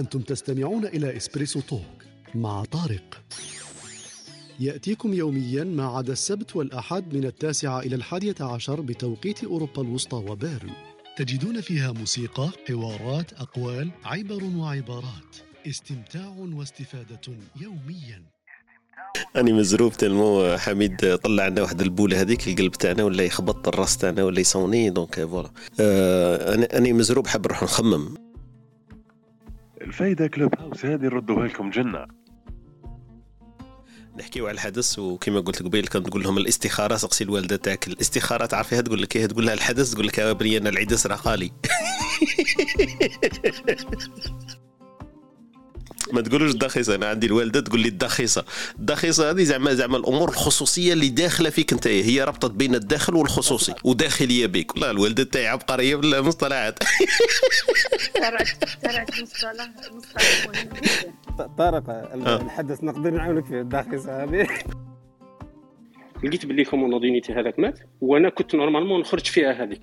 أنتم تستمعون إلى إسبريسو توك مع طارق. يأتيكم يوميا ما عدا السبت والأحد من التاسعة إلى الحادية عشر بتوقيت أوروبا الوسطى وبيرن. تجدون فيها موسيقى، حوارات، أقوال، عبر وعبارات. استمتاع واستفادة يوميا. أني مزروب تلمو حميد طلع لنا واحد البولة هذيك القلب تاعنا ولا يخبط الراس تاعنا ولا يصوني دونك فوالا. آه أنا أني مزروب حاب نروح نخمم. الفايدة كلوب هاوس. هذه نردوها لكم جنة. نحكيو على الحدث وكما قلت لك قبيل كنت تقول لهم الاستخارة سقسي الوالدة تاعك. الاستخارة تعرفيها؟ تقول لك إيه تقول لها الحدث تقول لك يا بري أنا العدس راه قالي ما تقولوش الدخيصة. أنا عندي الوالدة تقول لي الدخيصة. الدخيصة هذه زعما زعما الأمور الخصوصية اللي داخلة فيك أنت. هي ربطت بين الداخل والخصوصي وداخلية بك والله الوالدة تاعي عبقرية مصطلح مهم جدا طارق الحدث نقدر نعاونك فيه الداخل هذه. لقيت باللي كوموندينيتي هذاك مات وأنا كنت نورمالمون نخرج فيها هذيك.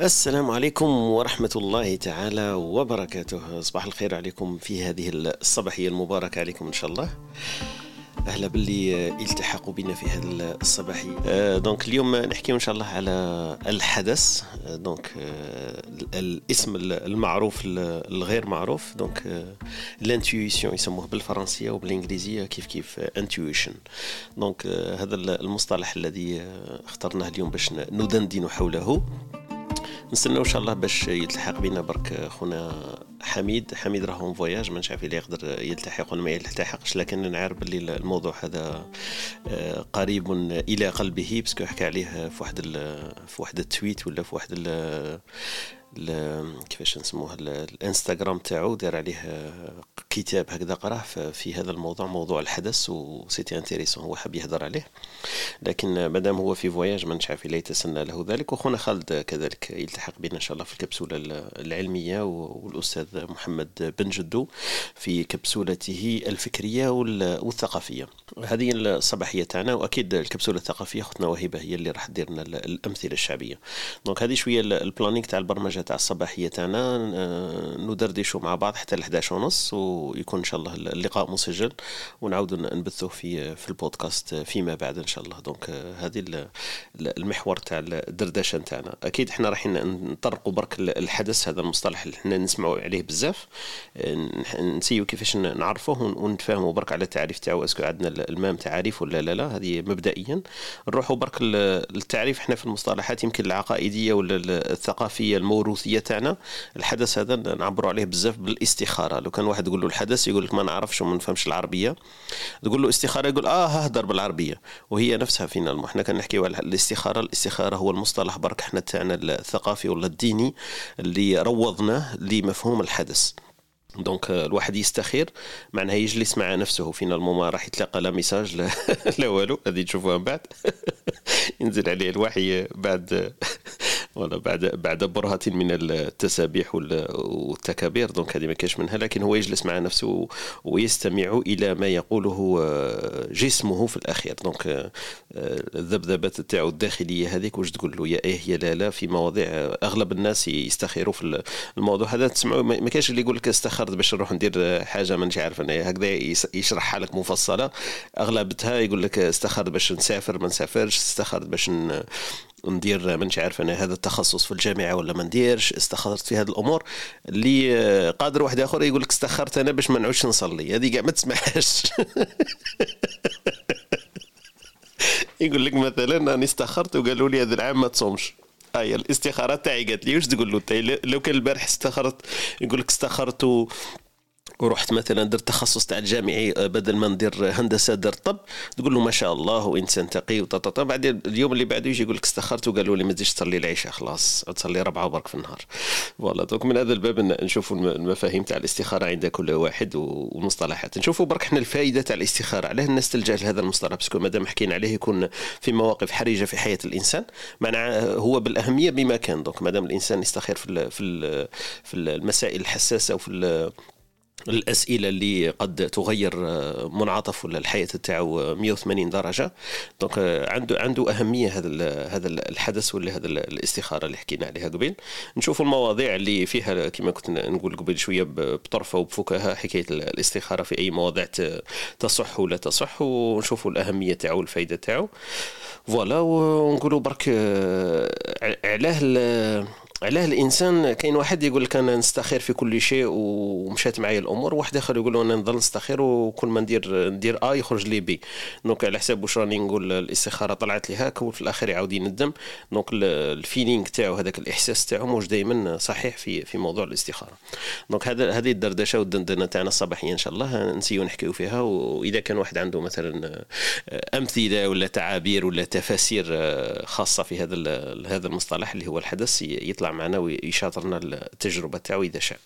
السلام عليكم ورحمة الله تعالى وبركاته. صباح الخير عليكم في هذه الصباحية المباركة عليكم إن شاء الله. أهلا باللي التحقوا بنا في هذا الصباحية. آه، دونك اليوم نحكي إن شاء الله على الحدس. آه، donc آه، الاسم المعروف الغير معروف. donc ال intuition يسموه بالفرنسية وبالإنجليزية كيف كيف؟ intuition donc هذا المصطلح الذي اخترناه اليوم باش ندندن حوله. نستناو ان شاء الله باش يلتحق بنا برك خونا حميد. حميد راهو voyage ما عارف إلا يقدر يلتحق ولا ما يلتحقش لكن نعرف باللي الموضوع هذا آه، قريب إلى قلبه parce que حكى عليه في واحد في واحد ال tweet ولا في واحد كيفاش نسموه الانستغرام تاعو دار عليه كتاب هكذا قراه في هذا الموضوع موضوع الحدس و c'était intéressant هو حاب يهضر عليه. لكن مادام هو في voyage ما نعرف لا يتسنى له ذلك. وخونا خالد كذلك يلتحق بنا إن شاء الله في الكبسولة العلمية والأستاذ محمد بن جدو في كبسولته الفكرية والثقافية. هذه الصباحية تاعنا وأكيد الكبسولة الثقافية اختنا وهبه هي اللي راح دير لنا الأمثلة الشعبية. donc هذه شوية ال planning تاع البرمجة تاع الصباحية تاعنا ندردشوا مع بعض حتى ل 11 ونص ويكون إن شاء الله اللقاء مسجل ونعاودوا نبثوه في في البودكاست فيما بعد إن شاء الله. donc هذه المحور تاع الدردشة تاعنا. أكيد إحنا رايحين نطرقوا برك الحدس هذا المصطلح اللي إحنا نسمعوا عليه بزاف. نسيو كيفاش نعرفوه ونتفاهموا برك على التعريف تاعو أسكو عندنا المام تعريف ولا لا لا هذه مبدئيا. نروحوا برك التعريف إحنا في المصطلحات يمكن العقائدية ولا الثقافية الموروثيه تاعنا. الحدث هذا نعبروا عليه بزاف بالاستخارة. لو كان واحد يقول له الحدث يقول لك ما نعرفش وما نفهمش العربية. تقول له استخارة يقول آه ههدر بالعربية. وهي نفسها فينا إحنا كنحكيو على الاستخارة. الاستخارة هو المصطلح برك إحنا تاعنا الثقافي ولا الديني اللي روضناه لمفهوم الحدس. donc الواحد يستخير. معناها يجلس مع نفسه. finalement ما راح يتلقى لا message لا, لا والو. هذه تشوفوها من بعد. ينزل عليه الوحي بعد ولا بعد بعد برهة من التسابيح والتكابير donc هذه ما كاش منها لكن هو يجلس مع نفسه ويستمع إلى ما يقوله آه، جسمه في الأخير. donc آه، الذبذبات تاعو الداخلية هذيك واش تقول له؟ يا إيه يا لا لا في مواضيع أغلب الناس يستخيروا في الموضوع هذا. تسمعوا ما كاش اللي يقول لك استخرت باش نروح ندير حاجة مانيش عارف أنا. هكذا يشرحها لك مفصلة أغلبتها يقول لك استخرت باش نسافر ما نسافرش استخرت باش ندير مانيش عارف أنا. هذا التخصص في الجامعة ولا ما نديرش استخرت في هذه الأمور اللي قادر واحد آخر يقول لك استخرت أنا باش ما نعودش نصلي. هذه كاع ما تسمعهاش يقول لك مثلا أنا استخرت وقالوا لي هذا العام ما تصومش. هاي الاستخارة تاعي قالت لي واش تقول له؟ لو كان البارح استخرت يقول لك استخرت ورحت مثلا درت تخصص تاع الجامعي آه، بدل ما ندير هندسة درت طب. تقول له ما شاء الله وإنسان تقي وطاطا بعدين اليوم اللي بعده يجي يقول لك استخرت وقالوا لي ما تزيدش تصلي العشاء خلاص. تصلي ربعه برك في النهار. voilà. donc من هذا الباب نشوفوا المفاهيم تاع الاستخارة عند كل واحد والمصطلحات نشوفوا برك إحنا الفائدة تاع الاستخارة. علاه الناس تلجأ لهذا المصطلح parce que مادام حكينا عليه يكون في مواقف حرجة في حياة الإنسان معناه هو بالأهمية بما كان. donc مادام الإنسان يستخير في في في المسائل الحساسة وفي الأسئلة اللي قد تغير منعطف ولا الحياة تاعو 180 درجة. donc عنده عنده أهمية هذا هذا الحدس ولا هذا الاستخارة اللي حكينا عليها قبل نشوفوا المواضيع اللي فيها كما كنت نقول قبل شوية بطرفة وبفكاهة حكاية الاستخارة في أي مواضيع تصح ولا تصح. ونشوفوا الأهمية تاعو والفائده تاعو. voilà ونقولوا برك علاه علاه الإنسان كاين واحد يقول لك أنا نستخير في كل شيء ومشات معايا الأمور واحد آخر يقول أنا نظل نستخير وكل ما ندير ندير آ يخرج لي بي. donc على حساب واش راني نقول الاستخارة طلعت لي هاك وفي الآخر يعاود يندم. donc ال feeling تاعو هذاك الإحساس تاعو موش دائما صحيح في في موضوع الاستخارة. donc هذا هذه الدردشة والدندنة تاعنا الصباحية إن شاء الله نسيو نحكيو فيها وإذا كان واحد عنده مثلا أمثلة ولا تعابير ولا تفاسير خاصة في هذا هذا المصطلح اللي هو الحدس يطلع معنا ويشاطرنا التجربة تاعو إذا شاء.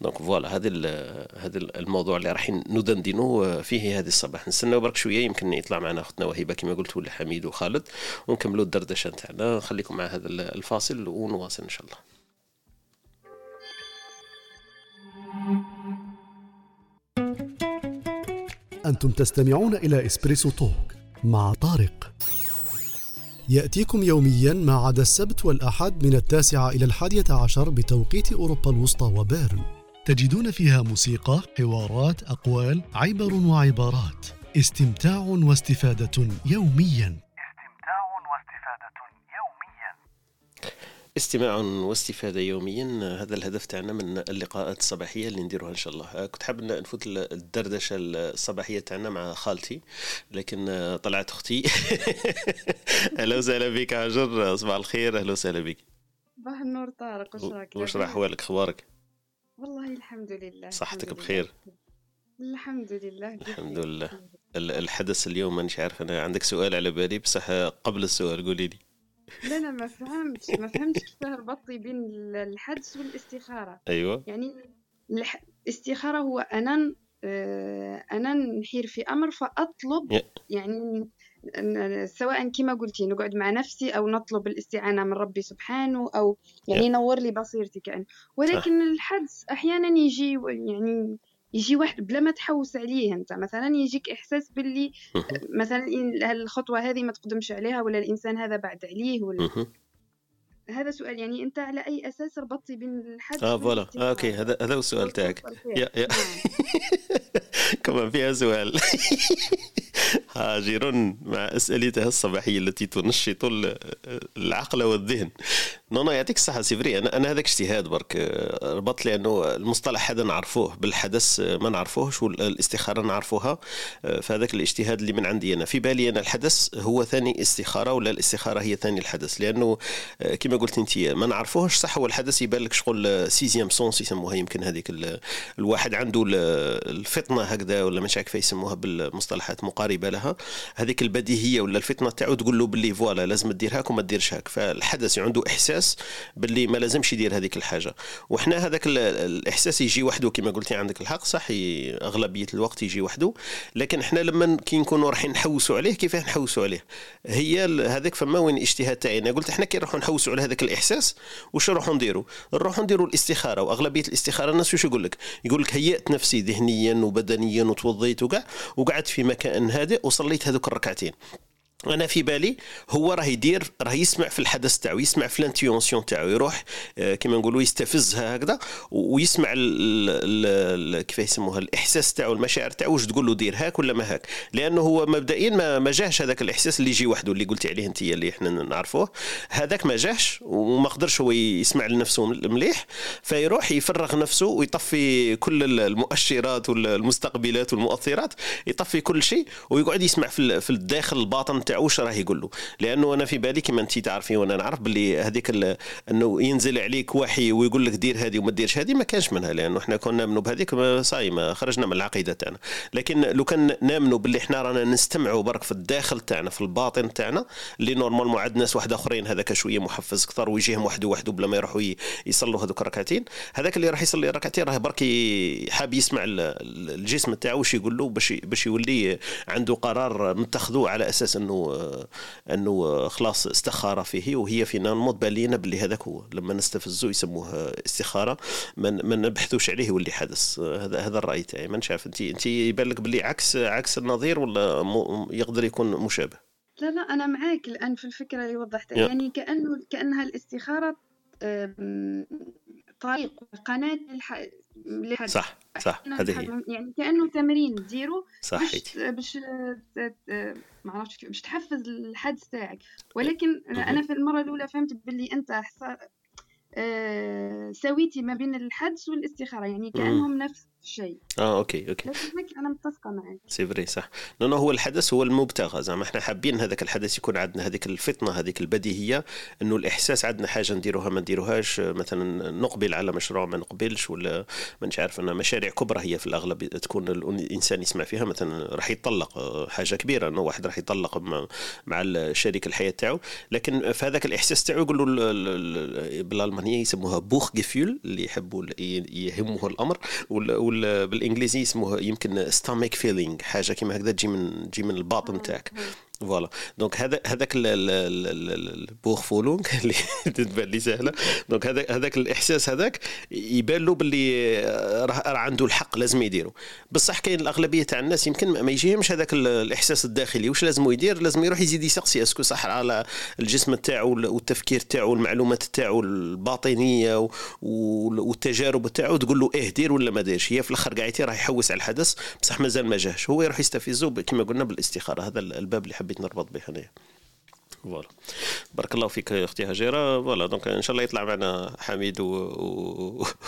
donc voilà هذا هذا الموضوع اللي راح ندندنوا فيه هذه الصباح. نستناو برك شوية يمكن يطلع معنا أختنا وهبه كما قلت ولا حميد وخالد ونكملوا الدردشة تاعنا نخليكم مع هذا الفاصل ونواصل إن شاء الله. أنتم تستمعون إلى إسبريسو توك مع طارق. يأتيكم يوميا ما عدا السبت والأحد من التاسعة إلى الحادية عشر بتوقيت أوروبا الوسطى وبيرن. تجدون فيها موسيقى، حوارات، أقوال، عبر وعبارات. استمتاع واستفادة يوميا. استماع واستفادة يوميا. هذا الهدف تاعنا من اللقاءات الصباحية اللي نديروها إن شاء الله. كنت حاب نفوت الدردشة الصباحية تاعنا مع خالتي لكن طلعت أختي. أهلا وسهلا بك هاجر صباح الخير. أهلا وسهلا بك. صباح النور طارق. واش راك واش راح احوالك أخبارك؟ والله الحمد لله. صحتك بخير؟ الحمد لله. الحمد لله. الحدث اليوم مانيش عارف أنا عندك سؤال على بالي بصح قبل السؤال. قولي لي. لا لا ما فهمتش ما فهمتش كيفاه ربطتي بين الحدس والاستخارة. أيوه. يعني الاستخارة هو أنا آه، أنا نحير في أمر فأطلب يعني سواء كما قلتي نقعد مع نفسي أو نطلب الاستعانة من ربي سبحانه أو يعني ينور لي بصيرتي كأن ولكن الحدس أحيانا يجي يعني يجي واحد بلا ما تحوس عليه أنت. مثلا يجيك إحساس باللي مثلا الخطوه هذه ما تقدمش عليها ولا الإنسان هذا بعد عليه ولا هذا سؤال يعني أنت على أي أساس ربطتي بين الحد آه voilà. آه OK هذا هذا هو السؤال تاعك. يا يا نعم. كمان فيها سؤال. هاجر مع اسئلتها الصباحية التي تنشط العقل والذهن. non non يعطيك الصحة c'est vrai. أنا أنا هذاك اجتهاد برك. ربط لي انه المصطلح هذا نعرفوه. بالحدس ما نعرفوهش والاستخاره نعرفوها. فهذاك الاجتهاد اللي من عندي أنا. في بالي أنا الحدس هو ثاني استخارة ولا الاستخارة هي ثاني الحدس؟ لأنه كما قلت أنت ما نعرفوهش صح هو الحدس يبان لك شغل sixième sens يسموها يمكن هذيك الواحد عنده الفطنة هكذا ولا مش عارف يسموها بالمصطلحات مقاربة لها. هذيك البديهية ولا الفطنة تاعو تقول له باللي voilà لازم دير هاك وما ديرش هاك. فالحدس عنده إحساس باللي ما لازمش يدير هذيك الحاجة. وحنا هذاك الإحساس يجي وحده كما قلتي عندك الحق صح؟ أغلبية الوقت يجي وحده. لكن إحنا لما كي نكونوا رايحين نحوسوا عليه كيفاه نحوسوا عليه؟ هي هذاك فما وين الاجتهاد تاعي. أنا قلت إحنا كي نروحوا نحوسوا على هذاك الإحساس واش نروحوا نديروا نروحوا نديروا الاستخارة وأغلبية الاستخارة الناس واش يقول لك يقول لك هيأت نفسي ذهنيا وبدنيا وتوضيت وكاع وقعدت في مكان هادئ وصليت هذوك الركعتين. أنا في بالي هو راه يدير راه يسمع في الحدس تاعو يسمع في ال intuition تاعو يروح آه، كما نقولوا يستفزها هكذا ويسمع كيف يسموها الإحساس تاعو المشاعر تاعو واش تقول له دير هاك ولا ما هاك. لأنه هو مبدئيا ما, ما جاهش هذاك الإحساس اللي يجي وحده اللي قلتي عليه أنت اللي إحنا نعرفوه. هذاك ما جاهش وما قدرش هو يسمع لنفسه مليح فيروح يفرغ نفسه ويطفي كل المؤشرات والمستقبلات والمؤثرات يطفي كل شيء ويقعد يسمع في الداخل الباطن تاعو. واش راه يقول له. لأنه أنا في بالي كما انت تعرفي وأنا نعرف باللي هذيك أنه ينزل عليك وحي ويقول لك دير هذه وما ديرش هذه ما كانش منها لأنه إحنا كنا نامنوا بهذيك صاي ما خرجنا من العقيدة تاعنا. لكن لو كان نامنوا باللي إحنا رانا نستمعوا برك في الداخل تاعنا في الباطن تاعنا اللي نورمال عند ناس واحد أخرين هذاك شوية محفز أكثر ويجيهم وحده وحده بلا ما يروحوا يصلوا هذوك الركعتين. هذاك اللي راح يصلي ركعتين راه برك حاب يسمع الجسم تاعو واش يقول له باش باش يولي عنده قرار متخذوه على أساس إنه أنه أنه خلاص استخارة فيه وهي فينا نموت بالينا باللي هذاك هو. لما نستفزو يسموه استخارة ما ما نبحثوش عليه واللي حدث. هذا هذا الرأي تاعي. ما نعرف انت انت يبان لك باللي عكس عكس النظير ولا يقدر يكون مشابه؟ لا لا أنا معاك الآن في الفكرة اللي وضحتها. يعني كأنه كأنها الاستخارة طريق قناة للحدث صح صح. هذه يعني كأنه تمرين. ديرو صح باش باش ما عرفتش باش تحفز الحدث تاعك. ولكن أنا في المرة الأولى فهمت باللي أنت آه سويتي ما بين الحدس والاستخارة. يعني كأنهم نفس الشيء آه OK OK. أنا متفقة معك. c'est vrai صح. لأنه هو الحدس هو المبتغى. زعما إحنا حابين هذاك الحدس يكون عندنا هذيك الفطنة هذيك البديهية إنه الإحساس عندنا حاجة نديروها ما نديروهاش مثلا نقبل على مشروع ما نقبلش ولا ما عارف أنا مشاريع كبرى هي في الأغلب تكون الإنسان يسمع فيها مثلا راح يطلق حاجة كبيرة إنه واحد راح يطلق مع الشريك الحياة تاعو. لكن في هذاك الإحساس تاعو يقولوا بالألمانية يسموها Bauchgefühl اللي يحبوا يهمه الأمر بالإنجليزي اسمه يمكن stomach feeling حاجة كيما هكذا تجي من تجي من الباطن تاعك voilà donc هذا هذاك ال Bauchfühlung اللي تبان لي سهله donc هذاك هذاك الاحساس هذاك يبان له باللي راه عنده الحق لازم يديرو بصح كاين الاغلبيه تاع الناس يمكن ما يجيهمش هذاك الاحساس الداخلي واش لازم يدير لازم يروح يزيد يسقسي est-ce que صح على الجسم تاعو والتفكير تاعو والمعلومات تاعو الباطنيه والتجارب تاعو تقول له إيه دير ولا ما ديرش هي في الآخر قاعد راح يحوس على الحدس بصح مازال ما جاهش هو يروح يستفزه كما قلنا بالاستخاره هذا الباب اللي حبيت نربط به هنايا. voilà. بارك الله فيك أختي هجيرة. voilà donc إن شاء الله يطلع معنا حميد و...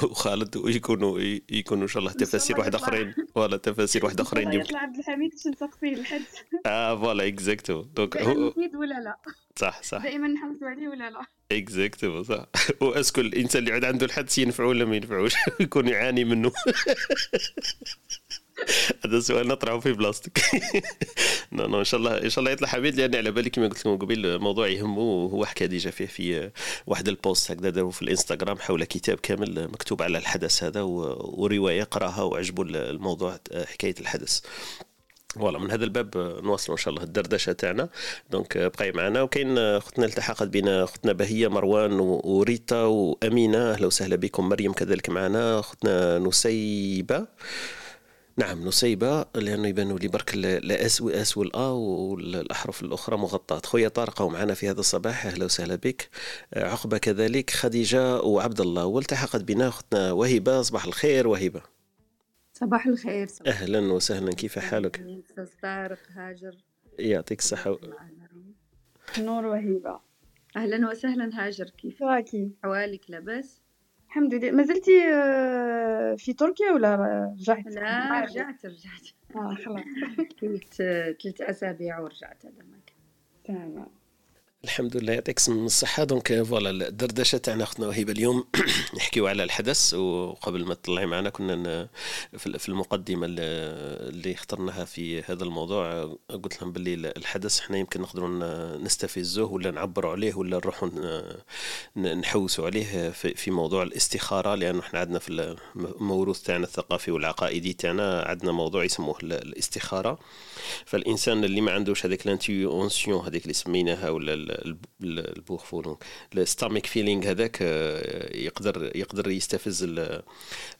وخالد ويكونوا يكونوا إن شاء الله تفاسير واحد آخرين. voilà تفاسير واحد آخرين يطلع عبد الحميد باش نسقسيه الحدس. آه voilà exacto donc هو ولا لا؟ صح صح. دائما نحمسوا عليه ولا لا؟ exacto صح. و est-ce que الإنسان اللي عنده الحدس ينفعه ولا ما ينفعوش؟ يكون يعاني منه. هذا سؤال نطرحه في بلاصتك non non إن شاء الله إن شاء الله يطلع حميد لأن على بالي كما قلت لكم قبل الموضوع يهمه وهو حكى déjà فيه في واحد ال post هكذا داروا في الإنستغرام حول كتاب كامل مكتوب على الحدس هذا ورواية قراها وعجبه الموضوع حكاية الحدس. voilà من هذا الباب نواصلوا إن شاء الله الدردشة تاعنا. donc بقاي معنا وكاين أختنا التحقت بنا أختنا بهية مروان وريتا وأمينة أهلا وسهلا بكم مريم كذلك معنا أختنا نسيبة. نعم نسيبة لأنه يبانوا لي برك الأس وأس والأ والأحرف الأخرى مغطاة. خويا طارق معنا في هذا الصباح. أهلا وسهلا بك. عقبة كذلك خديجة وعبد الله والتحقت بنا أختنا وهبة صباح الخير وهبة صباح الخير صباح أهلا وسهلا. كيف حالك؟ أستاذ طارق هاجر. يعطيك الصحة. نور وهبة أهلا وسهلا هاجر. كيف حوالك؟ لاباس؟ الحمد لله. ما زلتي آه، في تركيا ولا رجعتي؟ لا رجعت رجعت. آه خلاص. كنت ثلاث أسابيع ورجعت هذا تمام. الحمد لله يعطيك الصحة. donc voilà الدردشة تاعنا اختنا وهبة اليوم. نحكيو على الحدس. وقبل ما تطلعي معنا كنا في المقدمة اللي اخترناها في هذا الموضوع قلت لهم باللي الحدس إحنا يمكن نقدروا نستفزوه ولا نعبروا عليه ولا نروحوا نحوسوا عليه في موضوع الاستخارة. لأنه إحنا عندنا في الموروث تاعنا الثقافي والعقائدي تاعنا عندنا موضوع يسموه الاستخارة. فالإنسان اللي ما عندوش هذيك ال intuition هذيك اللي سميناها ولا ال Bauchfühlung ال stomach feeling هذاك آه، يقدر يقدر يستفز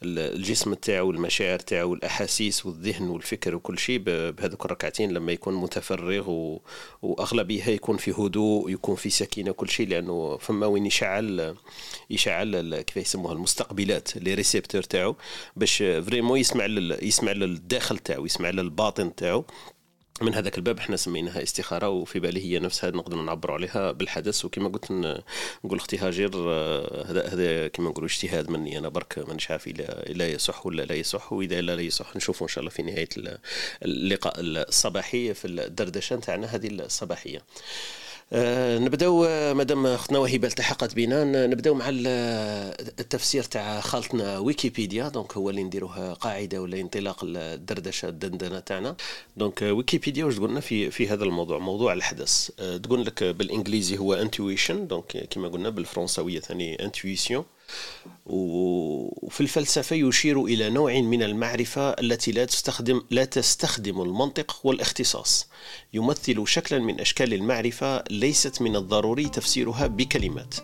الجسم تاعو المشاعر تاعو الأحاسيس والذهن والفكر وكل شيء بهذوك الركعتين لما يكون متفرغ وأغلبية يكون في هدوء يكون في سكينة كل شيء لأنه فما وين يشعل يشعل كيف يسموها المستقبلات les récepteurs تاعو باش vraiment يسمع يسمع للداخل تاعو يسمع للباطن تاعو. من هذاك الباب إحنا سميناها استخارة وفي بالي هي نفسها نقدر نعبروا عليها بالحدس. وكما قلت نقول أختي هاجر آه، هذا هذا كما نقولوا اجتهاد مني أنا برك مانيش عارف الا يصح ولا لا يصح. وإذا لا, لا يصح نشوفوا إن شاء الله في نهاية اللقاء الصباحي في الدردشة تاعنا هذه الصباحية. آه، نبداو آه، مادام اختنا وهبه التحقت بنا نبداو مع التفسير تاع خالتنا ويكيبيديا. donc هو اللي نديروه قاعدة ولا انطلاق الدردشة الدندنة تاعنا. donc ويكيبيديا واش تقولنا في في هذا الموضوع؟ موضوع الحدس. آه، تقول لك بالإنجليزي هو intuition donc كما قلنا بالفرنسويه ثاني intuition وفي الفلسفة يشير إلى نوع من المعرفة التي لا تستخدم لا تستخدم المنطق والاختصاص. يمثل شكلا من أشكال المعرفة ليست من الضروري تفسيرها بكلمات.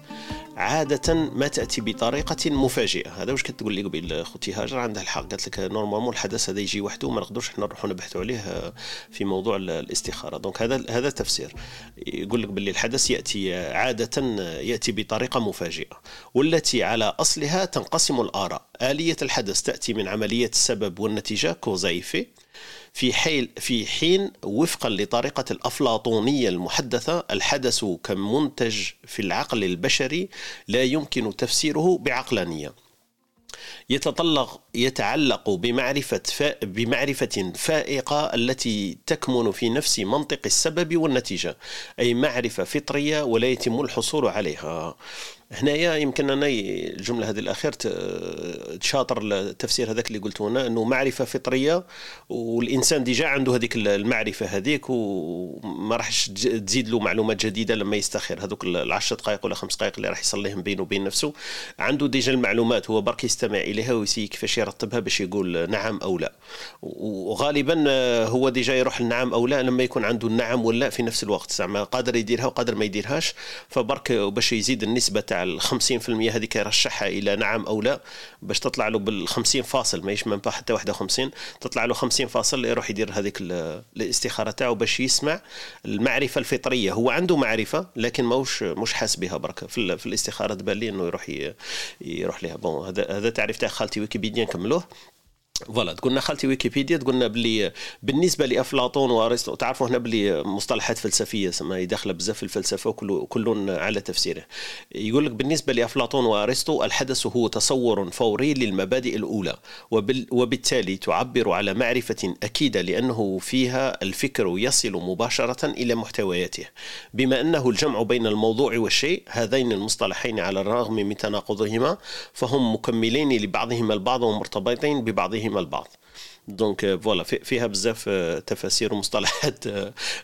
عادة ما تأتي بطريقة مفاجئة. هذا واش كتقول لي قبل ختي هاجر؟ عندها الحق. قالت لك normalement الحدس هذا يجي وحده وما نقدرش حنا نروحوا نبحثوا عليه في موضوع الاستخارة. donc هذا هذا تفسير. يقول لك باللي الحدس يأتي عادة يأتي بطريقة مفاجئة والتي على أصلها تنقسم الآراء. آلية الحدس تأتي من عملية السبب والنتيجة cause à effet في حين في حين وفقا لطريقة الأفلاطونية المحدثة الحدس كمنتج في العقل البشري لا يمكن تفسيره بعقلانية. يتطلق يتعلق بمعرفة بمعرفة فائقة التي تكمن في نفس منطق السبب والنتيجة أي معرفة فطرية ولا يتم الحصول عليها. هنايا يمكن أنا الجملة هذه الاخير تشاطر التفسير هذاك اللي قلته هنا إنه معرفة فطرية والإنسان ديجا عنده هذيك المعرفة هذيك وما راحش تزيد له معلومات جديدة لما يستخير. هذوك العشر دقائق ولا خمس دقائق اللي راح يصليهم بينه وبين نفسه عنده déjà المعلومات هو برك يستمع إليها ويسي كيفاش يرتبها باش يقول نعم أو لا. وغالبا هو déjà يروح النعم أو لا لما يكون عنده النعم ولا في نفس الوقت زعما قادر يديرها وقادر ما يديرهاش فبرك باش يزيد النسبة تاع ال 50% هذيك يرشحها إلى نعم أو لا باش تطلع له بال 50 فاصل ماهيش من حتى 51 تطلع له 50 فاصل يروح يدير هذيك الاستخارة تاعو باش يسمع المعرفة الفطرية. هو عنده معرفة لكن ماهوش مش حاس بها برك في, في الاستخارة تبان لي إنه يروح يروح لها bon هذا هذا تعريف تاع خالتي ويكيبيديا نكملوه. voilà تقولنا خالتي ويكيبيديا تقولنا بلي بالنسبة لأفلاطون وأرسطو تعرفوا هنا بلي مصطلحات فلسفية سما داخلة بزاف في الفلسفة وكل كل على تفسيره. يقول لك بالنسبة لأفلاطون وأرسطو الحدس هو تصور فوري للمبادئ الأولى وبالتالي تعبر على معرفة أكيدة لأنه فيها الفكر يصل مباشرة إلى محتوياته. بما أنه الجمع بين الموضوع والشيء هذين المصطلحين على الرغم من تناقضهما فهم مكملين لبعضهما البعض ومرتبطين ببعضهما بعضهما البعض. donc voilà فيها بزاف تفاسير ومصطلحات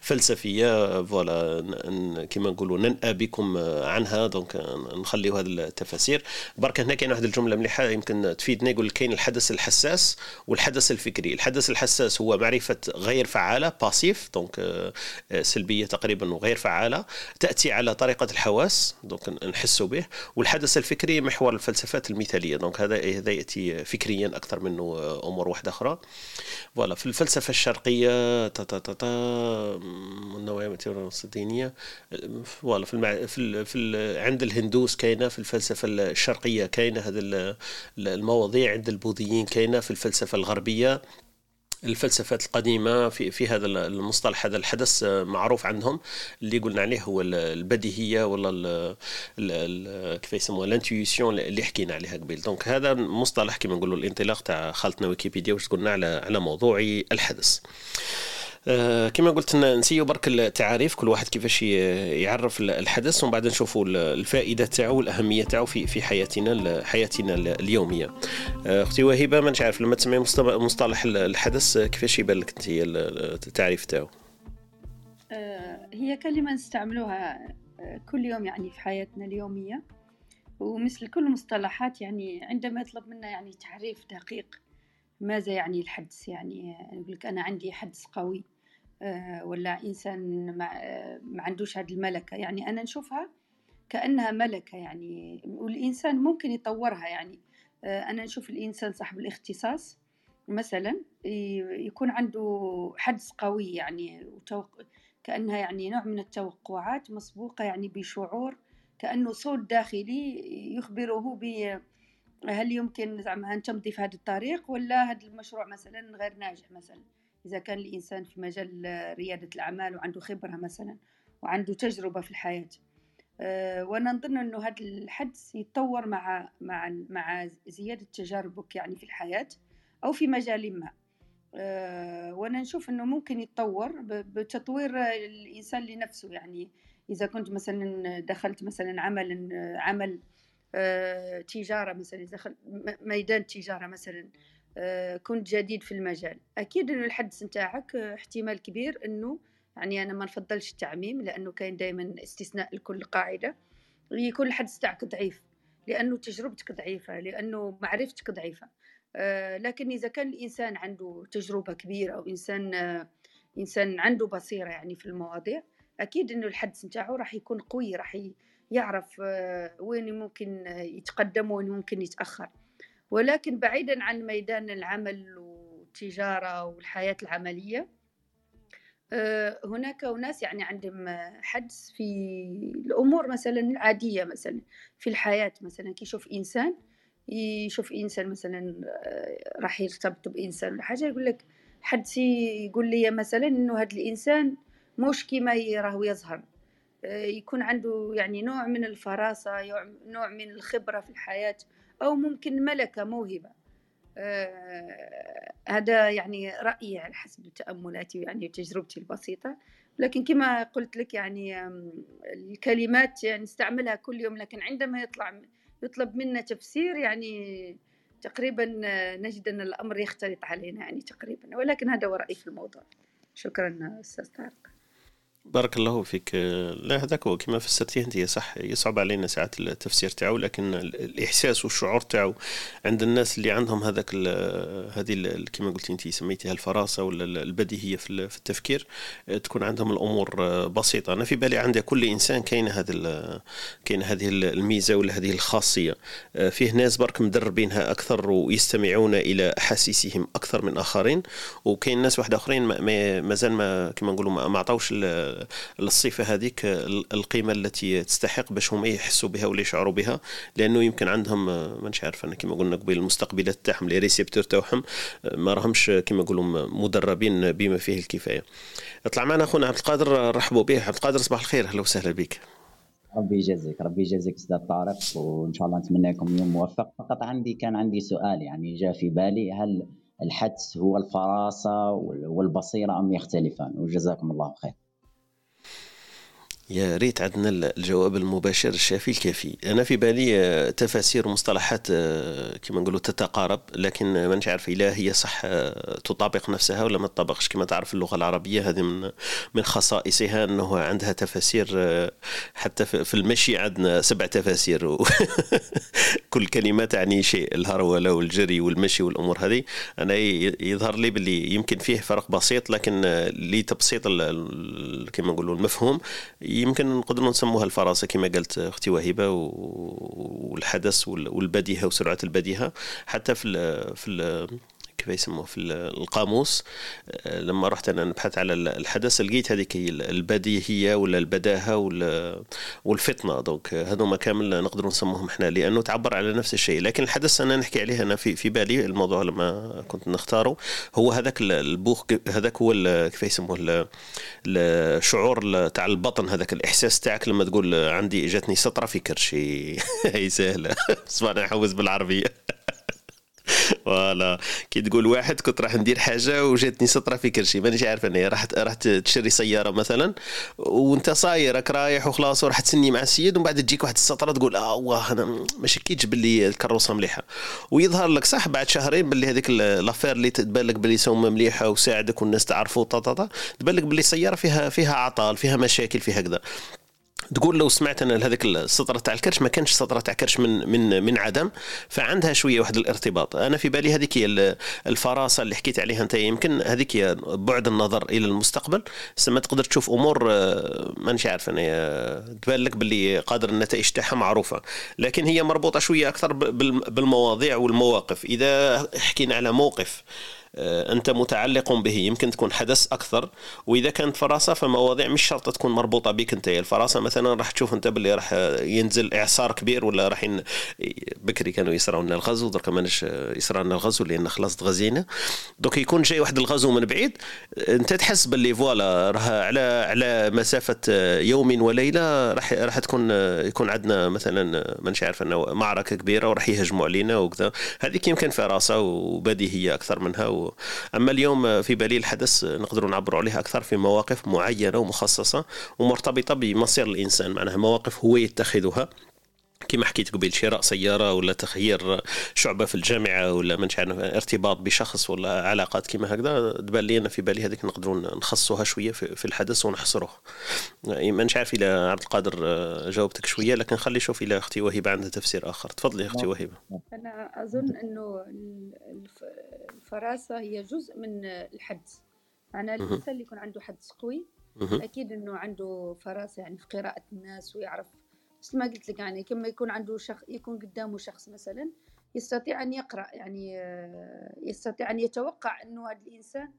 فلسفيه voilà كما نقولوا ننأى بكم عنها donc نخليو هذه التفاسير برك هنا كاين واحد الجمله مليحه يمكن تفيدنا يقول كاين الحدس الحساس والحدس الفكري الحدس الحساس هو معرفه غير فعاله passive donc سلبيه تقريبا وغير فعاله تاتي على طريقه الحواس donc نحس به والحدس الفكري محور الفلسفات المثاليه donc هذا هذا ياتي فكريا أكثر منه امور واحدة أخرى voilà في الفلسفة الشرقية تا تا تا تا النوعية الدينية voilà في, المع... في, ال... في ال... عند الهندوس كاينة في الفلسفة الشرقية كاينة هذه المواضيع عند البوذيين كاينة في الفلسفة الغربية. الفلسفات القديمة في في هذا المصطلح هذا الحدس معروف عندهم. اللي قلنا عليه هو البديهية ولا كيف يسموها ال intuition اللي حكينا عليها قبل donc هذا مصطلح كما نقولوا الانطلاق تاع خالتنا ويكيبيديا واش قلنا على على موضوع الحدس. كما قلت نسيو برك التعاريف كل واحد كيفاش يعرف الحدس ومن بعد نشوفوا الفائدة تاعو والاهميه تاعو في في حياتنا حياتنا اليومية. آه، أختي وهبة ما عارف لما تسمعي مصطلح الحدث كيفاش يبان لك أنت التعريف تاعو؟ آه، هي كلمة نستعملوها كل يوم يعني في حياتنا اليومية. ومثل كل المصطلحات يعني عندما يطلب منا يعني تعريف دقيق ماذا يعني الحدس؟ يعني نقول لك أنا عندي حدس قوي آه، ولا إنسان ما عندوش هذه الملكة. يعني أنا نشوفها كأنها ملكة يعني والإنسان ممكن يطورها. يعني آه، أنا نشوف الإنسان صاحب الاختصاص مثلا يكون عنده حدس قوي يعني كأنها يعني نوع من التوقعات مسبوقة يعني بشعور كأنه صوت داخلي يخبره ب هل يمكن زعما أن تمضي في هذا الطريق ولا هذا المشروع مثلا غير ناجح مثلا؟ إذا كان الإنسان في مجال ريادة الأعمال وعنده خبرة مثلا وعنده تجربة في الحياة أه وأنا نظن إنه هذا الحدس يتطور مع مع مع زيادة تجاربك يعني في الحياة أو في مجال ما. أه وأنا نشوف إنه ممكن يتطور بتطوير الإنسان لنفسه يعني. إذا كنت مثلا دخلت مثلا عمل عمل آه، تجارة مثلا دخل ميدان تجارة مثلا آه، كنت جديد في المجال. أكيد إنه الحدث نتاعك احتمال كبير إنه يعني أنا ما نفضلش التعميم لأنه كاين دائما استثناء لكل قاعدة. يكون الحدث تاعك ضعيف لأنه تجربتك ضعيفة لأنه معرفتك ضعيفة. آه، لكن إذا كان الإنسان عنده تجربة كبيرة أو إنسان إنسان عنده بصيرة يعني في المواضيع أكيد إنه الحدس نتاعو راح يكون قوي راح يعرف وين ممكن يتقدم وين ممكن يتأخر. ولكن بعيدا عن ميدان العمل والتجارة والحياة العملية آه، هناك أناس يعني عندهم حدس في الأمور مثلا العادية مثلا في الحياة مثلا. كي يشوف إنسان يشوف إنسان مثلا آه، راح يرتبط بإنسان ولا حاجة يقول لك حدسي يقول لي مثلا إنه هذا الإنسان مش كيما راهو يظهر. آه، يكون عنده يعني نوع من الفراسة نوع من الخبرة في الحياة أو ممكن ملكة موهبة. آه، هذا يعني رأيي على حسب تأملاتي يعني تجربتي البسيطة. لكن كما قلت لك يعني الكلمات يعني نستعملها كل يوم لكن عندما يطلع يطلب منا تفسير يعني تقريبا نجد أن الأمر يختلط علينا يعني تقريبا. ولكن هذا هو رأيي في الموضوع. شكرا أستاذ طارق. بارك الله فيك. لا هذاك هو كما فسرتيه أنت صح يصعب علينا ساعات التفسير تاعو لكن الإحساس والشعور تاعو عند الناس اللي عندهم هذاك هذه كما قلت أنت سميتيها الفراسة ولا البديهية في التفكير تكون عندهم الأمور بسيطة. أنا في بالي عند كل إنسان كاين هذا كاين هذه الميزة ولا هذه الخاصية. فيه ناس برك مدربينها أكثر ويستمعون إلى أحاسيسهم أكثر من آخرين وكاين ناس واحد آخرين مازال ما كما نقولوا ما عطاوش الصفه هذيك القيمة التي تستحق باش هما يحسوا بها ولا يشعروا بها لأنه يمكن عندهم مانيش عارف أنا كما قلنا قبل المستقبلات تاعهم لي ريسيبتور تاعهم ما راهمش كما نقولوا مدربين بما فيه الكفاية. اطلع معنا أخونا عبد القادر رحبوا به عبد القادر صباح الخير. أهلا وسهلا بك. ربي يجزيك ربي يجزيك أستاذ طارق وإن شاء الله نتمنى لكم يوم موفق. فقط عندي كان عندي سؤال يعني جاء في بالي هل الحدس هو الفراسة والبصيرة أم يختلفان؟ وجزاكم الله خير. يا ريت عندنا الجواب المباشر الشافي الكافي. أنا في بالي آه، تفاسير ومصطلحات آه، كما نقولوا تتقارب لكن مانيش عارف إلا هي صح آه، تطابق نفسها ولا ما تطابقش. كما تعرف اللغة العربية هذه من من خصائصها أنه عندها تفاسير حتى في المشي عندنا سبع تفاسير. كل كلمة تعني شيء الهروله والجري والمشي والأمور هذه. أنا يظهر لي باللي يمكن فيه فرق بسيط لكن لتبسيط كما نقولوا المفهوم يمكن نقدروا نسموها الفراسه كما قالت أختي وهبه والحدث والبديهه وسرعة البديهه حتى في ال في ال كيف يسموه في القاموس. آه، لما رحت أنا نبحث على الحدث لقيت هذيك البديهية ولا البداهة والفطنة. donc هذوما كامل نقدر نسموهم إحنا لأنه تعبر على نفس الشيء. لكن الحدس أنا نحكي عليه أنا في في بالي الموضوع لما كنت نختاره هو هذاك البوخ هذاك هو كيف يسموه الشعور تاع البطن هذاك الإحساس تاعك لما تقول عندي جاتني سطرة في كرشي. هي سهلة. بس أنا نحوز بالعربية. voilà. كي تقول واحد كنت راح ندير حاجة وجاتني سطره في كرشي مانيش عارف أنا راح راح تشري سيارة مثلا وأنت صاير راك رايح وخلاص وراح تسني مع السيد ومن بعد تجيك واحد السطرة تقول آه واه أنا ما شكيتش باللي الكروسه مليحة. ويظهر لك صح بعد شهرين باللي هذيك لافير اللي تبان لك باللي سومة مليحة وساعدك والناس تعرفوا طا تبان لك باللي السيارة فيها فيها عطال فيها مشاكل فيها كذا. تقول لو سمعت أنا هذيك السطرة تاع الكرش ما كانش سطرة تاع كرش من من من عدم فعندها شوية واحد الارتباط. أنا في بالي هذيك هي الفراسة اللي حكيت عليها أنت يمكن هذيك هي بعد النظر إلى المستقبل. ما تقدر تشوف أمور آه، مانيش عارف أنا تبان لك باللي قادر النتائج تاعها معروفة. لكن هي مربوطة شوية أكثر بالمواضيع والمواقف. إذا حكينا على موقف آه، أنت متعلق به يمكن تكون حدث أكثر. وإذا كانت فراسة فمواضيع مش شرط تكون مربوطة بك أنت. الفراسة مثلا راح تشوف أنت باللي راح ينزل إعصار كبير ولا راح ين... بكري كانوا يصراو لنا الغزو درك ماناش يصرى لنا الغزو لأن خلاص تغزينا. دوك يكون جاي واحد الغزو من بعيد. أنت تحس باللي فوالا راه على على مسافة يوم وليلة راح راح تكون يكون عندنا مثلا مانيش عارف إنه معركة كبيرة وراح يهجموا علينا وكذا. هذيك يمكن فراسة وبديهية أكثر منها أما اليوم في بالي الحدث نقدر نعبروا عليه أكثر في مواقف معينة ومخصصة ومرتبطة بمصير الإنسان معناها مواقف هو يتخذها. كما حكيت قبيل شراء سيارة ولا تغيير شعبة في الجامعة ولا ما ارتباط بشخص ولا علاقات كما هكذا تبان لي أنا في بالي هذيك نقدروا نخصوها شوية في الحدث ونحصروه. ما عارف إلى عبد القادر آه، جاوبتك شوية لكن خلي شوف إلى أختي وهبه عندها تفسير آخر. تفضلي أختي نعم. وهبه أنا أظن أنه الفراسة هي جزء من الحدث معناها الإنسان اللي يكون عنده حدس قوي أكيد إنه عنده فراسة يعني في قراءة الناس ويعرف. مثل ما قلت لك يعني كما يكون عنده شخص يكون قدامه شخص مثلا يستطيع أن يقرأ يعني آه، يستطيع أن يتوقع إنه هذا الإنسان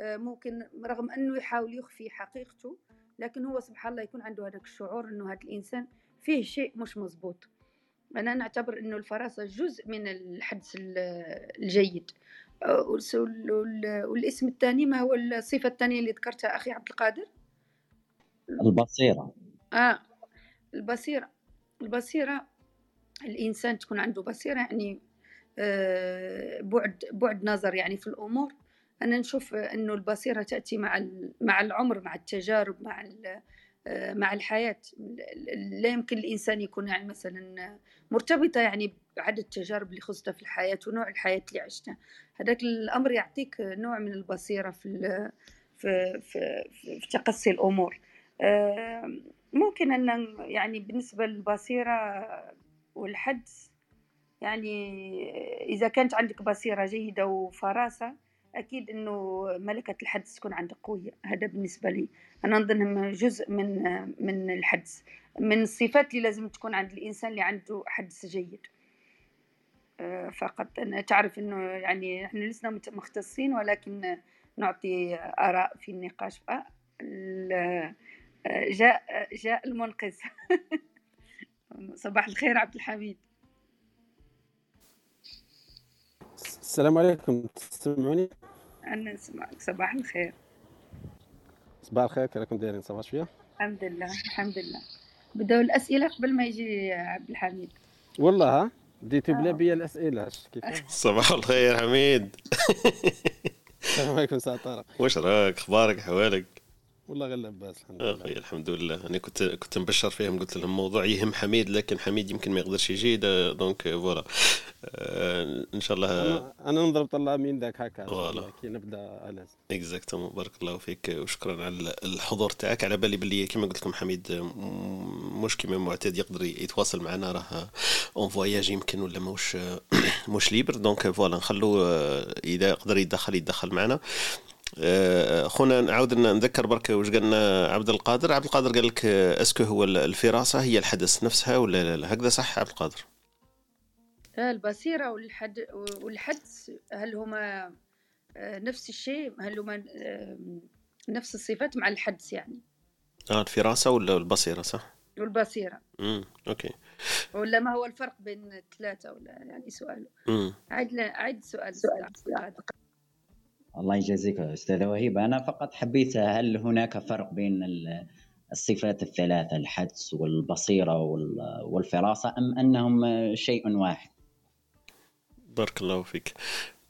آه، ممكن رغم إنه يحاول يخفي حقيقته لكن هو سبحان الله يكون عنده هذاك الشعور إنه هذا الإنسان فيه شيء مش مزبوط أنا نعتبر إنه الفراسة جزء من الحدس الجيد. والاسم الثاني ما هو الصفة الثانية اللي ذكرتها أخي عبد القادر؟ البصيرة. آه البصيرة. البصيرة الإنسان تكون عنده بصيرة يعني آه بعد بعد نظر يعني في الأمور. أنا نشوف أنه البصيرة تأتي مع مع العمر مع التجارب مع مع الحياة. لا يمكن الإنسان يكون يعني مثلا مرتبطة يعني بعدد التجارب اللي خصتها في الحياة ونوع الحياة اللي عشتها هذاك الأمر يعطيك نوع من البصيرة في في في, في, تقصي الأمور. آه، ممكن أن يعني بالنسبة للبصيرة والحدس يعني إذا كانت عندك بصيرة جيدة وفراسة أكيد إنه ملكة الحدس تكون عندك قوية هذا بالنسبة لي. أنا نظن جزء من من الحدس. من الصفات اللي لازم تكون عند الإنسان اللي عنده حدس جيد. آه، فقط أنا تعرف إنه يعني إحنا لسنا مختصين ولكن نعطي آراء في النقاش. آه، جاء جاء المنقذ. صباح الخير عبد الحميد. السلام عليكم. تسمعوني؟ أنا نسمعك. صباح الخير. صباح الخير. كيف راكم دايرين؟ صباح شوية. الحمد لله. الحمد لله. بداو الأسئلة قبل ما يجي عبد الحميد. والله ها؟ بلا آه. بيا الأسئلة. كيف؟ صباح الخير حميد. السلام عليكم سعد طارق. واش راك أخبارك؟ احوالك والله غير لاباس الحمد لله. أخي الحمد لله. أنا كنت كنت مبشر فيهم قلت لهم موضوع يهم حميد لكن حميد يمكن ما يقدرش يجي donc voilà. آه إن شاء الله أنا, أنا نضرب طلع من ذاك هكا voilà. كي نبدأ à l'aise exactement بارك الله فيك. وشكرا على الحضور تاعك. على بالي باللي كما قلت لكم حميد مش كما معتاد يقدر يتواصل معنا راه en voyage يمكن ولا مش مش libre donc voilà نخلو آه، إذا يقدر يدخل يدخل معنا. خونا نعاود نذكر برك واش قالنا عبد القادر. عبد القادر قال لك آه، est-ce que هو الفراسة هي الحدس نفسها ولا لا, لا. هكذا صح عبد القادر؟ البصيرة والحد والحدس هل هما آه، نفس الشيء؟ هل هما نفس الصفات مع الحدس يعني؟ آه الفراسة ولا البصيرة صح؟ والبصيرة. امم OK. ولا ما هو الفرق بين الثلاثه ولا يعني سؤال؟ امم عيد عيد سؤال سؤال, سؤال. الله يجازيك أستاذ وهيب. أنا فقط حبيت هل هناك فرق بين الصفات الثلاثة الحدس والبصيرة والفراسة أم أنهم شيء واحد؟ بارك الله فيك.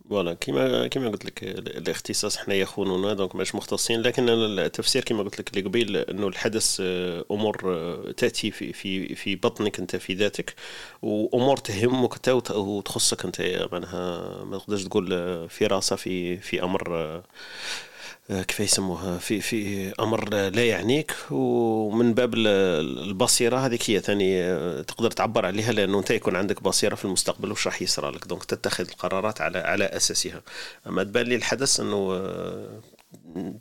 voilà كيما كيما قلت لك الاختصاص حنا يخوننا donc ماش مختصين لكن التفسير كيما قلت لك اللي قبيل إنه الحدس آه، أمور آه، تأتي في في في بطنك أنت في ذاتك وأمور تهمك انت وتخصك أنت معناها ما تقدرش تقول آه، فراسه في في أمر كيف يسموها؟ في في أمر لا يعنيك ومن باب البصيرة هذيك هي ثاني آه، تقدر تعبر عليها لأنه أنت يكون عندك بصيرة في المستقبل وش راح يصرى لك. دونك تتخذ القرارات على على أساسها. أما تبان لي الحدث أنه آه،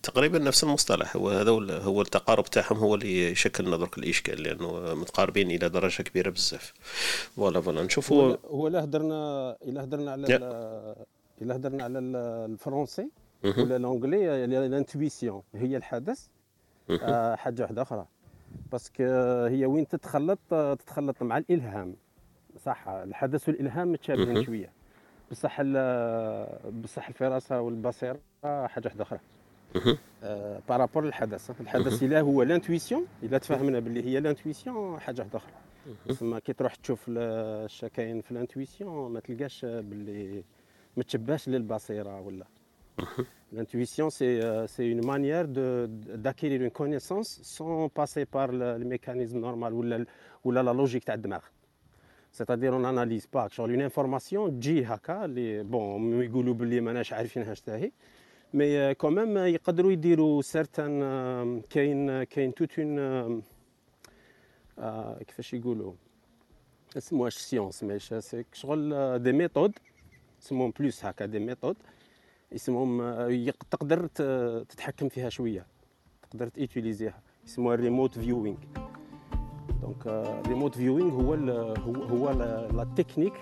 تقريبا نفس المصطلح. هو هذا هو التقارب تاعهم هو اللي يشكل لنا درك الاشكال لأنه متقاربين إلى درجة كبيرة بزاف. voilà voilà نشوفوا. هو الا هدرنا إلا هدرنا على إلا هدرنا على الفرنسي. ولا l'anglais l'intuition هي الحدس. آه حاجة واحدة أخرى. parce que هي وين تتخلط تتخلط مع الإلهام. صح الحدس والإلهام متشابهين شوية. بصح بصح الفراسة والبصيرة حاجة واحدة أخرى. آه par rapport للحدس. الحدس إلا هو l'intuition إلا تفهمنا باللي هي l'intuition حاجة واحدة أخرى. تسمى كي تروح تشوف اش كاين في l'intuition ما تلقاش باللي ما تشبهش للبصيرة ولا. L'intuition, euh, c'est une manière d'acquérir une connaissance sans passer par le, le mécanisme normal ou la, ou la, la logique تاع الدماغ. c'est-à-dire on analyse pas شغل une information تجي هكا اللي bon يقولوا باللي ماناش عارفينها شتاهي mais quand même يقدروا يديروا certains كاين كاين toute une كيفاش يقولوا اسموهاش science ماهيش شغل des méthodes اسمهم plus هكا des méthodes اسمهم تقدر تتحكم فيها شوية. تقدر ت utiliser يها اسمها ال remote viewing donc ال remote viewing هو ال هو هو la technique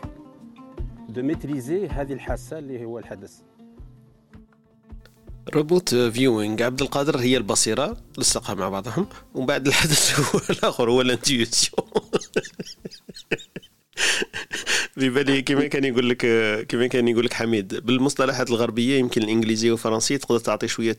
de maîtriser هذه الحاسة اللي هو الحدس. remote viewing عبد القادر هي البصيرة. لصقها مع بعضهم. ومن بعد الحدس هو الآخر هو ال intuition بالي كما كان يقول لك كما كان يقول لك حميد بالمصطلحات الغربية يمكن الإنجليزية والفرنسية تقدر تعطي شوية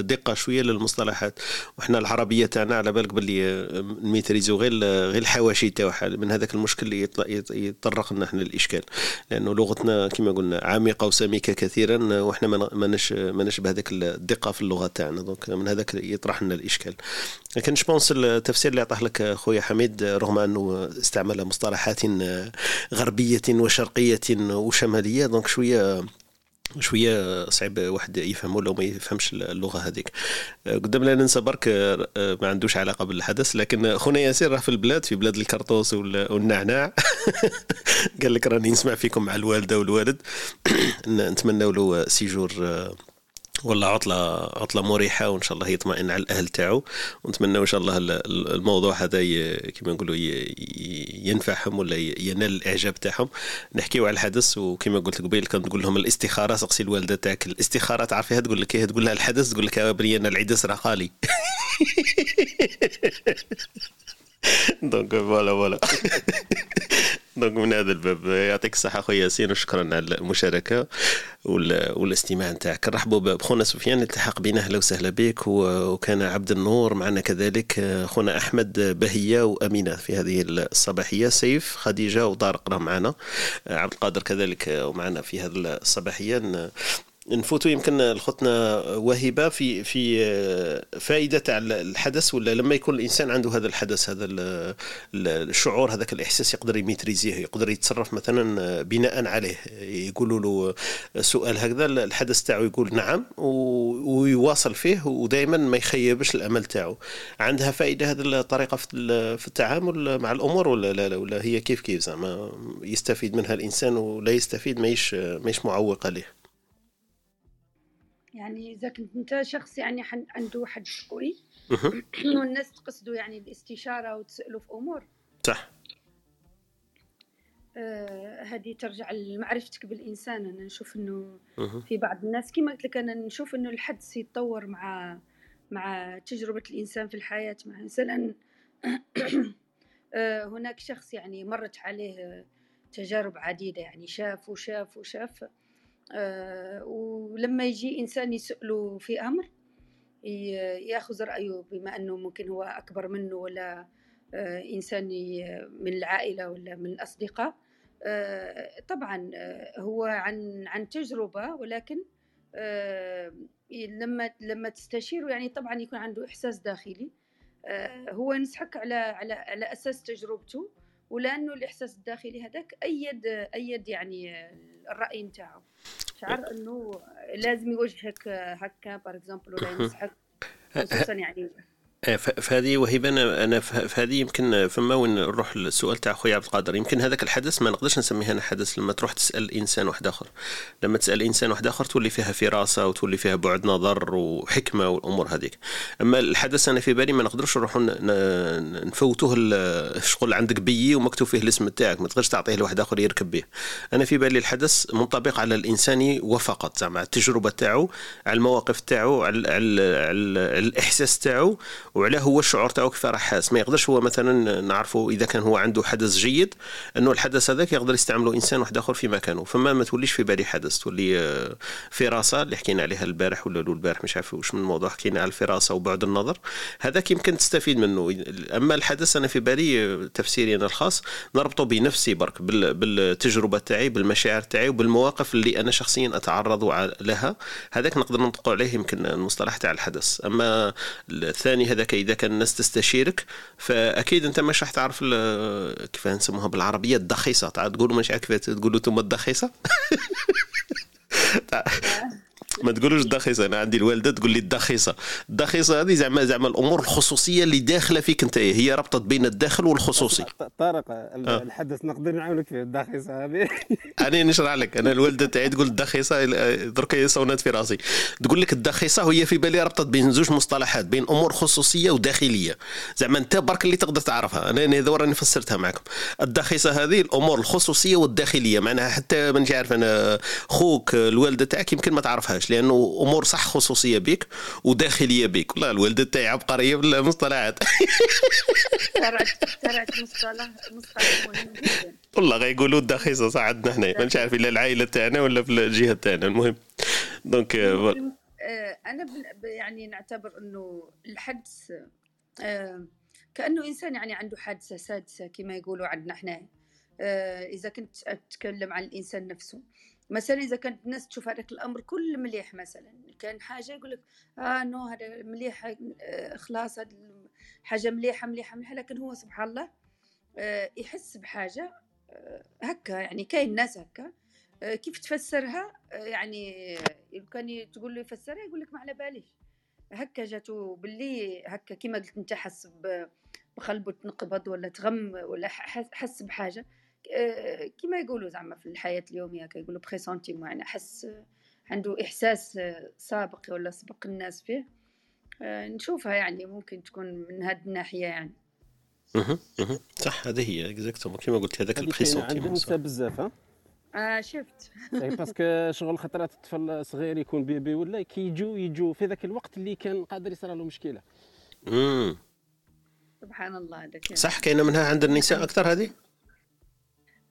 دقة شوية للمصطلحات. وحنا العربية تاعنا على بالك باللي ن maîtriser و غير غير الحواشي تاعها من هذاك المشكل اللي يطرق لنا إحنا الاشكال لأنه لغتنا كما قلنا عميقة وسميكة كثيرا وحنا ما نش ما نش بهذاك الدقة في اللغة تاعنا. donc من هذاك يطرح لنا الإشكال. لكن je pense التفسير اللي عطاه لك خويا حميد رغم أنه استعمل مصطلحات غربية وشرقية وشمالية donc شوية شوية صعيب واحد يفهم ولا ما يفهمش اللغة هذيك. قدام لا ننسى برك ما عندوش علاقة بالحدس لكن خونا ياسر راه في البلاد في بلاد الكرطوس والنعناع. قال لك راني نسمع فيكم مع الوالدة والوالد. نتمنى له séjour ولا عطلة عطلة مريحة وإن شاء الله يطمئن على الأهل تاعو. ونتمنى إن شاء الله الموضوع هذا كما نقولوا ينفعهم ولا ينال الإعجاب تاعهم. نحكيو على الحدس وكما قلت قبيل كنت تقول لهم الاستخارة سقسي الوالدة تاعك الاستخارة. تعرفيها تقول لك إيه؟ تقول لها الحدس تقول لك بري أنا العدس راه غالي. donc voilà voilà donc من هذا الباب يعطيك الصحة خويا ياسين وشكرا على المشاركة والاستماع نتاعك. نرحبوا بخونا سفيان التحق بنا أهلا وسهلا بك وكان عبد النور معنا كذلك خونا أحمد بهية وأمينة في هذه الصباحية. سيف خديجة وطارق راه معنا عبد القادر كذلك ومعنا في هذه الصباحية. نفوتوا يمكن لخوتنا وهبة في في فائدة تاع الحدث ولا لما يكون الإنسان عنده هذا الحدث هذا الشعور هذاك الإحساس يقدر يميتريزيه يقدر يتصرف مثلا بناء عليه. يقولوا له سؤال هكذا الحدث تاعو يقول نعم ويواصل فيه ودائما ما يخيبش الأمل تاعو. عندها فائدة هذه الطريقة في التعامل مع الأمور ولا لا, لا ولا هي كيف كيف؟ زعما يستفيد منها الإنسان ولا يستفيد ماهيش ماهيش معوقه ليه يعني إذا كنت أنت شخص يعني عنده حد قوي والناس تقصدوا يعني الاستشاره وتسألوا في أمور. صح. آه هذه ترجع لمعرفتك بالإنسان. أنا نشوف إنه في بعض الناس كما قلت لك أنا نشوف إنه الحدس يتطور مع مع تجربة الإنسان في الحياة. مع مثلا آه هناك شخص يعني مرت عليه تجارب عديدة يعني شاف وشاف وشاف. ولما يجي إنسان يسأله في أمر يأخذ رأيه بما أنه ممكن هو أكبر منه ولا آه إنسان من العائلة ولا من الأصدقاء. آه طبعا هو عن عن تجربة ولكن لما لما تستشيره يعني طبعا يكون عنده إحساس داخلي. هو ينصحك على على على أساس تجربته ولأنه الإحساس الداخلي هذاك أيد أيد يعني الرأي نتاعو. شعر إنه لازم يوجهك هكا بار اكزومبل ولا ينصحك خصوصا يعني فهذه وهبه أنا فهذه يمكن فما وين نروح للسؤال تاع خويا عبد القادر. يمكن هذاك الحدث ما نقدرش نسميه أنا حدث. لما تروح تسأل إنسان واحد آخر لما تسأل إنسان واحد آخر تولي فيها فراسة وتولي فيها بعد نظر وحكمة والأمور هذيك. أما الحدث أنا في بالي ما نقدرش نروحوا نفوتوه الشغل عندك بيي ومكتوب فيه الاسم تاعك. ما تقدرش تعطيه لواحد آخر يركب به أنا في بالي الحدث منطبق على الإنسان وفقط. زعما التجربة تاعو على المواقف تاعو على, على, على الإحساس تاعو وعلاه هو الشعور تاعو كيف راه حاس. ما يقدرش هو مثلا نعرفوا إذا كان هو عنده حدث جيد إنه الحدث هذاك يقدر يستعمله إنسان واحد آخر في مكانه فما ما توليش في بالي حدث تولي فراسه اللي حكينا عليها البارح ولا البارح مش عارف واش من الموضوع حكينا على الفراسه وبعد النظر. هذاك يمكن تستفيد منه. أما الحدث أنا في بالي تفسيري أنا الخاص نربطه بنفسي برك بالتجربة تاعي بالمشاعر تاعي وبالمواقف اللي أنا شخصيا أتعرض لها. هذاك نقدر نطلق عليه يمكن المصطلح تاع الحدث. أما الثاني هذا هذاك إذا كان الناس تستشيرك فأكيد أنت مش راح تعرف كيف نسموها بالعربية الدخيصة. تقولوا مش عارف كيف تقولوا أنتم الدخيصة؟ ما تقولوش الدخيصة. أنا عندي الوالدة تقول لي الدخيصة. الدخيصة هذه زعما زعما الأمور الخصوصية اللي داخلة فيك أنت. هي ربطت بين الداخل والخصوصي. طارق آه. الحدث نقدر نعاونك في الدخيصة هذه. أنا نشرح لك. أنا الوالدة تاعي تقول الدخيصة درك صونات في راسي. تقول لك الدخيصة وهي في بالي ربطت بين زوج مصطلحات بين أمور خصوصية وداخلية. زعما أنت برك اللي تقدر تعرفها. أنا هذا راني فسرتها معكم. الدخيصة هذه الأمور الخصوصية والداخلية. معناها حتى مانيش عارف أنا خوك الوالدة تاعك يمكن ما تعرفهاش. لأنه أمور صح خصوصية بك وداخلية بك والله الوالده تاعي عبقرية بالمصطلحات مصطلح مصطلح مهم جدا. والله غيقولوا الدخيصه صح عندنا هنا. مانيش عارف الا العائلة تاعنا ولا في الجهة تاعنا. المهم. donc آه، أنا يعني نعتبر إنه الحدس آه، كأنه إنسان يعني عنده حاسة سادسة كما يقولوا عندنا إحنا. آه، إذا كنت أتكلم عن الإنسان نفسه. مثلا إذا كانت الناس تشوف هذاك الأمر كل مليح مثلا كان حاجة يقول لك آه non هذا مليح آه خلاص هذا حاجة مليحة مليحة مليحة لكن هو سبحان الله آه يحس بحاجة آه هكا يعني كاين ناس هكا كيف تفسرها؟ يعني كان تقول له يفسرها يقول لك ما على باليش. هكا جاتو باللي هكا كيما قلت أنت حس بقلبه تنقبض ولا تغم ولا حس بحاجة. كما يقولوا زعما في الحياة اليومية كيقولوا بريسونتي يعني حس عنده إحساس سابق ولا سبق الناس فيه. آه، نشوفها يعني ممكن تكون من هذه الناحية يعني. صح هذه هي exactement كيما قلت هذاك ال pressenti عندنا نساء بزاف ها؟ آه شفت. parce que شغل خطرات الطفل صغير يكون bébé ولا كيجوا يجوا في ذاك الوقت اللي كان قادر يصير له مشكلة. امم سبحان الله هذاك صح كاينة منها عند النساء أكثر هذه؟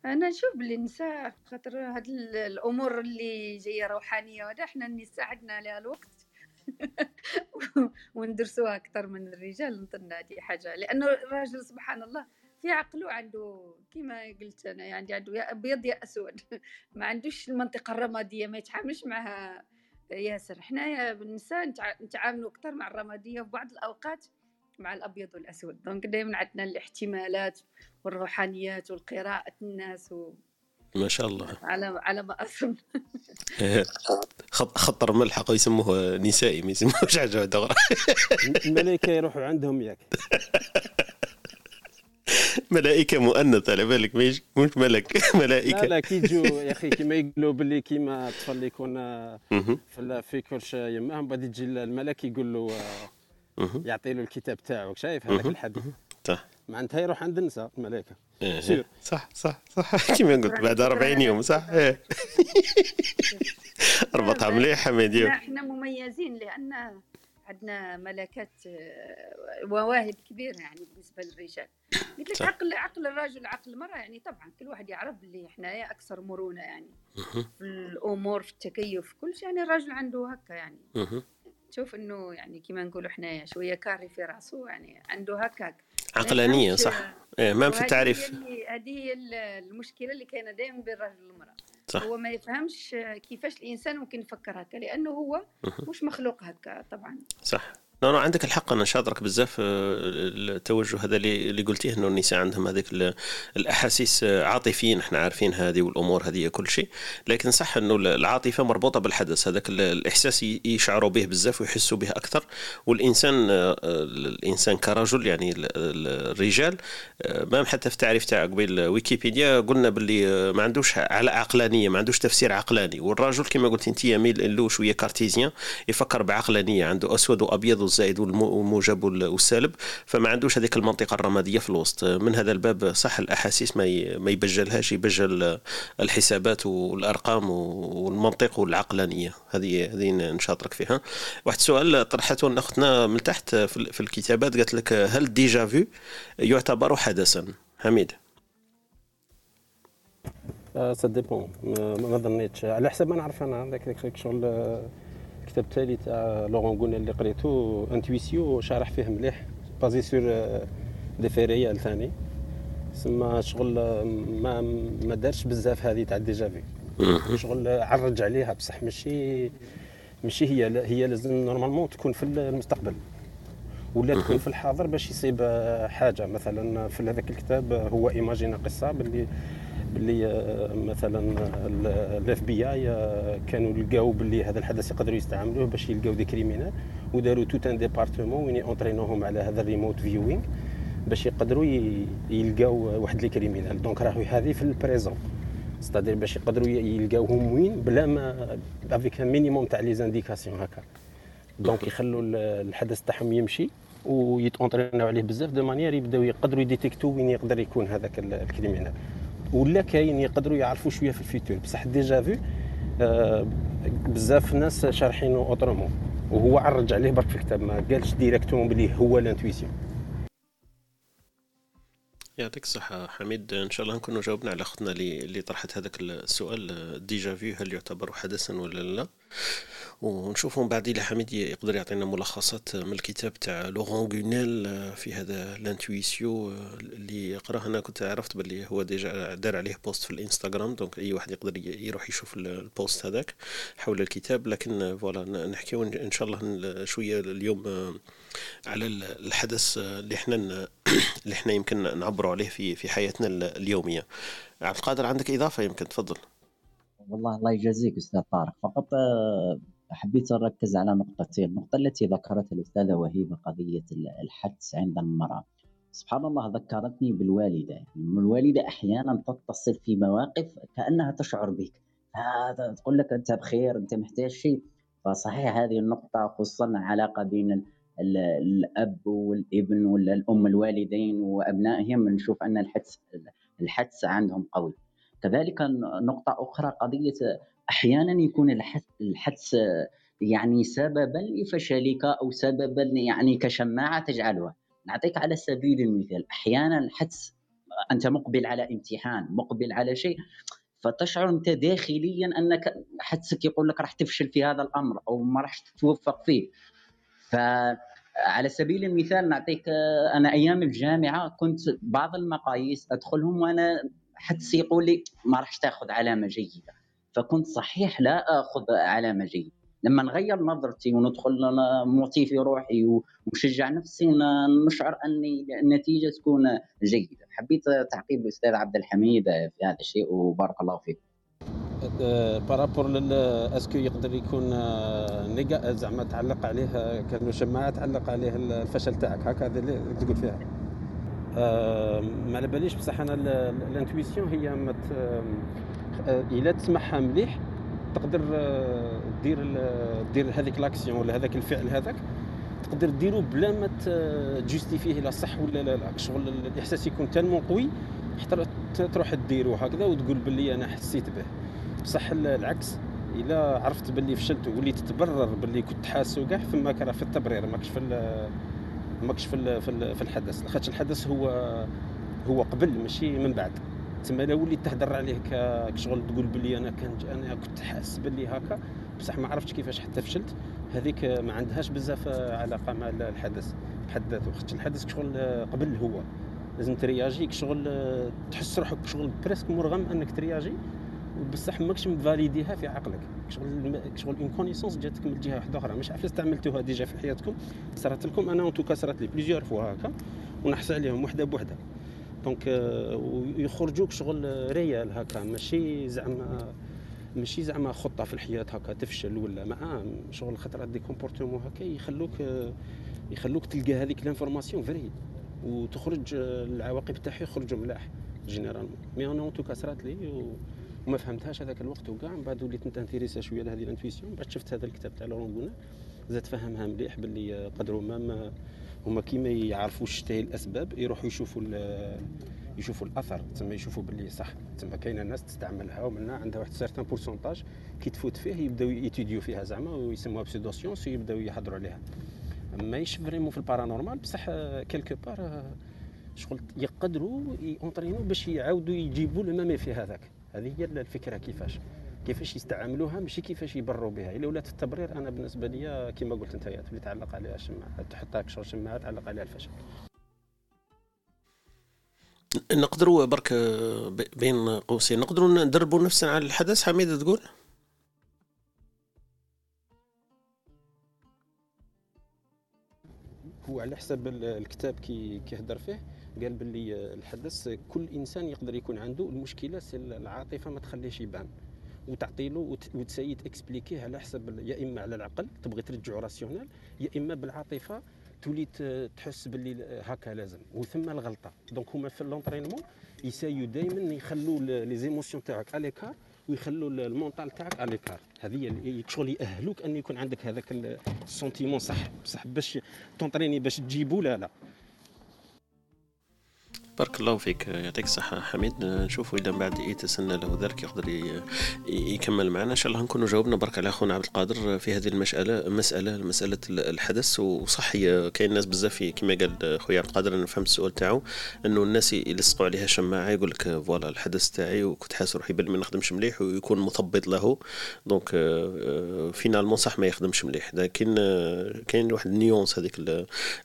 أنا نشوف بلي النساء خاطر هاد الأمور اللي جاية روحانية وهذا إحنا النساء عندنا لها الوقت. وندرسوها أكثر من الرجال نظن هذه حاجة. لأنه الراجل سبحان الله في عقله عنده كما قلت أنا يعني عنده يا أبيض يا أسود. ما عندوش المنطقة الرمادية ما يتعاملش معها ياسر. حنايا النساء نتعاملوا أكثر مع الرمادية في بعض الأوقات. مع الأبيض والأسود. دونك دائما عندنا الاحتمالات والروحانيات والقراءة الناس و... ما شاء الله. على على ما أظن. خطر ملحق يسموه نسائي ما يسموهش حاجة أخرى. الملائكة يروحوا عندهم ياك ملائكة مؤنثة على بالك. مش مش ملك ملائكة. لا لا كي يجوا يا أخي كيما يقولوا باللي كيما الطفل يكون في في كرش يماه بعد يجي الملك يقول له يعطي له الكتاب تاعو شايف هذاك الحديث؟ صح. معناتها يروح عند النساء الملائكة. إيه صح صح صح. كيما قلت بعد 40 يوم صح؟ إيه. ربطها مليح حميد إحنا مميزين لأن عندنا ملكات مواهب كبيرة يعني بالنسبة للرجال. قلت لك عقل عقل الرجل عقل المرأة يعني طبعا كل واحد يعرف اللي إحنا أكثر مرونة يعني. في الأمور في التكيف في كل شيء يعني الرجل عنده هكا يعني. تشوف إنه يعني كما نقولوا إحنا شوية كاري في راسه يعني عنده هكا عقلانية صح. إيه ما في التعريف هذه هي المشكلة اللي كاينة دائما بين الرجل والمرأة. صح. هو ما يفهمش كيفاش الإنسان ممكن يفكر هكا لأنه هو مش مخلوق هكا طبعا. صح. لا عندك الحق. أنا شاطرك بزاف آه، التوجه هذا اللي قلتيه إنه النساء عندهم هذيك الأحاسيس آه، عاطفيين. إحنا عارفين هذه والأمور هذه كل شيء. لكن صح إنه العاطفة مربوطة بالحدث. هذاك الإحساس يشعروا به بزاف ويحسوا به أكثر. والإنسان آه، الإنسان كرجل يعني الرجال ما حتى في التعريف تاع قبيل ويكيبيديا قلنا باللي ما عندوش على عقلانية ما عندوش تفسير عقلاني. والرجل كما قلت أنت يميل له شوية كارتيزيان يفكر بعقلانية عنده أسود وأبيض الزائد والموجب والسالب فما عندوش هذيك المنطقة الرمادية في الوسط. من هذا الباب صح الأحاسيس ما يبجلهاش يبجل الحسابات والأرقام والمنطق والعقلانية. هذه هذه نشاطرك فيها. واحد السؤال طرحته أختنا من تحت في الكتابات قالت لك هل déjà يعتبر حدسا؟ حميد. ça dépend ما ظنيتش على حسب ما نعرف أنا ذاك شغل الكتاب التالي تاع Laurent Gounelle اللي قريتو Intuitio شارح فيه مليح basé sur des faits réels ثاني سما شغل ما ما دارش بزاف هذه تاع déjà vu شغل عرج عليها بصح ماشي ماشي هي هي لازم normalement تكون في المستقبل. ولا تكون في الحاضر باش يصيب حاجة. مثلا في هذاك الكتاب هو imagina قصة باللي باللي آه، مثلا ال FBI كانوا لقاو باللي هذا الحدس يقدروا يستعملوه باش يلقاو des criminels وداروا tout un département وين entraîn وهم على هذا ال remote viewing باش يقدروا يلقاو واحد les criminels donc راهو هذه في ال prison. c'est-à-dire باش يقدروا يلقاوهم وين بلا ما avec minimum تاع les indications هكا. donc يخلوا الحدس تاعهم يمشي ويت entraîn او عليه بزاف de manières يبداو يقدروا ي détect و وين يقدر يكون هذاك ال criminel ولا كاين يقدروا يعرفوا شوية في ال futur. بصح déjà vu آه بزاف ناس شارحينه autrement وهو عرج عليه برك في الكتاب ما قالش directement بلي هو l'intuition يعطيك الصحة حميد. إن شاء الله نكونوا جاوبنا على أختنا اللي طرحت هذاك السؤال. déjà vu هل يعتبر حدسا ولا لا؟ ونشوفوا من بعد إلى حميد يقدر يعطينا ملخصات من الكتاب تاع Laurent Gounelle في هذا l'Intuitio اللي قراه. أنا كنت عرفت باللي هو déjà دار عليه post في الإنستغرام donc أي واحد يقدر يروح يشوف ال post هذاك حول الكتاب. لكن فوالا نحكيو إن شاء الله شوية اليوم على الحدث اللي إحنا اللي إحنا يمكن نعبروا عليه في في حياتنا اليومية. عبد القادر عندك إضافة؟ يمكن تفضل. والله الله يجازيك أستاذ طارق. فقط آه، حبيت نركز على نقطتين. النقطة التي ذكرتها الأستاذة وهيبة قضية الحدس عند المرأة. سبحان الله ذكرتني بالوالدة. يعني الوالدة أحيانا تتصل في مواقف كأنها تشعر بك. هذا تقول لك أنت بخير أنت محتاج شيء. فصحيح هذه النقطة خصوصا علاقة بين الأب والابن ولا الام الوالدين وأبنائهم نشوف أن الحدس الحدس عندهم قوي. كذلك نقطة أخرى قضية أحيانا يكون الحدس يعني سببا لفشلك أو سببا يعني كشماعة تجعلها. نعطيك على سبيل المثال أحيانا الحدس أنت مقبل على امتحان مقبل على شيء فتشعر أنت داخليا أنك حدسك يقول لك راح تفشل في هذا الأمر أو ما راح تتوفق فيه. فعلى سبيل المثال نعطيك أنا أيام الجامعة كنت بعض المقاييس أدخلهم وأنا حدس يقول لي ما راح تاخذ علامة جيدة. فكنت صحيح لا آخذ علامة جيدة. لما نغير نظرتي وندخل موتي في روحي ومشجع نفسي نشعر أني النتيجة تكون جيدة. حبيت تعقيب الأستاذ عبد الحميد في هذا الشيء وبارك الله فيك. par rapport est-ce que يقدر يكون آه، زعما تعلق عليه كانوا شماعه تعلق عليه الفشل تاعك. هكا هذا اللي تقول فيها. آه، ما على باليش بصح أنا ال intuition هي إلا تسمعها مليح تقدر دير دير هذيك l'action ولا هذاك الفعل هذاك تقدر ديرو بلا ما ت justifi يه لا صح ولا لا لا شغل الإحساس يكون tellement قوي حتى تروح ديرو هكذا وتقول باللي أنا حسيت به. بصح العكس إلا عرفت باللي فشلت وليت تبرر باللي كنت حاسو كاع فما كان في التبرير ماكش في ماكش في في الحدس. لاخاطش الحدس هو هو قبل ماشي من بعد. تما الا وليت تهدر عليه كشغل تقول باللي أنا كنت أنا كنت حاس باللي هكا بصح ما عرفتش كيفاش حتى فشلت. هذيك ما عندهاش بزاف علاقة مع الحدس بحد ذاته. خاطش الحدس شغل قبل هو. لازم ترياجي شغل تحس روحك شغل presque مرغم انك ترياجي. بصح ماكش م validé يها في عقلك. شغل شغل une connaissance جاتك من جهة واحدة أخرى. مش عارف استعملتوها déjà في حياتكم. صارت لكم. أنا en tout cas صارت لي plusieurs fois هكا. ونحس عليهم وحدة بوحدة. donc يخرجوك شغل réel هكا. ماشي زعما ماشي زعما خطة في الحياة هكا تفشل ولا ما شغل خاطر des comportements هكا يخلوك يخلوك تلقى هذيك l'information vraie وتخرج العواقب تاعها يخرجوا ملاح généralement mais أنا en tout cas صرات لي. وما فهمتهاش هذاك الوقت وكاع من بعد وليت نت intéressa شوية لهذه ال intuition بعد شفت هذا الكتاب تاع Laurent Gounelle زاد فهمها مليح باللي قدروا ما هما كيما يعرفوا تاهي الأسباب يروحوا يشوفوا يشوفوا الأثر تما يشوفوا باللي صح. تما كاينة الناس تستعملها ومنا عندها واحد certain pourcentage كي تفوت فيه يبداو ي étudi و فيها زعما ويسموها pseudo-science ويبداو يحضروا عليها. ماهيش vraiment في ال paranormal بصح quelque part شغل يقدروا ي entraîn و باش يعاودوا يجيبوا le même في هذاك. هذه هي الفكرة كيفاش. كيفاش يستعملوها ماشي كيفاش يبرروا بها. إلا ولات التبرير أنا بالنسبة لي كما قلت أنت تولي تعلق عليها شماعه تحطها كشغل شماعه تعلق عليها الفشل. نقدروا برك بين قوسين. نقدروا ندربوا نفسنا على الحدس حميد تقول؟ هو وعلى حسب الكتاب كي كيهضر فيه قال باللي الحدس كل إنسان يقدر يكون عنده. المشكلة العاطفة ما تخليش يبان. وتعطي له و t'essayes t'expliquer على حسب يا إما على العقل تبغي ترجعو rationnel يا إما بالعاطفة تولي تحس باللي هكا لازم وثم الغلطة. donc هما في l'entraînement يسايو دائما يخلوا les émotions تاعك à l'écart ويخلوا ال mental تاعك à l'écart هذه شغل يأهلوك أن يكون عندك هذاك ال sentiment صح بصح باش تونطريني باش تجيبو لا لا. بارك الله فيك يعطيك الصحة حميد. نشوفوا إذا من بعد يتسنى له ذلك يقدر يكمل معنا. إن شاء الله نكونوا جاوبنا. برك على أخونا عبد القادر في هذه المسألة مسألة مسألة الحدس. وصح كاين ناس بزاف كما قال خويا عبد القادر أنا فهمت السؤال تاعو أنه الناس يلصقوا عليها شماعة يقول لك voilà الحدس تاعي وكنت حاسس روحي بالي ما نخدمش مليح ويكون مثبط له. donc finalement صح ما يخدمش مليح. لكن كاين واحد ال nuance هذيك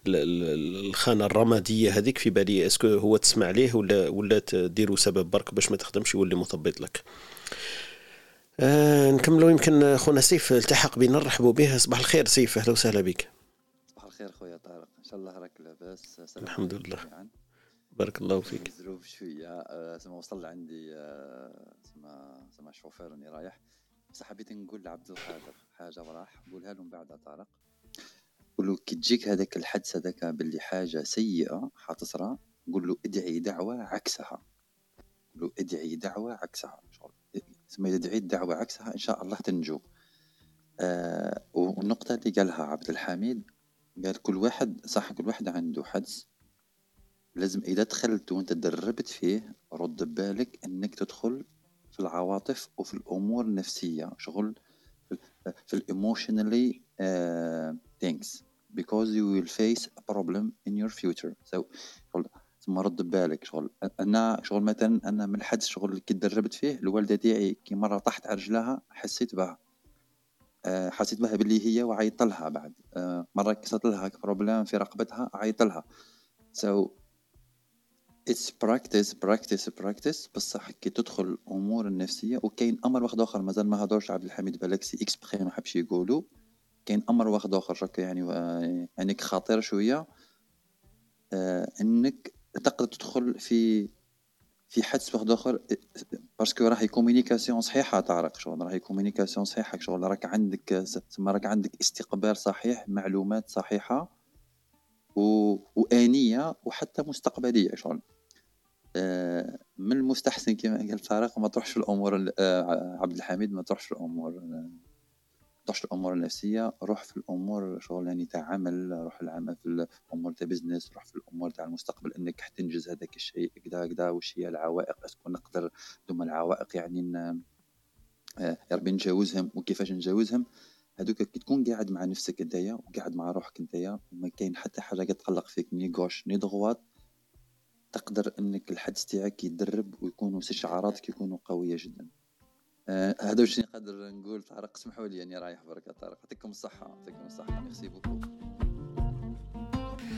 الخانة الرمادية هذيك في بالي. est-ce que هو تسمع عليه ولا ولا تديروا سبب برك باش ما تخدمش يولي مثبط لك. آه نكملوا يمكن خونا سيف التحق بنا نرحبوا به. صباح الخير سيف أهلا وسهلا بك. صباح الخير خويا طارق. إن شاء الله راك لاباس. الحمد لله. بارك الله فيك. مزروف شوية. آه سما وصل عندي آه سما سما شوفير راني رايح. بس حبيت نقول لعبد القادر حاجة وراح. نقولها له من بعد طارق. قول كي تجيك هذاك الحدث هذاك باللي حاجة سيئة حتصرى قول له ادعي دعوة عكسها. قول له ادعي دعوة عكسها. ثم إذا دعيت دعوة عكسها إن شاء الله تنجو. آه والنقطة اللي قالها عبد الحميد قال كل واحد صح كل واحد عنده حدث لازم إذا دخلت وأنت دربت فيه رد بالك إنك تدخل في العواطف وفي الأمور النفسية. شغل في الإيموشنالي uh, things. Because you will face a problem in your future. So ثم رد بالك شغل. أنا شغل مثلا أنا من الحدث شغل اللي كنت دربت فيه الوالدة تاعي كي مرة طحت على رجلها حسيت بها. حسيت بها باللي هي وعيطت لها بعد. مرة كسرت لها problème في رقبتها عيطت لها. So it's practice practice practice. بصح كي تدخل الأمور النفسية وكاين أمر واحد آخر مازال ما هضرش عبد الحميد بالأكسي exprès ما حبش يقولوا كاين أمر واحد آخر يعني يعني خطير شوية. إنك تقدر تدخل في في حدس واحد اخر parce que راهي communication صحيحة تعرف شغل راهي communication صحيحة شغل راك عندك تسمى راك عندك استقبال صحيح معلومات صحيحة و... وآنية وحتى مستقبلية شغل. آه من المستحسن كما قال طارق ما تروحش الأمور آه عبد الحميد ما تروحش الأمور تروحش الأمور النفسيه روح في الأمور شغل يعني تاع عمل روح العمل في الأمور تاع business روح في الأمور تاع المستقبل إنك تنجز هذاك الشيء كذا كذا وش هي العوائق est-ce que نقدر دوما العوائق يعني آه، يا ربي نجاوزهم وكيفاش نجاوزهم. هذوك كي تكون قاعد مع نفسك أنتيا وقاعد مع روحك أنتيا وما كاين حتى حاجة تقلق فيك ni gauche ni droite تقدر إنك الحدس تاعك يدرب ويكونوا استشعاراتك يكونوا قوية جدا. آه، هذا واش نقدر نقول؟ طارق اسمحوا لي أني رايح برك طارق يعطيكم الصحة يعطيكم الصحة. merci beaucoup.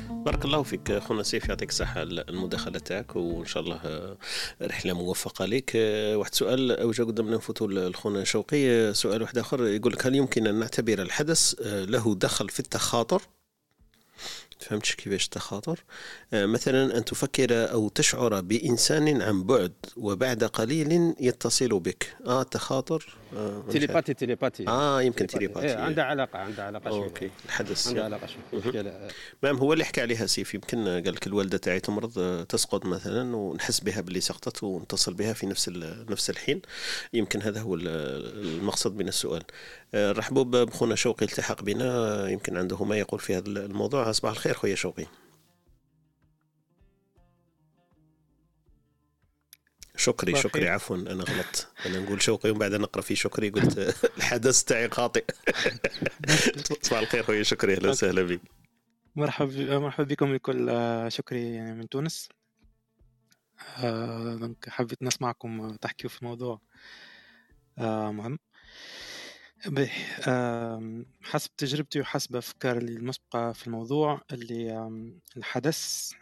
بارك الله فيك خونا سيف يعطيك الصحة المداخلة تاعك وإن شاء الله آه، رحلة موفقة لك. آه، واحد سؤال أوجه قدامنا نفوتوا لخونا شوقي. سؤال واحد آخر يقول لك هل يمكن أن نعتبر الحدس له دخل في التخاطر؟ فهمتش كيفاش التخاطر آه، مثلا أن تفكر أو تشعر بإنسان عن بعد وبعد قليل يتصل بك. آه تخاطر. آه télépathie télépathie آه يمكن télépathie إيه عندها علاقة عندها علاقة شوية. OK الحدس. عندها علاقة شوية. même هو اللي حكى عليها سيف. يمكن قال لك الوالدة تاعي تمرض آه، تسقط مثلا ونحس بها باللي سقطت ونتصل بها في نفس نفس الحين. يمكن هذا هو المقصد من السؤال. آه، رحبوا بخونا شوقي التحق بنا. يمكن عنده ما يقول في هذا الموضوع. صباح الخير. خويا شوقي. شكري. شكري عفوا أنا غلط أنا نقول شوقي ومن بعد نقرأ في شكري قلت الحدث تاعي خاطئ. صباح الخير خويا شكري أهلا وسهلا بك. مرحبا مرحبا بكم الكل. شكري يعني من تونس. دونك حبيت نسمعكم تحكيوا في موضوع مهم. به حسب تجربتي وحسب أفكاري المسبقة في الموضوع اللي الحدث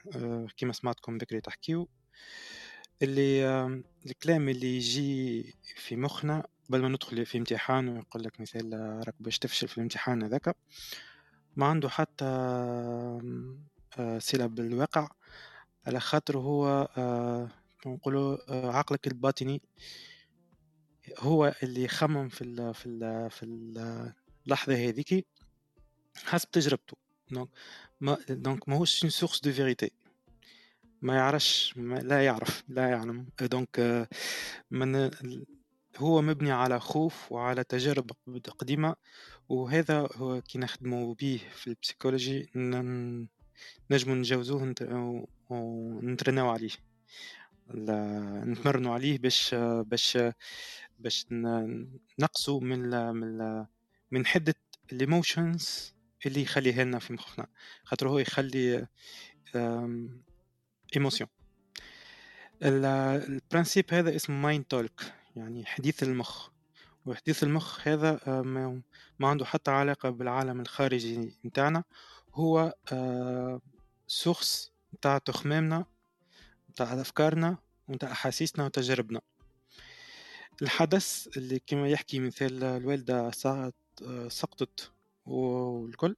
كما سمعتكم بكري تحكيو اللي الكلام اللي يجي في مخنا قبل ما ندخل في امتحان ويقول لك مثال راك باش تفشل في الامتحان هذاك ما عنده حتى صلة بالواقع على خاطر هو نقولوا عقلك الباطني. هو اللي يخمم في ال في ال في اللحظة هذيك حسب تجربته. donc ما donc ماهوش une source de vérité ما يعرفش ما لا يعرف لا يعلم. donc من هو مبني على خوف وعلى تجارب قديمة. وهذا هو كي نخدمو به في ال psychologie نجمو نجاوزوه ونترناو عليه. نتمرنوا عليه باش باش باش نقصوا من من من حدة ال emotions اللي يخليها لنا في مخنا. خاطر هو يخلي émotion. ال principe هذا اسمه mind talk يعني حديث المخ. وحديث المخ هذا ما عنده حتى علاقة بالعالم الخارجي نتاعنا. هو source نتاع تخمامنا نتاع أفكارنا ونتاع أحاسيسنا وتجاربنا. الحدس اللي كما يحكي مثال الوالدة سقطت والكل.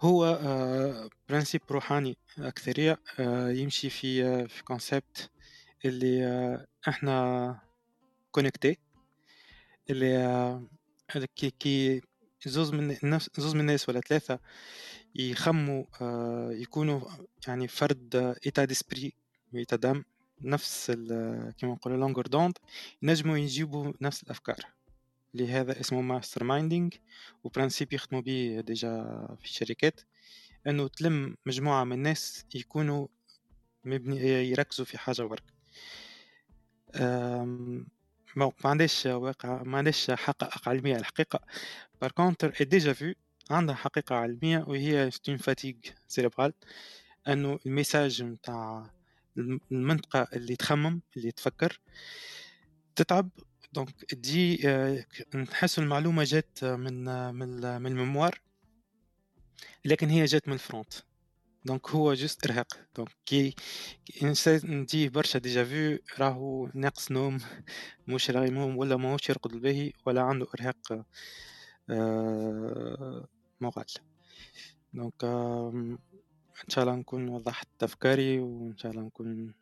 هو principe روحاني أكثرية يمشي في في concept اللي إحنا connectés اللي كي كي زوز من الناس زوز من الناس ولا ثلاثة يخموا يكونوا يعني فرد état d'esprit état d'âme نفس كما نقولوا longueur d'onde ينجموا يجيبوا نفس الأفكار. لهذا اسمه master minding و principe يخدموا به déjà في الشركات انه تلم مجموعة من الناس يكونوا مبني يركزوا في حاجة برك. ما عندهاش واقع ما عندهاش حقائق علمية الحقيقة. par contre déjà vu عندها حقيقة علمية وهي c'est une fatigue cérébrale انه ال message نتاع المنطقة اللي تخمم اللي تفكر تتعب. donc تجي نحس المعلومة جات من من من ال mémoire لكن هي جات من ال front. donc هو juste إرهاق. donc كي انسان نجيه برشا déjà-vu راهو ناقص نوم مش راهي ولا ماهوش يرقد الباهي ولا عنده إرهاق آه moral donc إن شاء الله نكون وضحت افكاري وإن شاء الله نكون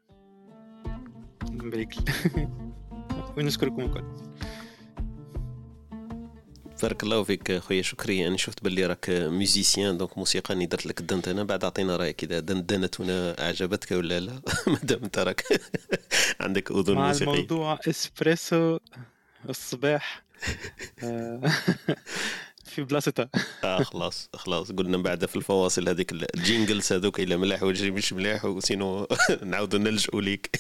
نبارك ونشكركم الكل. بارك الله فيك خويا شكري. أنا شفت باللي راك musicien donc موسيقى اني درت لك الدندنه بعد اعطينا رأيك إذا دندنتنا أعجبتك ولا لا؟ مادام أنت راك عندك أذن موسيقيه مع الموضوع إسبريسو الصباح. في بلاصتها آه خلاص خلاص. قلنا بعد في الفواصل هذيك ال jingles هذوك الا ملاح وجري مش ملاح و sinon نعاودوا نلجؤوا ليك.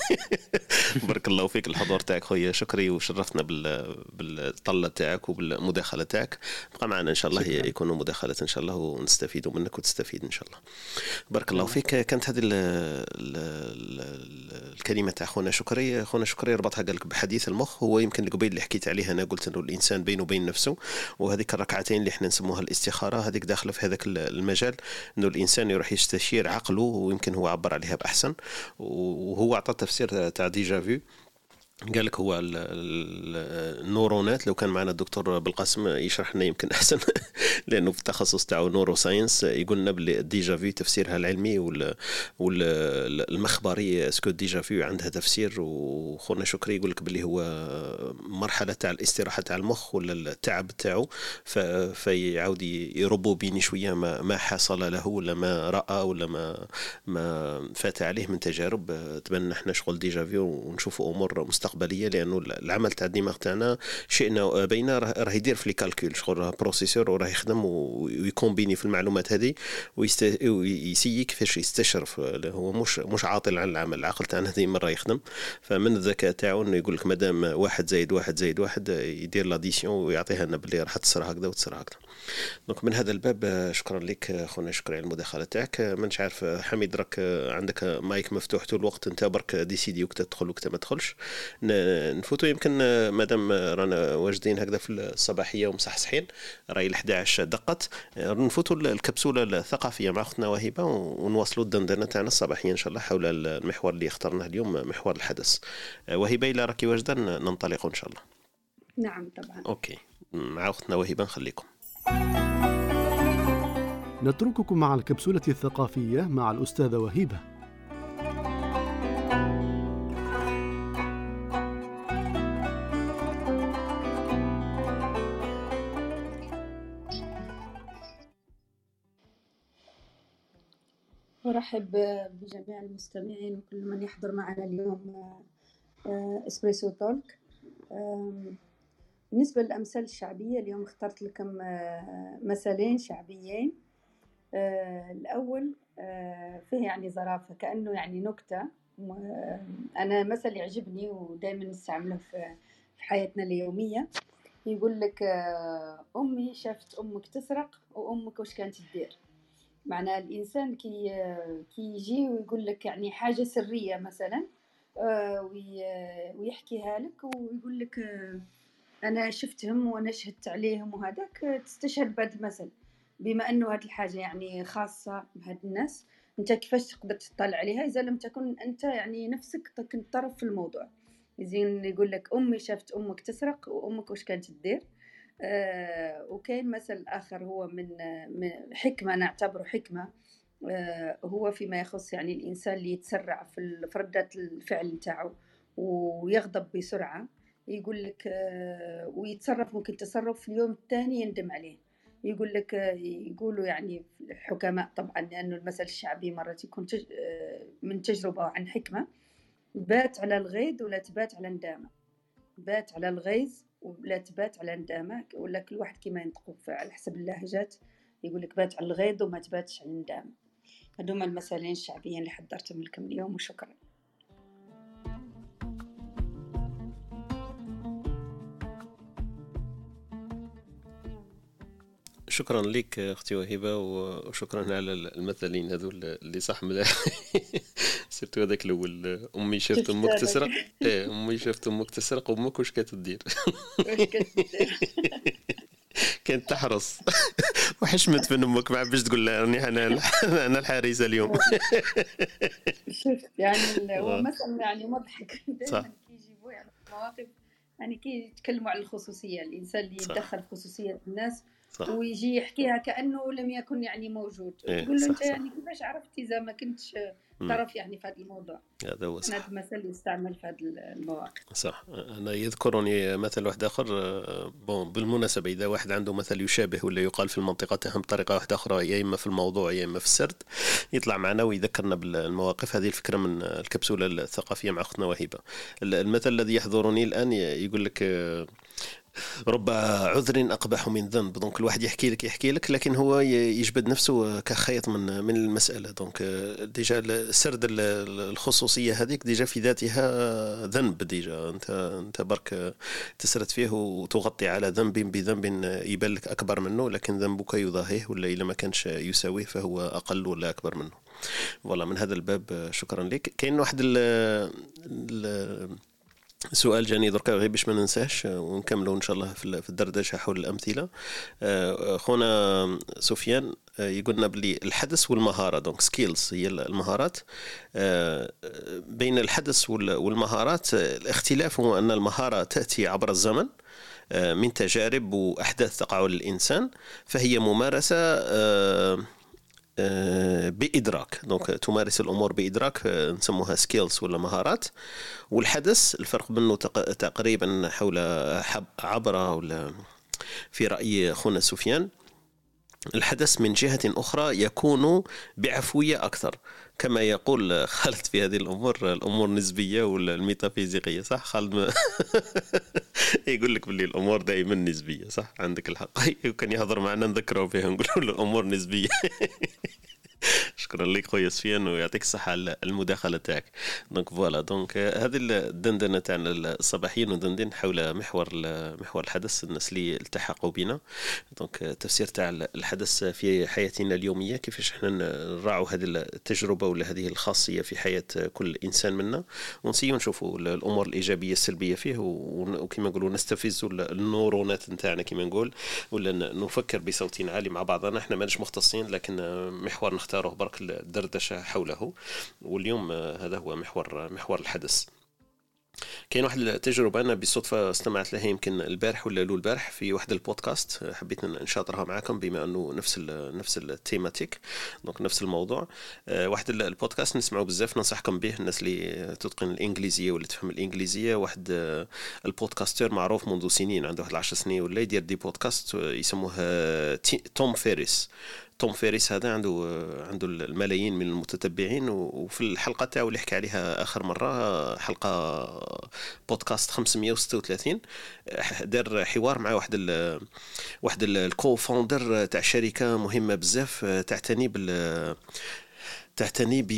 بارك الله فيك الحضور تاعك خويا شكري وشرفتنا بالطلة تاعك وبالمداخلة تاعك. بقى معنا إن شاء الله. يكونوا مداخلات إن شاء الله ونستفيدوا منك وتستفيد إن شاء الله. بارك الله فيك. كانت هذه الكلمة تاع خونا شكري. خونا شكري ربطها قال لك بحديث المخ. هو يمكن قبيل اللي حكيت عليها أنا قلت إنه الإنسان بينه وبين نفسه وهذيك الركعتين اللي إحنا نسموها الاستخارة هذيك داخلة في هذاك المجال إنه الإنسان يروح يستشير عقله ويمكن هو عبر عليها بأحسن وهو اعطى تفسير تاع déjà-vu قال لك هو النورونات. لو كان معنا الدكتور بالقاسم يشرح لنا يمكن أحسن لأنه في التخصص تاعو neuroscience. يقول لنا بلي déjà-vu تفسيرها العلمي والمخبري est-ce que déjà-vu عندها تفسير. وخونا شكري يقول لك بلي هو مرحلة تاع الاستراحة تاع المخ ولا التعب تاعو. فيعاود ي rebobiner شوية ما, ما حصل له ولا ما رأى ولا ما ما فات عليه من تجارب. تبان إحنا شغل déjà-vu ونشوفوا أمور مستقبلية. المستقبليه لأنه العمل تاع الدماغ تاعنا شئنا بينا راه يدير في les calculs شغل processeur وراه يخدم وي combiner في المعلومات هذه وي essayer كيفاش يستشرف هو مش مش عاطل عن العمل العقل تاعنا ديما راه يخدم. فمن الذكاء تاعو إنه يقول لك مادام واحد زايد واحد زايد واحد يدير l'addition ويعطيها لنا باللي راح تصير هكذا وتصير هكذا. donc من هذا الباب شكرا لك خونا شكري على المداخلة تاعك. مانيش عارف حميد راك عندك مايك مفتوح طول الوقت انت برك décide وقت تدخل وقت ما تدخلش. نفوتوا يمكن مادام رانا واجدين هكذا في الصباحية ومصحصحين راهي ال 11 دقت نفوتوا الكبسولة الثقافية مع أختنا وهبه ونواصلوا الدندنة تاعنا الصباحية إن شاء الله حول المحور اللي اخترناه اليوم محور الحدس. وهبه إلى راكي واجدة ننطلق إن شاء الله. نعم طبعا. أوكي. مع أختنا وهبه نخليكم. نترككم مع الكبسولة الثقافية مع الأستاذة وهيبة. أرحب بجميع المستمعين وكل من يحضر معنا اليوم اسبريسو تولك بالنسبة للأمثال الشعبية اليوم اخترت لكم آه، مثلين شعبيين. آه، الأول آه، فيه يعني ظرافة كأنه يعني نكتة. أنا مثل يعجبني ودائما نستعمله في حياتنا اليومية. يقول لك أمي شافت أمك تسرق وأمك وش كانت تدير. معنى الإنسان كي كي يجي ويقول لك يعني حاجة سرية مثلا ويحكيها لك ويقول لك أنا شفتهم وأنا شهدت عليهم وهذاك تستشهد بهذا المثل. بما أنه هذه الحاجة يعني خاصة بهاد الناس أنت كيفاش تقدر تطلع عليها إذا لم تكن أنت يعني نفسك كنت طرف في الموضوع؟ زين يقول لك أمي شافت أمك تسرق وأمك واش كانت تدير؟ آه وكاين مثل آخر هو من, من حكمة نعتبره حكمة. آه هو فيما يخص يعني الإنسان اللي يتسرع في ردة الفعل نتاعو ويغضب بسرعة. يقول لك آه، ويتصرف ممكن تصرف في اليوم الثاني يندم عليه. يقول لك آه، يقولوا يعني الحكماء طبعا لأنه المثل الشعبي مرات يكون آه، من تجربة عن حكمة. بات على الغيظ ولا تبات على ندامة بات على الغيظ ولا تبات على ندامة ولا كل واحد كيما ينطقوا على حسب اللهجات. يقول لك بات على الغيظ وما تباتش على الندامة هذوما المثلين الشعبيين اللي حضرتهم لكم اليوم وشكرا. شكرا لك أختي وهبة وشكرا على المثلين هذو اللي صح ملاح سيرتو هذاك الأول أمي شافت أمك تسرق إيه أمي شافت أمك تسرق أمك واش كتدير. كانت تحرص. وحشمت من أمك ما باش تقول لها راني أنا أنا الحارسه اليوم. شفت يعني هو مثلا يعني مضحك. دائما كيجيبوا يعني مواقف يعني كي يتكلموا على الخصوصية. الإنسان اللي يتدخل في خصوصية الناس صح. ويجي يحكيها كأنه لم يكن يعني موجود. إيه تقول له أنت يعني كيفاش عرفت إذا ما كنتش طرف يعني في هذا الموضوع؟ هذا هو صح. هذا المثل يستعمل في هذه المواقف. صح. أنا يذكرني مثل واحد آخر bon بالمناسبة إذا واحد عنده مثل يشابه ولا يقال في المنطقة تاعهم بطريقه واحدة أخرى يا إما في الموضوع يا إما في السرد يطلع معنا ويذكرنا بالمواقف. هذه الفكرة من الكبسولة الثقافية مع اختنا وهبه المثل الذي يحضرني الآن يقول لك رب عذر أقبح من ذنب. donc الواحد يحكي لك يحكي لك لكن هو يجبد نفسه كخيط من من المسألة. donc déjà سرد الخصوصية هذيك déjà في ذاتها ذنب déjà. أنت أنت برك تسرد فيه وتغطي على ذنب بذنب يبان لك أكبر منه لكن ذنبك يضاهيه ولا اذا ما كانش يساويه فهو أقل ولا أكبر منه. والله من هذا الباب شكرا لك. كاين واحد ال سؤال جاني دركا غير باش ما ننساش ونكملوا إن شاء الله في الدردشة حول الأمثلة. آه، خونا سفيان آه، يقولنا بلي الحدس والمهارة donc skills هي المهارات. آه، بين الحدس والمهارات الاختلاف هو أن المهارة تأتي عبر الزمن من تجارب وأحداث تقع للإنسان فهي ممارسة بإدراك. donc تمارس الأمور بإدراك آه، نسموها skills ولا مهارات. والحدس الفرق بينه تقريبا حول عبرة ولا في رأي خونا سفيان. الحدس من جهة أخرى يكون بعفوية أكثر. كما يقول خالد في هذه الأمور نسبية ولا الميتافيزيقية صح خالد؟ ما يقول لك باللي الأمور دائما نسبية صح؟ عندك الحق. كان يهضر معنا نذكره فيها نقول له الأمور نسبية. شكرا لك خويا سفيان ويعطيك الصحة على المداخلة تاعك. donc voilà donc هذه الدندنة تاعنا الصباحية ندندن حول محور محور الحدث الناس اللي التحقوا بنا. دونك تفسير تاع الحدث في حياتنا اليومية كيفاش إحنا نراعوا هذه التجربة ولا هذه الخاصية في حياة كل إنسان منا. ونسيو نشوفوا الأمور الإيجابية السلبية فيه وكما نقولوا نستفز النورونات نتاعنا كما نقول. ولا نفكر بصوت عالي مع بعضنا إحنا ماناش مختصين لكن محور نختاره برك. الدردشه حوله. واليوم هذا هو محور محور الحدث. كاين واحد التجربة أنا بالصدفه استمعت لها يمكن البارح ولا لو البارح في واحد البودكاست حبيت نشاطرها معكم بما أنه نفس ال نفس ال thématique donc نفس الموضوع. آه، واحد البودكاست نسمعوا بزاف ننصحكم به الناس اللي تتقن الإنجليزية ولا تفهم الإنجليزية. واحد آه، ال podcaster معروف منذ سنين عنده واحد 10 سنين ولا يدير des podcasts يسموه تيم فيريس. تيم فيريس هذا عنده عنده الملايين من المتتبعين وفي الحلقة تاعو اللي حكى عليها آخر مرة حلقة بودكاست 536 دار حوار مع واحد ال واحد ال co-founder تاع شركة مهمة بزاف تعتني بال تعتني ب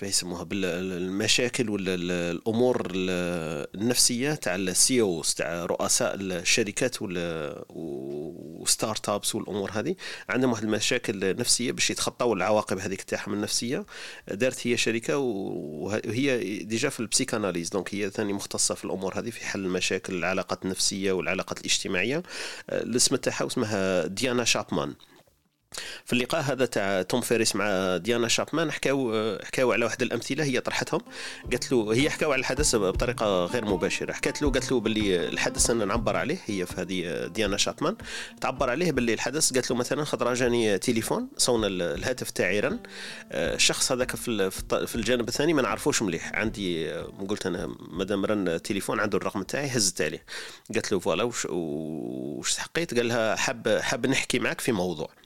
كيف يسموها؟ بالمشاكل ولا الأمور النفسية تاع ال CEOs تاع رؤساء الشركات ولا و startups والأمور هذه. عندهم واحد المشاكل نفسية باش يتخطاو العواقب هذيك تاعهم النفسية. دارت هي شركة وهي déjà في ال psychanalyse donc هي ثاني مختصة في الأمور هذه في حل المشاكل العلاقات النفسية والعلاقات الاجتماعية. الاسم تاعها اسمها ديانا شابمان. في اللقاء هذا تاع تيم فيريس مع ديانا شابمان حكاو حكاو على واحد الأمثلة هي طرحتهم. قالت له هي حكاو على الحدس بطريقة غير مباشرة. حكت له قالت له باللي الحدس أنا نعبر عليه هي في هذه ديانا شابمان. تعبر عليه باللي الحدس قالت له مثلا خطره جاني تليفون صون الهاتف تاعي رن. الشخص هذاك في في الجانب الثاني ما نعرفوش مليح. عندي قلت أنا مادام رن التليفون عنده الرقم تاعي هزت عليه. قالت له voilà وش, وش حبيت؟ قال لها حاب حاب نحكي معك في موضوع.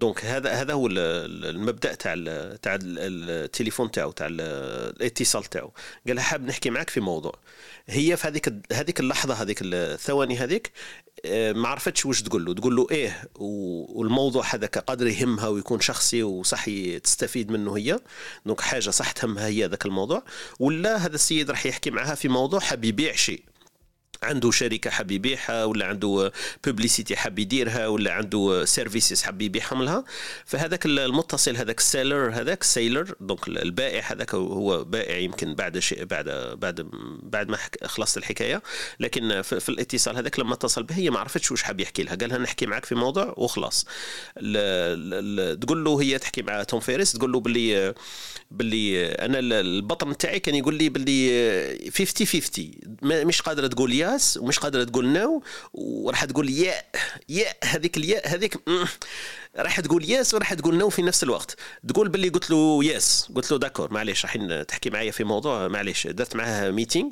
donc هذا هذا هو المبدأ تاع تاع التليفون تاعو تاع الاتصال تاعو. قال حاب نحكي معك في موضوع. هي في هذيك هذيك اللحظة هذيك الثواني هذيك آه، ما عرفتش واش تقول له. تقول له إيه والموضوع هذاك قادر يهمها ويكون شخصي وصح تستفيد منه هي. donc حاجة صح تهمها هي ذاك الموضوع. ولا هذا السيد راح يحكي معها في موضوع حاب يبيع شيء. عنده شركة حاب يبيعها ولا عنده publicité حاب يديرها ولا عنده services حاب يبيعهم لها فهذاك المتصل هذاك ال seller هذاك ال seller donc البائع هذاك هو بائع يمكن بعد شيء بعد بعد بعد ما خلصت الحكاية. لكن في, الاتصال هذاك لما اتصل به هي ما عرفتش واش حاب يحكي لها. قالها نحكي معك في موضوع وخلاص. تقول له هي تحكي مع تيم فيريس تقول له باللي باللي أنا البطن تاعي كان يقول لي باللي 50 50 مش قادرة تقول يا yes ومش قادرة تقول no وراح تقول يا يا هذيك الياء هذيك راح تقول yes وراح تقول no في نفس الوقت. تقول باللي قلت له yes قلت له d'accord معليش راح تحكي معايا في موضوع معليش درت معاه meeting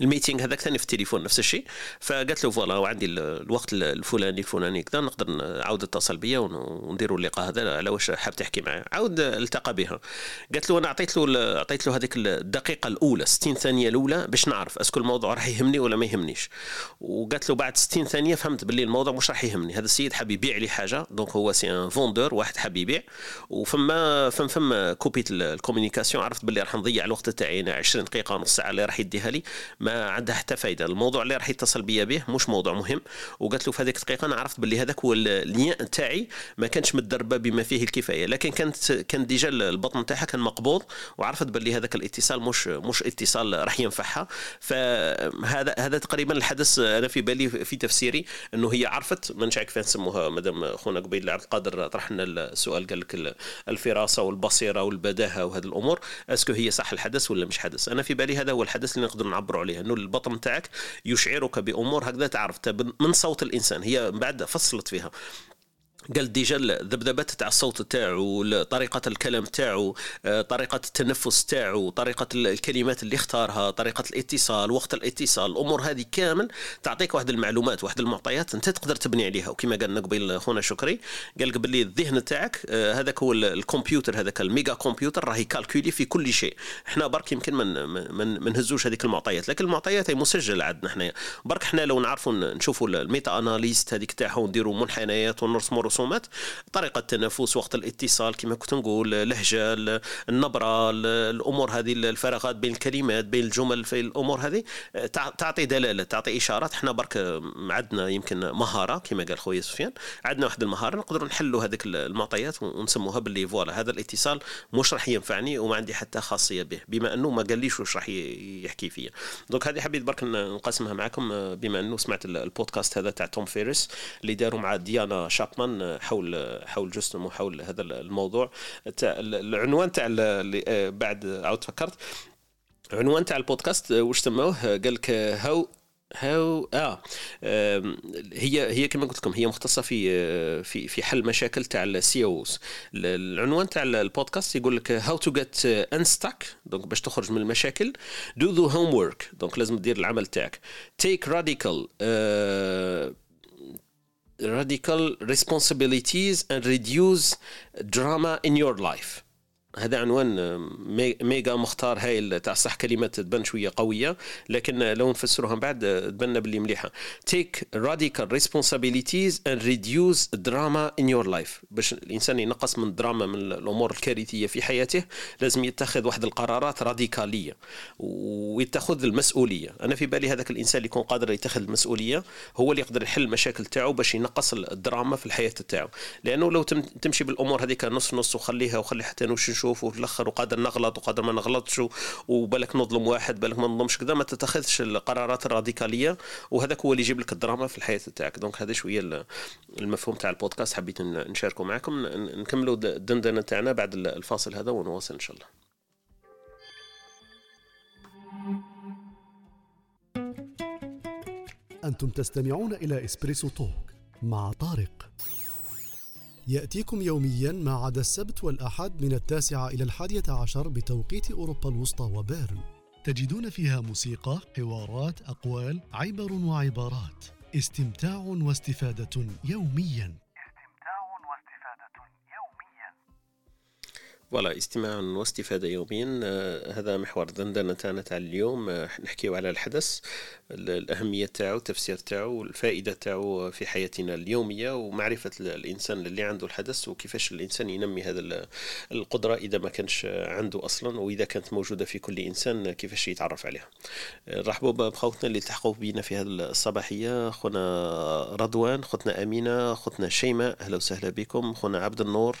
ال meeting هذاك ثاني في التليفون نفس الشيء. فقالت له voilà وعندي الوقت الفلاني الفلاني كذا نقدر عاود اتصل بيا ونديروا اللقاء هذا. على واش حاب تحكي معي عاود التقى بها. قالت له أنا أعطيت له أعطيت له هذيك الدقيقة الأولى 60 ثانية الأولى باش نعرف est-ce que الموضوع راح يهمني ولا ما يهمنيش. وقالت له بعد 60 ثانية فهمت باللي الموضوع مش راح يهمني. هذا السيد حاب يبيع لي حاجة donc هو c'est un vendeur واحد حاب يبيع. وفما فم فم كوبيت ال communication عرفت باللي راح نضيع الوقت تاعي 20 دقيقة نص ساعة اللي راح يديها لي. ما عندها حتى فايدة. الموضوع اللي راح يتصل بيا به مش موضوع مهم. وقالت له في هذيك الدقيقة أنا عرفت باللي هذاك هو اللين تاعي ما كانش متدربة بما فيه الكفاية. لكن كانت كان déjà البطن تاعها كان مقبوض وعرفت باللي هذاك الاتصال مش مش اتصال راح ينفعها. فهذا هذا تقريبا الحدس أنا في بالي في تفسيري إنه هي عرفت. ما نعرف كيف نسموها مادام خونا قبيل عبد القادر طرح لنا السؤال قال لك الفراسة والبصيرة والبداهة وهذه الأمور. est-ce que هي صح الحدس ولا مش حدس؟ أنا في بالي هذا هو الحدس اللي نقدر نعبروا عليه. إنه البطن تاعك يشعرك بأمور هكذا تعرف. من صوت الإنسان هي بعد فصلت فيها. قال déjà الذبذبات تاع الصوت تاعو طريقة الكلام تاعو آه، طريقة التنفس تاعو طريقة الكلمات اللي اختارها طريقة الاتصال وقت الاتصال الأمور هذه كامل تعطيك واحد المعلومات واحد المعطيات أنت تقدر تبني عليها. وكما قالنا قبيل خونا شكري قال باللي الذهن تاعك آه، هذاك هو الكمبيوتر هذاك ال mega computer راهي calculer في كل شيء. إحنا برك يمكن ما نهزوش هذيك المعطيات لكن المعطيات هي مسجلة عندنا إحنا برك إحنا لو نعرفوا نشوفوا ال meta analysis هذيك تاعها ونديروا منحنيات ونرسموا رسومات طريقة التنفس وقت الاتصال كما كنت نقول لهجه النبرة الأمور هذه الفراغات بين الكلمات بين الجمل في الأمور هذه تعطي دلالة تعطي إشارات. إحنا برك عندنا يمكن مهارة كما قال خويا سفيان عندنا واحد المهارة نقدروا نحلوا هذيك المعطيات ونسموها باللي voilà. هذا الاتصال مش راح ينفعني وما عندي حتى خاصية به بما أنه ما قاليش واش راح يحكي فيا. donc هذه حبيت برك نقسمها معكم بما أنه سمعت البودكاست هذا تاع تيم فيريس اللي داروا مع ديانا شابمان حول حول جسم وحول هذا الموضوع. تاع العنوان تاع آه، بعد عاود فكرت عنوان تاع البودكاست واش سموه قال لك how how آه هي هي كما قلت لكم هي مختصة في في في حل مشاكل تاع ال CEOs العنوان تاع البودكاست يقول لك how to get unstuck donc باش تخرج من المشاكل. do the homework donc لازم دير العمل تاعك. take radical radical responsibilities and reduce drama in your life هذا عنوان déjà مختار هايل تاع صح كلمات تبان شوية قوية لكن لو نفسروها من بعد تبان باللي مليحة. Take radical responsibilities and reduce drama in your life. باش الإنسان ينقص من الدراما من الأمور الكارثية في حياته لازم يتخذ واحد القرارات راديكالية ويتخذ المسؤولية. أنا في بالي هذاك الإنسان اللي يكون قادر يتخذ المسؤولية هو اللي يقدر يحل المشاكل تاعو باش ينقص الدراما في الحياة تاعو. لأنه لو تمشي بالأمور هذيك نص نص وخليها وخلي حتى نوش نشوف وفي الأخر وقادر نغلط وقادر ما نغلطش وبالك نظلم واحد بالك ما نظلمش كذا ما تتخذش القرارات الراديكالية. وهذاك هو اللي يجيب لك الدراما في الحياة تاعك. دونك هذا شوية المفهوم تاع البودكاست. حبيت نشاركه معكم. نكملوا الدندنة تاعنا بعد الفاصل هذا ونواصل إن شاء الله. أنتم تستمعون إلى إسبريسو توك مع طارق. يأتيكم يوميا ما عدا السبت والأحد من التاسعة إلى الحادية عشر بتوقيت أوروبا الوسطى وبيرن. تجدون فيها موسيقى، حوارات، أقوال، عبر وعبارات. استمتاع واستفادة يوميا. فوالا استماع واستفادة يوميا. آه، هذا محور الدندنة تاعنا تاع اليوم. آه، نحكيو على الحدث الأهمية تاعو التفسير تاعو الفائدة تاعو في حياتنا اليومية ومعرفة الإنسان اللي عنده الحدث وكيفاش الإنسان ينمي هذا القدرة إذا ما كانش عنده أصلا وإذا كانت موجودة في كل إنسان كيفاش يتعرف عليها. رحبوا بخوتنا اللي التحقوا بينا في هذه الصباحية. خونا رضوان خوتنا أمينة خوتنا شيماء أهلا وسهلا بكم. خونا عبد النور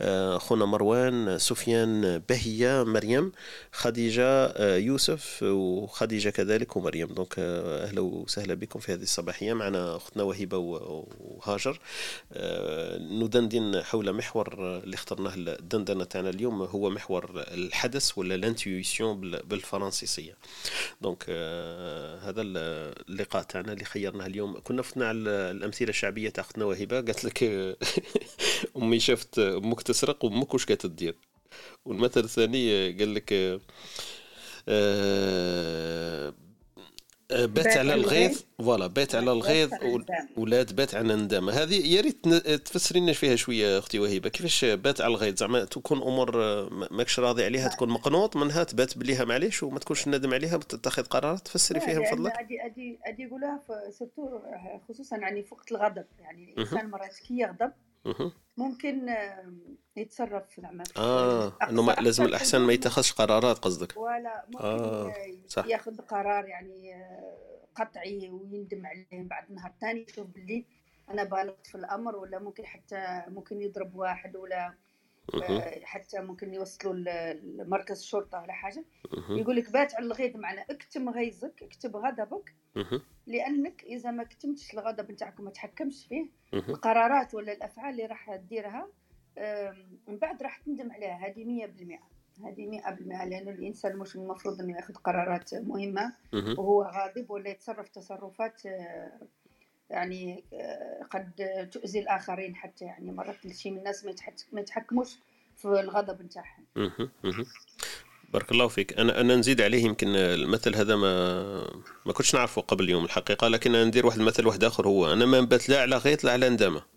آه، خونا مروان سفيان بهية مريم خديجة يوسف وخديجة كذلك ومريم. donc أهلا وسهلا بكم في هذه الصباحية. معنا أختنا وهبه وهاجر. آه، ندندن حول محور اللي اخترناه الدندنة تاعنا اليوم هو محور الحدس ولا l'intuition بالفرنسيسية. donc آه، هذا اللقاء تاعنا اللي خيرناه اليوم. كنا فتنا على الأمثلة الشعبية تاع أختنا وهبه قالت لك أمي شافت أمك تسرق وأمك واش كانت تدير؟ والمثل الثاني قال لك آه بات على الغيظ voilà بات على الغيظ ولا تبات على الندامه هذه يا ريت تفسري لنا فيها شوية أختي وهبه كيفاش بات على الغيظ؟ زعما تكون أمور ماكش راضي عليها تكون مقنوط منها تبات بليها معليش وما تكونش ندم عليها وتتخذ قرارات. تفسري فيها من فضلك. ادي ادي أدي يقولها surtout خصوصا يعني في وقت الغضب. يعني الإنسان مرات كي يغضب ممكن يتصرف زعما آه إنه لازم الأحسن ما يتخذش قرارات قصدك. ولا ممكن آه. صح. ياخذ قرار يعني آه، قطعي ويندم عليه بعد نهار ثاني يشوف باللي أنا بالغت في الأمر ولا ممكن حتى ممكن يضرب واحد ولا آه، حتى ممكن يوصلوا لمركز الشرطة ولا حاجة. يقول لك بات على الغيظ معنا اكتم غيظك اكتب غضبك. لأنك إذا ما كتمتش الغضب نتاعك وما تحكمش فيه القرارات ولا الأفعال اللي راح تديرها من بعد راح تندم عليها. هذه 100% هذه 100% لأن الإنسان مش المفروض إنه ياخذ قرارات مهمة. وهو غاضب ولا يتصرف تصرفات آه، يعني آه، قد تؤذي الآخرين حتى. يعني مرات شي من الناس ما يتحكموش في الغضب نتاعهم بارك الله فيك. أنا أنا نزيد عليه. يمكن المثل هذا ما ما كنتش نعرفه قبل اليوم الحقيقة لكن ندير واحد المثل واحد آخر هو. أنا ما نبات لا على غيط لا على ندامة.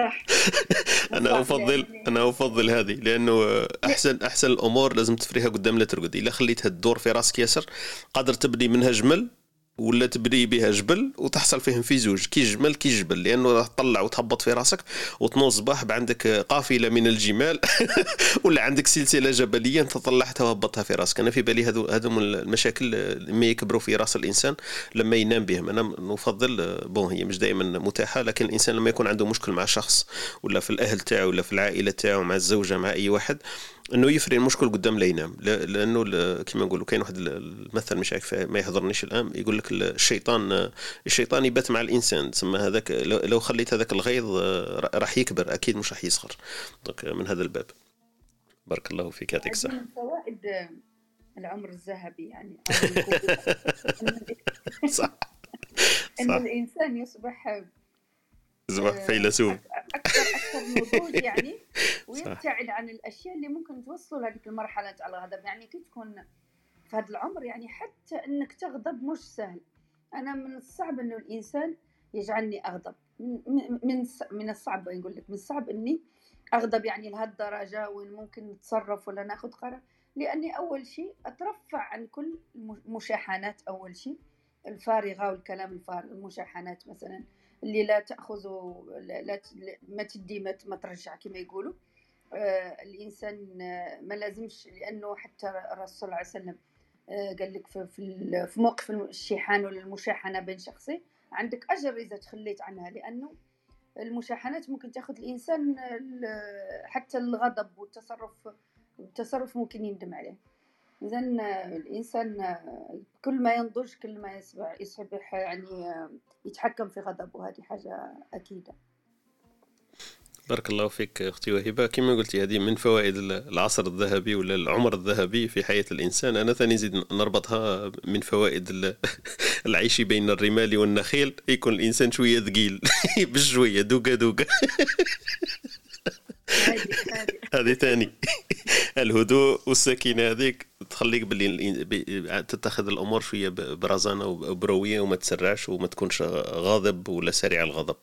صح. أنا افضل أنا أفضل هذه لأنه احسن أحسن الأمور لازم تفريها قدام لا ترقد إلا خليتها تدور في رأسك ياسر قادر تبني منها جمل ولا تبني بها جبل وتحصل فيهم في زوج كي جمل كي جبل لأنه تطلع وتهبط في راسك وتنوض صباح عندك قافلة من الجمال ولا عندك سلسلة جبلية أنت طلعتها وهبطتها في راسك. أنا في بالي هذو هذو المشاكل ما يكبروا في راس الإنسان لما ينام بهم. أنا نفضل بون هي مش دائما متاحة لكن الإنسان لما يكون عنده مشكل مع شخص ولا في الأهل تاعو ولا في العائلة تاعو مع الزوجة مع أي واحد إنه يفري المشكل قدام لا ينام لأنه كما نقولوا كاين واحد المثل مش عارف ما يحضرنيش الآن يقول لك الشيطان الشيطان يبات مع الإنسان. تسمى هذاك لو خليت هذاك الغيظ راح يكبر أكيد مش راح يصغر. من هذا الباب. بارك الله فيك يعطيك الصحة. من عند العمر الذهبي يعني. صح. إن الإنسان يصبح يصبح آه، فيلسوف. أكثر أكثر نضوج يعني ويبتعد عن الأشياء اللي ممكن توصل لهذيك المرحلة تاع الغضب. يعني كي تكون في هذا العمر يعني حتى إنك تغضب مش سهل. أنا من الصعب إنه الإنسان يجعلني أغضب. من من من الصعب نقول لك من الصعب إني أغضب يعني لهالدرجه وين ممكن نتصرف ولا ناخذ قرار. لأني أول شيء أترفع عن كل المشاحنات أول شيء الفارغة والكلام الفارغ المشاحنات مثلا. اللي لا تأخذ لا, ما تدي ما ترجع كما يقولوا. آه الإنسان ما لازمش لأنه حتى الرسول صلى الله عليه وسلم آه قال لك في, في موقف الشيحان ولا المشاحنه بين شخصين عندك أجر إذا تخليت عنها لأنه المشاحنات ممكن تأخذ الإنسان حتى الغضب والتصرف التصرف ممكن يندم عليه. إذا الإنسان كل ما ينضج كل ما يصبح يصبح يعني يتحكم في غضبه. هذه حاجة أكيدة. بارك الله فيك أختي وهبة. كما قلتي هذه من فوائد العصر الذهبي ولا العمر الذهبي في حياة الإنسان. أنا ثاني نزيد نربطها من فوائد العيش بين الرمال والنخيل. يكون الإنسان شوية ثقيل. بشويه دوكا دوكا هذه ثاني. الهدوء والسكينة هذيك تخليك باللي تتخذ الأمور شوية برزانة وبروية وما تسرعش وما تكونش غاضب ولا سريع الغضب.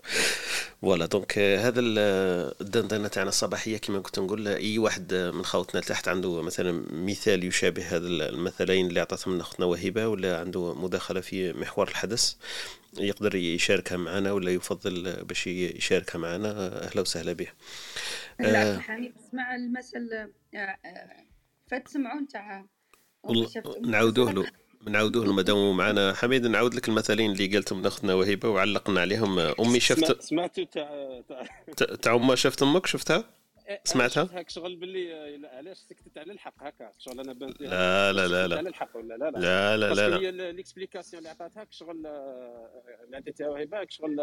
voilà donc هذا الدندنة تاعنا الصباحية كما كنت نقول أي واحد من خوتنا تحت عنده مثلا مثال يشابه هذا المثلين اللي عطتهم من أختنا وهبه ولا عنده مداخلة في محور الحدس يقدر يشاركها معنا ولا يفضل باش يشاركها معنا. أهلا وسهلا به لا آه. حميد اسمع المثل آه، آه، فتسمعون تاع نعاودوه له نعاودوه له مادام معنا حميد نعاود لك المثلين اللي قالتهم اختنا وهبه وعلقنا عليهم. أمي شفت سمعتوا تاع تاع أمها شفت أمك؟ شفتها؟ سمعتها؟ هاك شغل باللي علاش سكتت على الحق هكا؟ شغل أنا بنت لا لا لا لا. على الحق ولا لا؟ لا. لا لا لا, لا. هي الإكسبليكاسيون اللي عطاتها شغل اللي عطيتها وهبه شغل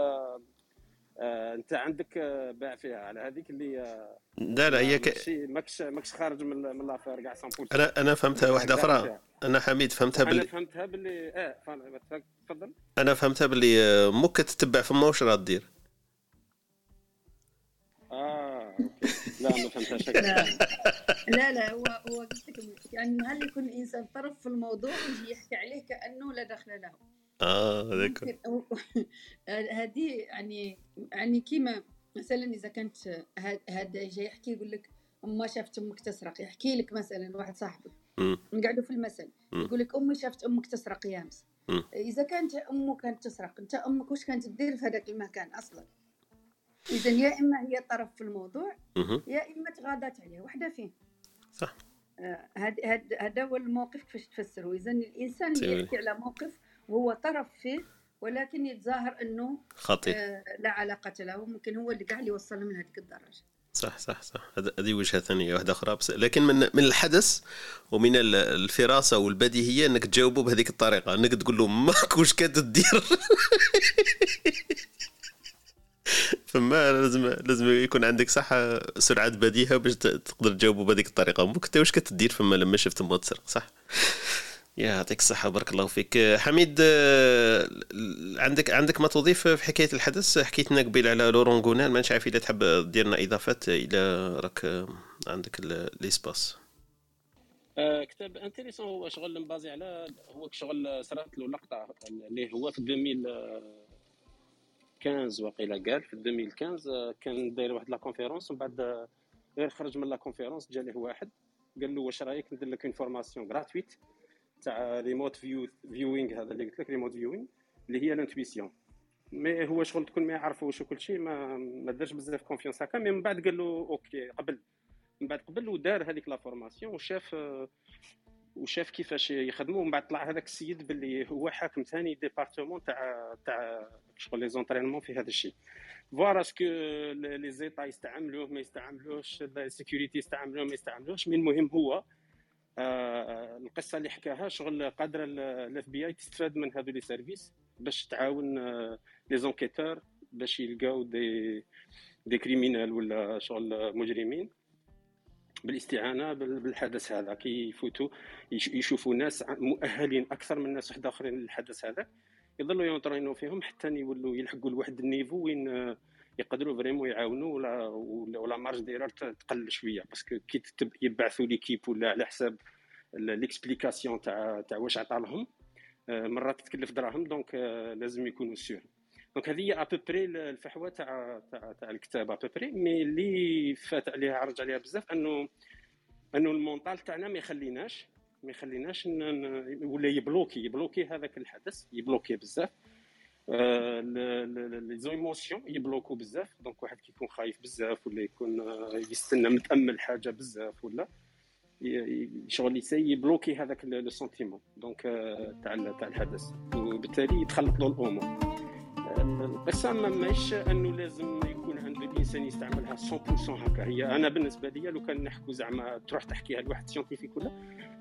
آه انت عندك آه، باع فيها. على هذيك اللي آه لا لا هي ك... ماكش ماكش خارج من من l'affaire كاع أنا أنا فهمتها واحدة أخرى. أنا حميد فهمتها باللي أنا فهمتها باللي آه تفضل. أنا فهمتها باللي آه، يماك تتبع فيما واش راه دير آه لا ما فهمتهاش. لا لا لا هو هو قلت لك يعني هل يكون الانسان طرف في الموضوع ويجي يحكي عليه كأنه لا دخل له. آه هذاك. هذه يعني يعني كيما مثلا إذا كانت هذا جاي يحكي يقول لك ما شافت أمك تسرق. يحكي لك مثلا واحد صاحبك. نقعدوا في المثل. يقول لك أمي شافت أمك تسرق يا أمس. إذا كانت أمك كانت تسرق أنت أمك واش كانت تدير في هذاك المكان أصلا؟ اذا يا إما هي طرف في الموضوع يا إما تغاضت عليه وحدة فين؟ صح. هذا آه هذا هو الموقف كيفاش تفسره اذا الإنسان اللي يحكي على موقف وهو طرف فيه ولكن يتظاهر إنه خطي. آه لا علاقة له. ممكن هو اللي قاعد اللي وصله من هذيك الدرجة. صح صح صح. هذه وجهة ثانية واحدة أخرى. بس لكن من من الحدث ومن الفراسة والبديهية إنك تجاوبه بهذيك الطريقة. إنك تقول له ماكوش كتدير فما لازم لازم يكون عندك صح سرعه بديهة باش تقدر تجاوبه بهذيك الطريقة. ممكن انت واش كتدير فما لما شفت ما تسرق صح؟ يعطيك الصحة بارك الله فيك. حميد آه، عندك عندك ما تضيف في حكاية الحدس؟ حكيت لنا قبيل على Laurent Gounelle ما عارف إذا تحب دير لنا إضافات إلى راك عندك l'espace آه كتاب intéressant هو شغل مبازي على هو شغل صرات له لقطة اللي هو في 2015 وقيلا قال في 2015 كان داير واحد la conférence ومن بعد غير خرج من la conférence جا له واحد قال له واش رأيك ندير لك une formation gratuite تاع remote view viewing هذا اللي قلت لك remote viewing اللي هي l'intuition mais هو شغل تكون ما يعرفوش وكل شيء ما ما دارش بزاف confiance هكا mais من بعد قال له OK قبل. من بعد قبل ودار هذيك la formation وشاف وشاف كيفاش يخدموا ومن بعد طلع هذاك السيد باللي هو حاكم ثاني département تاع تاع شغل les entraînements في هذا الشيء. voilà est-ce que les États يستعملوه ما يستعملوش ال sécurité يستعملوه ما يستعملوش mais المهم هو آه، القصة اللي حكاها شغل قادرة ال FBI تستفاد من هذو les services باش تعاون les enquêteurs باش يلقاو des des criminels ولا شغل مجرمين بالاستعانة بالحدس هذا. كيفوتوا يشوفوا ناس مؤهلين أكثر من ناس واحد آخرين للحدس هذا يظلوا يونطرينو فيهم حتى يولوا يلحقوا لواحد ال niveau وين يقدروا vraiment يعاونوا ولا ولا marge d'erreur تقل شوية. parce que كي يبعثوا l'équipe ولا على حساب l'explication تاع تاع واش عطا لهم آه، مرات تكلف دراهم donc آه، لازم يكونوا sûr donc هذه هي à peu près الفحوى تاع تاع تاع الكتاب à peu près mais اللي فات عليها عرج عليها بزاف أنه أنه ال mental تاعنا ما يخليناش ما يخليناش ولا يبلوكي. يبلوكي هذاك الحدس يبلوكي بزاف. les émotions يبلوكو بزاف. donc واحد كيكون خايف بزاف ولا يكون يستنى متأمل حاجة بزاف ولا شغل يبلوكي هذاك le sentiment donc تاع تاع الحدس. وبالتالي يتخلط له الأمور. القصة ما ماهيش أنه لازم يكون عنده الانسان يستعملها 100% هكا. هي أنا بالنسبة لي لو كان نحكوا زعما تروح تحكيها لواحد scientifique ولا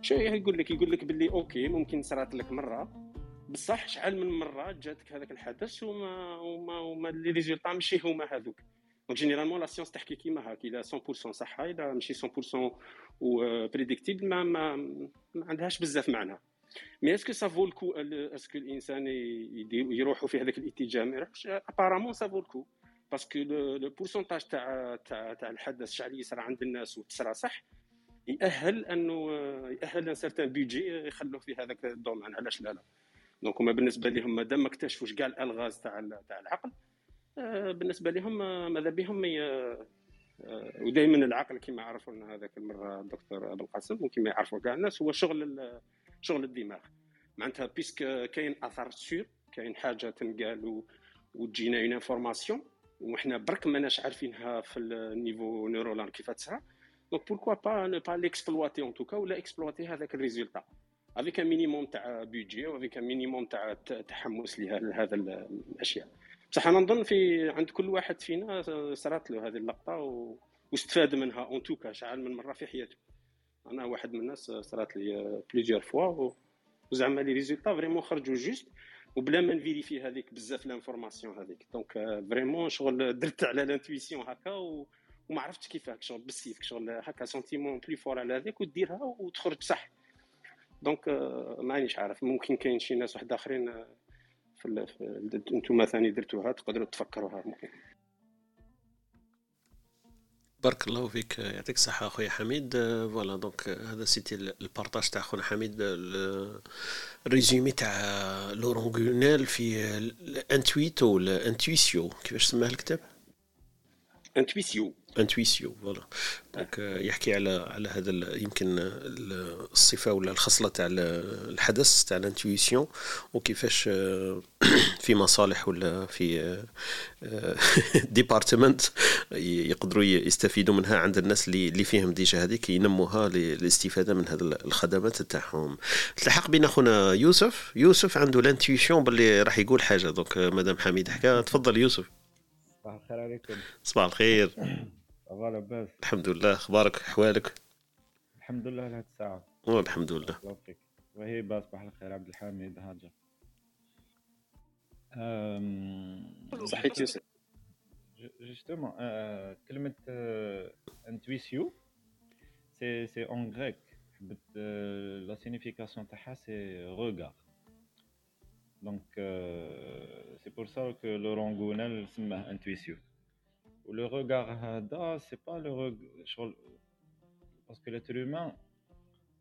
شو يقول لك يقول لك باللي OK ممكن صرات لك مرة. بصح شحال من مرة جاتك هذاك الحدس وما وما وما les résultats ماشي هما هذوك. donc généralement la science تحكي كيما هاك الا 100% صحه الا ماشي 100% و prédictible ما, ما, ما عندهاش بزاف معنى mais est-ce que ça vaut le coup est-ce que الانسان يروحوا في هذاك الاتجاه ما يروحش apparemment ça vaut le coup parce que le pourcentage تاع تاع تاع الحدس شحال يصرى عند الناس وتصرى صح يأهل انه يأهل un certain budget يخلوه في هذاك ال domaine علاش لا لا donc هما بالنسبة لهم مادام ما اكتشفوش كاع الألغاز تاع تاع العقل آه، بالنسبة لهم ماذا بهم؟ آه، ودائما العقل كما عرفوا لنا هذاك المرة الدكتور ابو القاسم وكما يعرفوا كاع الناس هو شغل شغل الدماغ. معناتها puisque كاين أثر sûr كاين حاجة تنقال وتجينا une information وحنا برك ماناش عارفينها في ال niveau neuronal كيف تسرى donc pourquoi pas ne pas l'exploiter en tout cas ولا exploiter هذاك ال résultat avec un minimum تاع budget و avec un minimum تاع تحمس لهذا الاشياء بصح أنا نظن في عند كل واحد فينا صارت له هذه اللقطة و... واستفاد منها. en tout cas شحال من مرة في حياته. أنا واحد من الناس صارت لي plusieurs fois وزعما les résultats vraiment خرجوا justes وبلا ما نفيريفي هذيك بزاف l'information هذيك. donc vraiment شغل درت على l'intuition هكا و... وما عرفتش كيفاك شغل بالسيف شغل هكا sentiment plus fort على هذيك وديرها وتخرج صح donc مانيش عارف. ممكن كاين شي ناس واحد آخرين في أنتم ثاني درتوها تقدروا تفكروها ممكن. بارك الله فيك يعطيك الصحة أخويا حميد. voilà donc هذا c'était ال partage تاع خونا حميد ال résumé تاع Laurent Gounelle في ال intuite أو ال Intuitio. كيفاش سماه الكتاب؟ Intuitio Intuitio voilà donc يحكي على على هذا يمكن الصفة ولا الخصلة تاع الحدس تاع ال intuition وكيفاش في مصالح ولا في départements يقدروا يستفيدوا منها عند الناس اللي اللي فيهم déjà هذيك ينموها للاستفاده من هذه الخدمات تاعهم. تلحق بنا خونا يوسف. يوسف عنده ال intuition باللي راح يقول حاجة. donc مدام حميد حكى تفضل يوسف. صباح الخير عليكم. صباح الخير. صباح لاباس الحمد لله. أخبارك؟ أحوالك؟ الحمد لله لهاد الساعة والحمد لله. الله يوفقك وهيبة صباح الخير عبد الحميد هاجر. صحيت يوسف. justement كلمة intuition c'est c'est en grec حبت la signification تاعها c'est regard Donc, euh, c'est pour ça que le rangonel c'est intuition. le regard hada, c'est pas le regard. Parce que l'être humain,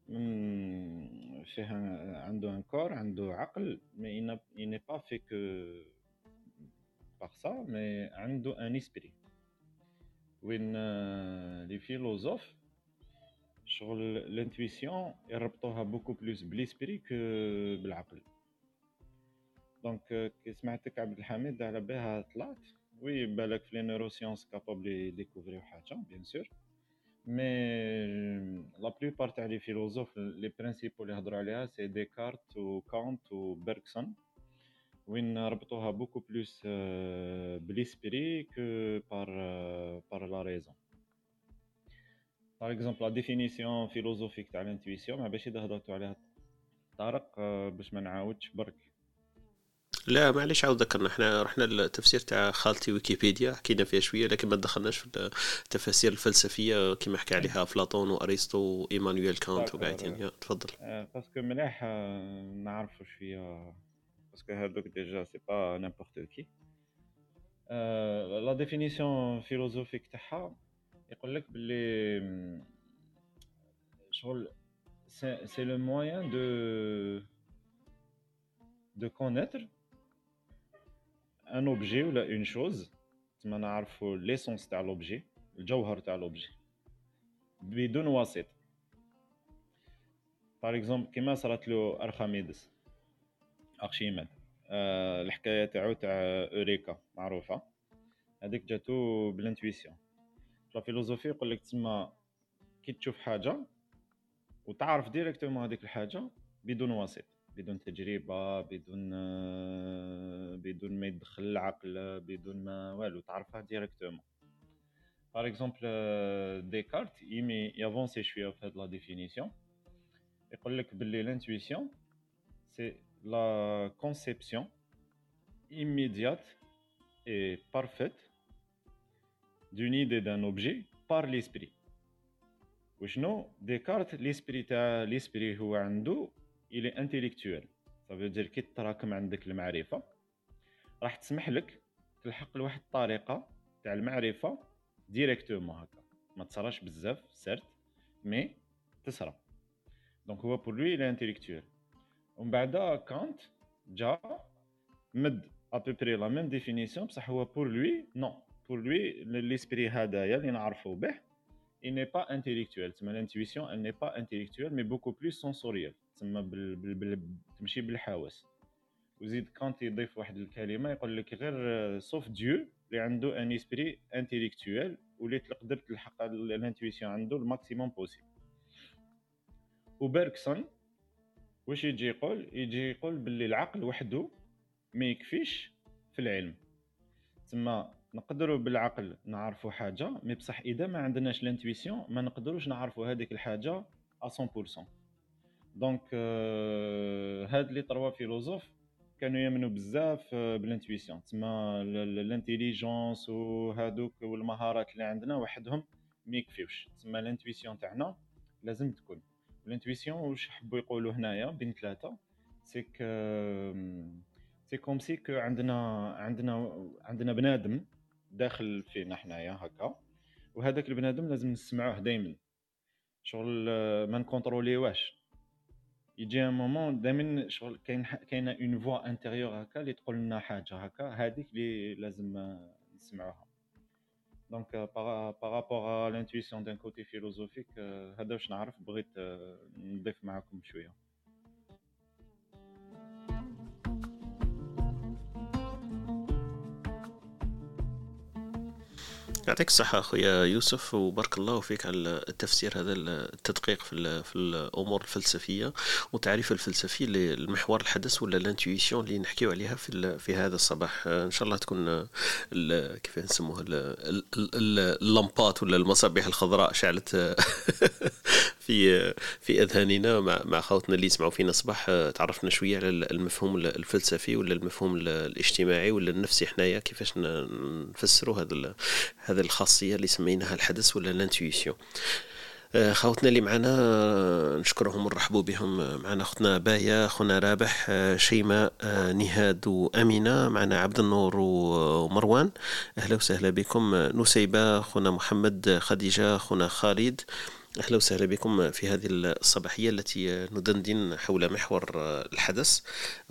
hmm, fait un, un corps, un aql, mais il n'est pas fait que par ça, mais un esprit. When, euh, les philosophes, sur l'intuition, ils rapportent beaucoup plus l'esprit que l'aql. Donc, euh, qu'est-ce que Abdelhamid a oui بالك في les neurosciences capables découvrir و حاجة bien sûr mais la plupart تاع les philosophes les principaux اللي هضروا عليها c'est Descartes و Kant و Bergson وين ربطوها beaucoup plus ب l'esprit que par par la raison par exemple la définition philosophique تاع ال intuition ما باش اذا هضرتو عليها طارق باش ما نعاودش برك لا معليش عاود ذكرنا. إحنا رحنا التفسير تاع خالتي ويكيبيديا حكينا فيها شوية لكن ما دخلناش في التفاسير الفلسفية كما حكى عليها افلاطون وأرسطو وإيمانويل كانت وقاعدين. تفضل. parce que مليح نعرفوا شوية parce que هذوك déjà c'est pas n'importe quelle la définition philosophique تاعها يقول لك باللي شغل c'est le moyen de de connaître un objet ولا une chose تما نعرفوا l'essence تاع l'objet الجوهر تاع l'objet بدون واسط par exemple كيما صرات له ارخميدس Archimède أه الحكاية تاعو تاع eurêka معروفه هذيك جاتو بال intuition la philosophie يقول لك تسمى كي تشوف حاجة وتعرف directement هذيك الحاجة بدون واسط بدون تجربة بدون بدون ما يدخل العقل بدون ما والو تعرفها directement par exemple Descartes mais ي avancer شوية في هاد la définition يقول لك باللي l'intuition c'est la conception immédiate et parfaite d'une idée d'un objet par l'esprit. وشنو Descartes l'esprit تاع l'esprit هو عنده elle est intellectuelle ça veut dire كي تراكم عندك المعرفة راح تسمح لك تلحق لواحد الطريقة تاع المعرفة directement هكا. ما تصراش بزاف certes mais تسرى. donc هو pour lui elle est intellectuelle ومن بعد Kant جا مد à peu près la même définition بصح هو pour lui non pour lui l'esprit هذايا اللي نعرفو به il n'est pas intellectuel. l'intuition elle n'est pas intellectuelle mais beaucoup plus sensorielle. تسمى بال... بال... بال... تمشي بالحواس. وزيد Kant يضيف واحد الكلمة يقول لك غير sauf Dieu اللي عنده un esprit intellectuel واللي تقدر تلحق ال intuition عنده ال maximum possible و Bergson واش يجي يقول؟ يجي يقول باللي العقل وحده ما يكفيش في العلم. تسمى نقدروا بالعقل نعرفوا حاجة mais بصح إذا ما عندناش l'intuition ما نقدروش نعرفوا هذيك الحاجة 100% donc هاد les trois philosophes كانوا يامنوا بزاف بال intuition. تسمى ال intelligence وهادوك والمهارات اللي عندنا وحدهم ما يكفيوش. تسمى ال intuition تاعنا لازم تكون. ال intuition واش حبوا يقولوا هنايا بين ثلاثة؟ c'est que c'est comme si que عندنا عندنا عندنا بنادم داخل فينا حنايا هكا. وهذاك البنادم لازم نسمعوه دائما شغل ما ن contrôler وهش. يجي un moment دائما شغل كاين كاينة une voix intérieure هكا اللي تقول لنا حاجة هكا هذيك اللي لازم نسمعوها. donc par rapport l'intuition dans côté philosophique هذا واش نعرف؟ بغيت نضيف معكم شوية. يعطيك الصحة أخويا يوسف وبارك الله فيك على التفسير هذا التدقيق في, في الأمور الفلسفية وتعريف الفلسفي للمحور الحدس ولا ال intuition اللي نحكيو عليها في في هذا الصباح. إن شاء الله تكون كيف نسموها اللمبات ولا المصابيح الخضراء شعلت في في أذهاننا مع مع خوتنا اللي يسمعوا فينا صباح تعرفنا شوية على المفهوم الفلسفي ولا المفهوم الاجتماعي ولا النفسي حنايا كيفاش نفسروا هذا هذه الخاصية اللي سميناها الحدث ولا الانتويسيون. آه، خوتنا اللي معنا نشكرهم ونرحبوا بهم. معنا اختنا بايا اخونا رابح آه، شيماء آه، نهاد وأمينة. معنا عبد النور ومروان. أهلا وسهلا بكم. نسيبة اخونا محمد خديجة اخونا خالد. أهلا وسهلا بكم في هذه الصباحية التي ندندن حول محور الحدث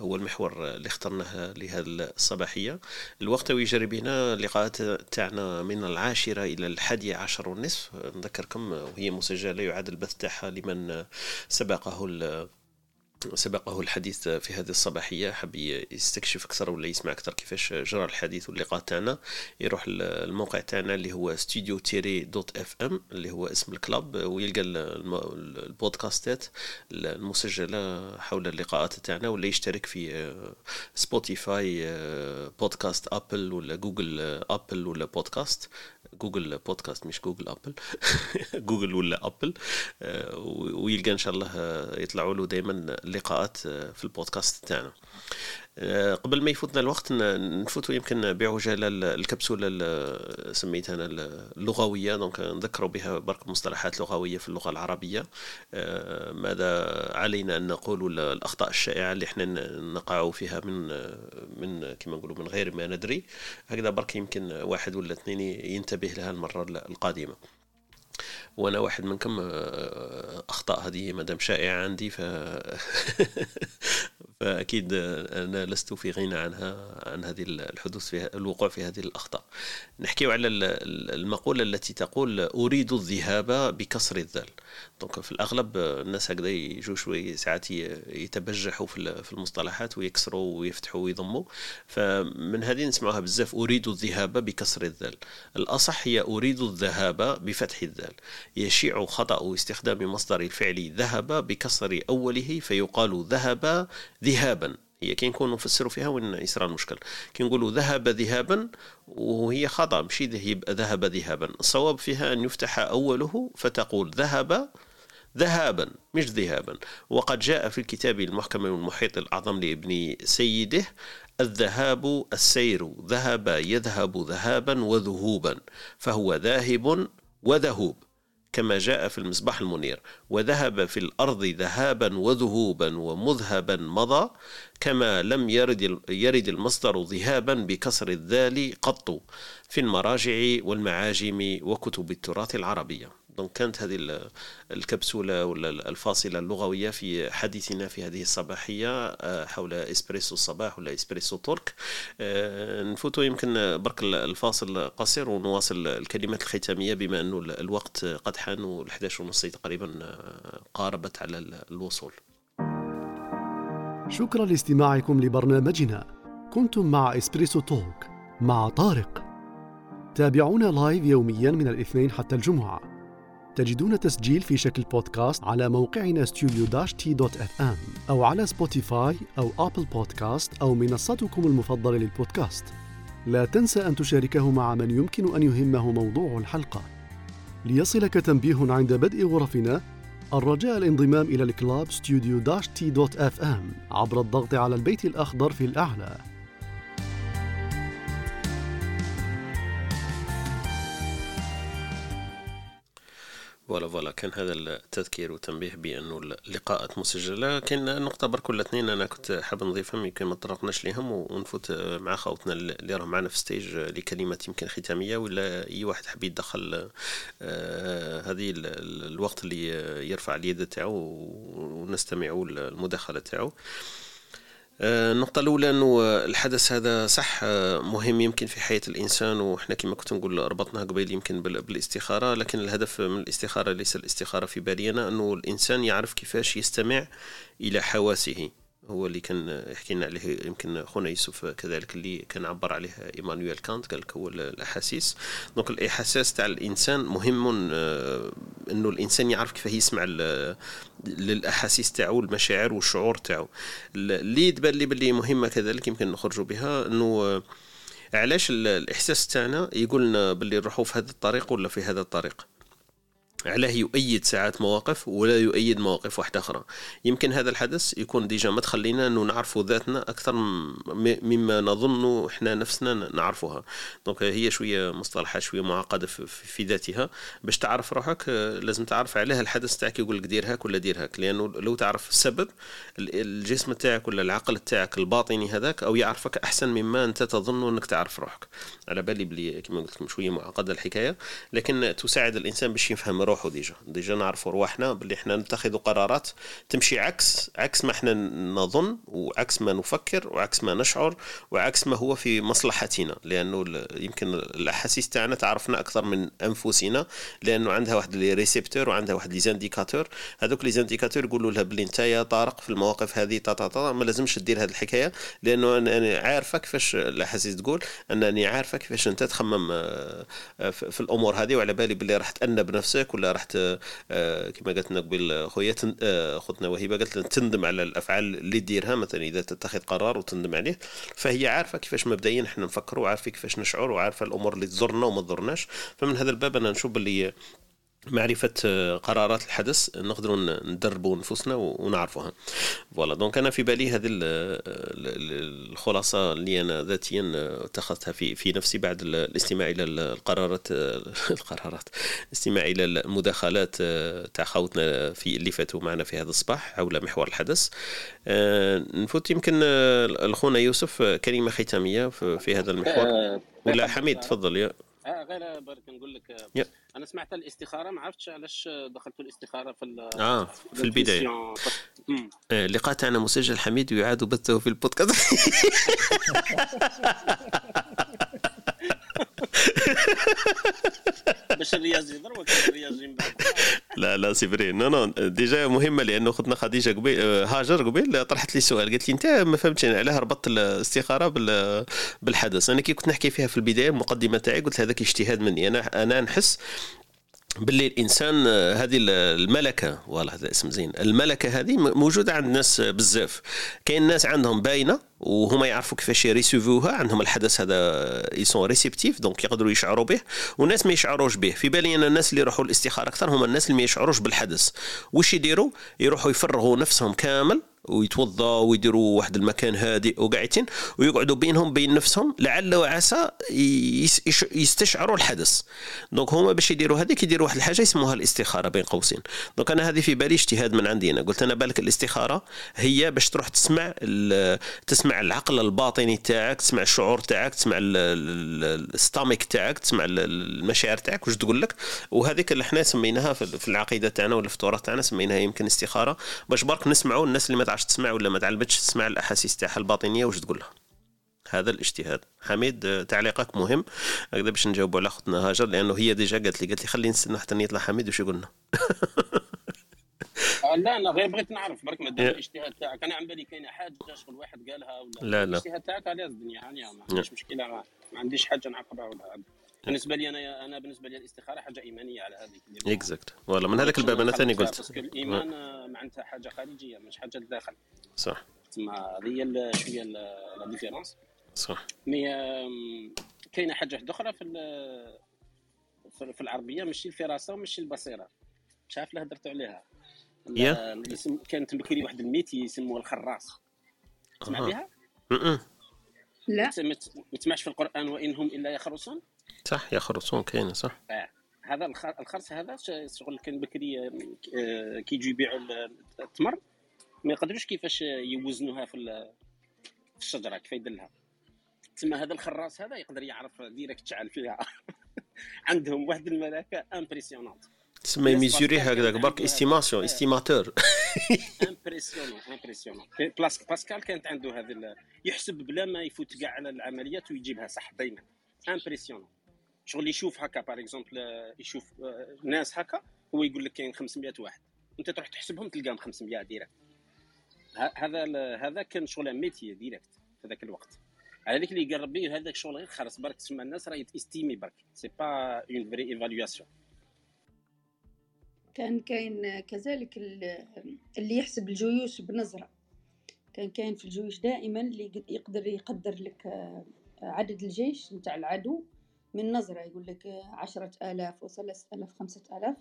هو المحور اللي اخترناه لهذه الصباحية. الوقت يجري بنا اللقاءات تاعنا من العاشرة إلى الحادية عشر والنصف. نذكركم وهي مسجلة يعاد البث تاعها لمن سبقه سبقه الحديث في هذه الصباحية. حب يستكشف أكثر ولا يسمع أكثر كيفاش جرى الحديث واللقاء تاعنا. يروح الموقع تاعنا اللي هو ستوديو تيري dot FM اللي هو اسم ال club ويلقى البودكاستات المسجلة حول اللقاءات تاعنا ولا يشترك في Spotify بودكاست Apple ولا Google Apple ولا بودكاست جوجل بودكاست مش Google Apple. Google ولا Apple. ويلقى إن شاء الله يطلعوا له دائما اللقاءات في البودكاست تاعنا. آه، قبل ما يفوتنا الوقت نفوتوا يمكن بعجاله الكبسولة سميتها أنا اللغوية. دونك نذكروا بها برك مصطلحات لغوية في اللغة العربية. آه، ماذا علينا أن نقول الأخطاء الشائعة اللي إحنا نقع فيها من من كما نقولوا من غير ما ندري. هكذا برك يمكن واحد ولا اثنين ينتبه لها المرة القادمة. وأنا واحد منكم آه، أخطاء هذه مادام شائعة عندي ف فأكيد أنا لست في غنى عنها عن هذه الحدوث في الوقوع في هذه الأخطاء. نحكي على المقولة التي تقول أريد الذهاب بكسر الذال دونك في الأغلب الناس هكذا يجوا شوي ساعات يتبجحوا في المصطلحات ويكسروا ويفتحوا ويضموا. فمن هذه نسمعها بزاف أريد الذهاب بكسر الذال. الأصح هي أريد الذهاب بفتح الذال. يشيع خطأ استخدام مصدر الفعل ذهب بكسر أوله فيقال ذهب ذهابا. هي كي نكون نفسروا فيها وين يصرى المشكل. كي نقولوا ذهب ذهابا وهي خطأ ماشي ذهب ذهابا. الصواب فيها أن يفتح أوله فتقول ذهب ذهابا مش ذهابا. وقد جاء في الكتاب المحكم والمحيط الأعظم لابن سيده الذهاب السير ذهب يذهب ذهابا وذهوبا فهو ذاهب وذهوب كما جاء في المصباح المنير. وذهب في الأرض ذهابا وذهوبا ومذهبا مضى كما لم يرد يرد المصدر ذهابا بكسر الذال قط في المراجع والمعاجم وكتب التراث العربية. donc كانت هذه الكبسولة ولا الفاصلة اللغوية في حديثنا في هذه الصباحية آه، حول إسبريسو الصباح ولا Espresso Talk آه، نفوتوا يمكن برك الفاصل قصير ونواصل الكلمات الختامية بما أنه الوقت قد حان والحداش ونص تقريبا آه، قاربت على الوصول. شكرا لاستماعكم لبرنامجنا. كنتم مع إسبريسو توك مع طارق. تابعونا لايف يوميا من الاثنين حتى الجمعة. تجدون تسجيل في شكل بودكاست على موقعنا ام أو على Spotify أو Apple بودكاست أو منصتكم المفضلة للبودكاست. لا تنسى أن تشاركه مع من يمكن أن يهمه موضوع الحلقة. ليصلك تنبيه عند بدء غرفنا الرجاء الانضمام إلى ال club ام عبر الضغط على البيت الأخضر في الأعلى. voilà voilà كان هذا التذكير وتنبيه بأنه اللقاءات مسجلة. كاين نقطه برك ولا اثنين أنا كنت حاب نضيفهم يمكن ما طرقناش ليهم ونفوت مع خوتنا اللي راهم معنا في stage لكلمات يمكن ختامية ولا أي واحد حاب يدخل آه هذه الوقت اللي يرفع اليد تاعو ونستمعوا المداخله تاعو. النقطة الأولى أنه الحدس هذا صح آه، مهم يمكن في حياة الإنسان وإحنا كما كنت نقول ربطناها قبيل يمكن بالاستخارة لكن الهدف من الاستخارة ليس الاستخارة في بالي أنا أنه الإنسان يعرف كيفاش يستمع إلى حواسه. هو اللي كان حكينا عليه يمكن خونا يوسف كذلك اللي كان عبر عليه إيمانويل كانت قال هو الأحاسيس. دونك الاحساس تاع الإنسان مهم آه، إنه الإنسان يعرف كيف يسمع للأحاسيس تاعو المشاعر والشعور تاعو. اللي تبان لي باللي مهمة كذلك يمكن نخرجوا بها إنه علاش الإحساس تاعنا يقول لنا باللي نروحوا في هذا الطريق ولا في هذا الطريق؟ علاه يؤيد ساعات مواقف ولا يؤيد مواقف واحدة أخرى. يمكن هذا الحدس يكون déjà ما تخلينا أنه نعرفوا ذاتنا أكثر مما نظن إحنا نفسنا نعرفها donc هي شوية مصطلحات شوية معقدة في ذاتها. باش تعرف روحك لازم تعرف عليها الحدس تاعك يقول لك دير هاك ولا دير هاك. لأنه لو تعرف السبب الجسم تاعك ولا العقل تاعك الباطني هذاك أو يعرفك أحسن مما أنت تظن أنك تعرف روحك. على بالي بلي كما قلت لكم شوية معقدة الحكاية لكن تساعد الإنسان باش يفهم روحه déjà. déjà نعرفوا رواحنا باللي إحنا نتخذ قرارات تمشي عكس عكس ما إحنا نظن وعكس ما نفكر وعكس ما نشعر وعكس ما هو في مصلحتنا. لأنه يمكن الأحاسيس تاعنا تعرفنا أكثر من أنفسنا لأنه عندها واحد les récepteurs وعندها واحد les indicateurs. هذوك les indicateurs يقولوا لها باللي انت يا طارق في المواقف هذه تا تا تا ما لازمش دير هذه الحكاية. لأنه أنا عارفه كيفاش الأحاسيس تقول أنني عارفه كيفاش أنت تخمم آه، في الأمور هذه وعلى بالي باللي راح تأنب نفسك ولا راح آه، كما قالت لنا قبل خويا آه، خوتنا وهبه قالت لنا تندم على الأفعال اللي ديرها مثلا إذا تتخذ قرار وتندم عليه فهي عارفة كيفاش مبدئيا إحنا نفكروا وعارفة كيفاش نشعر وعارفة الأمور اللي تضرنا وما تضرناش فمن هذا الباب أنا نشوف اللي معرفة آه، قرارات الحدث نقدروا ندربوا نفوسنا ونعرفوها. voilà. donc أنا في بالي هذه الخلاصة اللي أنا ذاتيا اتخذتها في في نفسي بعد الاستماع إلى القرارات القرارات الاستماع إلى المداخلات آه، تاع خوتنا في اللي فاتوا معنا في هذا الصباح حول محور الحدس. آه، نفوت يمكن لخونا يوسف كلمة ختامية في هذا المحور. ولا حميد تفضل يا آه غير برك نقول لك يا. أنا سمعت الاستخارة ما عرفتش علاش دخلت الاستخارة في آه في البداية. آه اللقاء تاعنا مسجل حميد ويعاد بثه في البودكاست. باش الرياض يضرب الرياض من بعد. لا لا c'est vrai. non non déjà مهمة لأنه ختنا خديجة قبيل آه، هاجر قبيل طرحت لي سؤال. قالت لي أنت ما فهمتش أنا علاه ربطت الاستخارة بالحدس. أنا كي كنت نحكي فيها في البداية المقدمة تاعي قلت هذاك اجتهاد مني. أنا أنا نحس باللي الإنسان آه، هذه الملكة. والله هذا اسم زين. الملكة هذه موجودة عند الناس بزاف. كاين ناس عندهم باينة وهما يعرفوا كيفاش يريسيفوها عندهم الحدس هذا ils sont réceptifs donc يقدروا يشعروا به والناس ما يشعروش به. في بالي أنا الناس اللي يروحوا الاستخاره أكثر هما الناس اللي ما يشعروش بالحدس. وش يديروا؟ يروحوا يفرغوا نفسهم كامل ويتوضا ويديروا واحد المكان هادئ وقاعدين ويقعدوا بينهم بين نفسهم لعل وعسى يستشعروا الحدس. donc هما باش يديروا هذيك يديروا واحد الحاجة يسموها الاستخارة بين قوسين. donc أنا هذه في بالي اجتهاد من عندي أنا. قلت أنا بالك الاستخارة هي باش تروح تسمع تسمع العقل الباطني تاعك تسمع الشعور تاعك تسمع ال estomac تاعك تسمع المشاعر تاعك واش تقول لك؟ وهذيك اللي إحنا سميناها في العقيدة تاعنا ولا في التراث تاعنا سميناها يمكن استخارة باش برك نسمعوا الناس اللي ما تعرفش تسمع ولا ما تعلمتش تسمع الأحاسيس تاعها الباطنية واش تقول لها هذا الاجتهاد. حميد تعليقك مهم. هكذا باش نجاوبوا على أختنا هاجر لأنه هي ديجا قالت لي قالت لي خليني نستنى حتى يطلع حميد وش يقولنا؟ آه، لا أنا غير بغيت نعرف. برك ما الاجتهاد تاعك. أنا عم بالي كاينة حاجة شغل واحد قالها ولا؟ لا لا. الاجتهاد تاعك على الدنيا يعني ما عنديش مشكلة. ما, عنديش حاجة نعقبها ولا بالنسبة لي أنا أنا بالنسبة لي الاستخارة حاجة إيمانية على هذه exact والله من هذاك الباب أنا ثاني قلت. parce que الإيمان معناتها حاجة خارجية مش حاجة الداخل صح. تسمى هذه شوية la différence صح. mais كاينة حاجة واحدة أخرى في في العربية ماشي الفراسة وماشي البصيرة. مش عارف لا هدرتوا عليها. الاسم كانت بكري واحد ال métier يسموه الخراص تسمع بها؟ لا. ما تسمعش في القرآن وإنهم إلا يخرصون؟ صح يخرصون كاينة صح. آه. هذا الخرص هذا شغل كان بكري آه، كي يجوا يبيعوا التمر. ما يقدروش كيفاش يوزنوها في الشجرة كيف يدلها. تسمى هذا الخراص هذا يقدر يعرف direct شحال فيها. عندهم واحد الملكة impressionnante تسمى mesurer هكذاك برك estimation estimateur. impressionnant impressionnant parce que كانت عنده هذا يحسب بلا ما يفوت كاع على العمليات ويجيبها صح دائما impressionnant شغل يشوف هكا par exemple يشوف آه، ناس هكا هو يقول لك كاين 500 واحد. أنت تروح تحسبهم تلقاهم 500 direct هذا هذا كان شغل ميتي direct في ذاك الوقت. على ذلك اللي ربي هذاك الشغل غير خرص برك تسمى الناس راه ي estimer برك. c'est pas une vraie évaluation كان كاين كذلك اللي يحسب الجيوش بنظرة. كان كاين في الجيوش دائما اللي يقدر يقدر لك آه، عدد الجيش نتاع العدو من نظرة. يقول لك عشرة آلاف وثلاثة آلاف خمسة آلاف.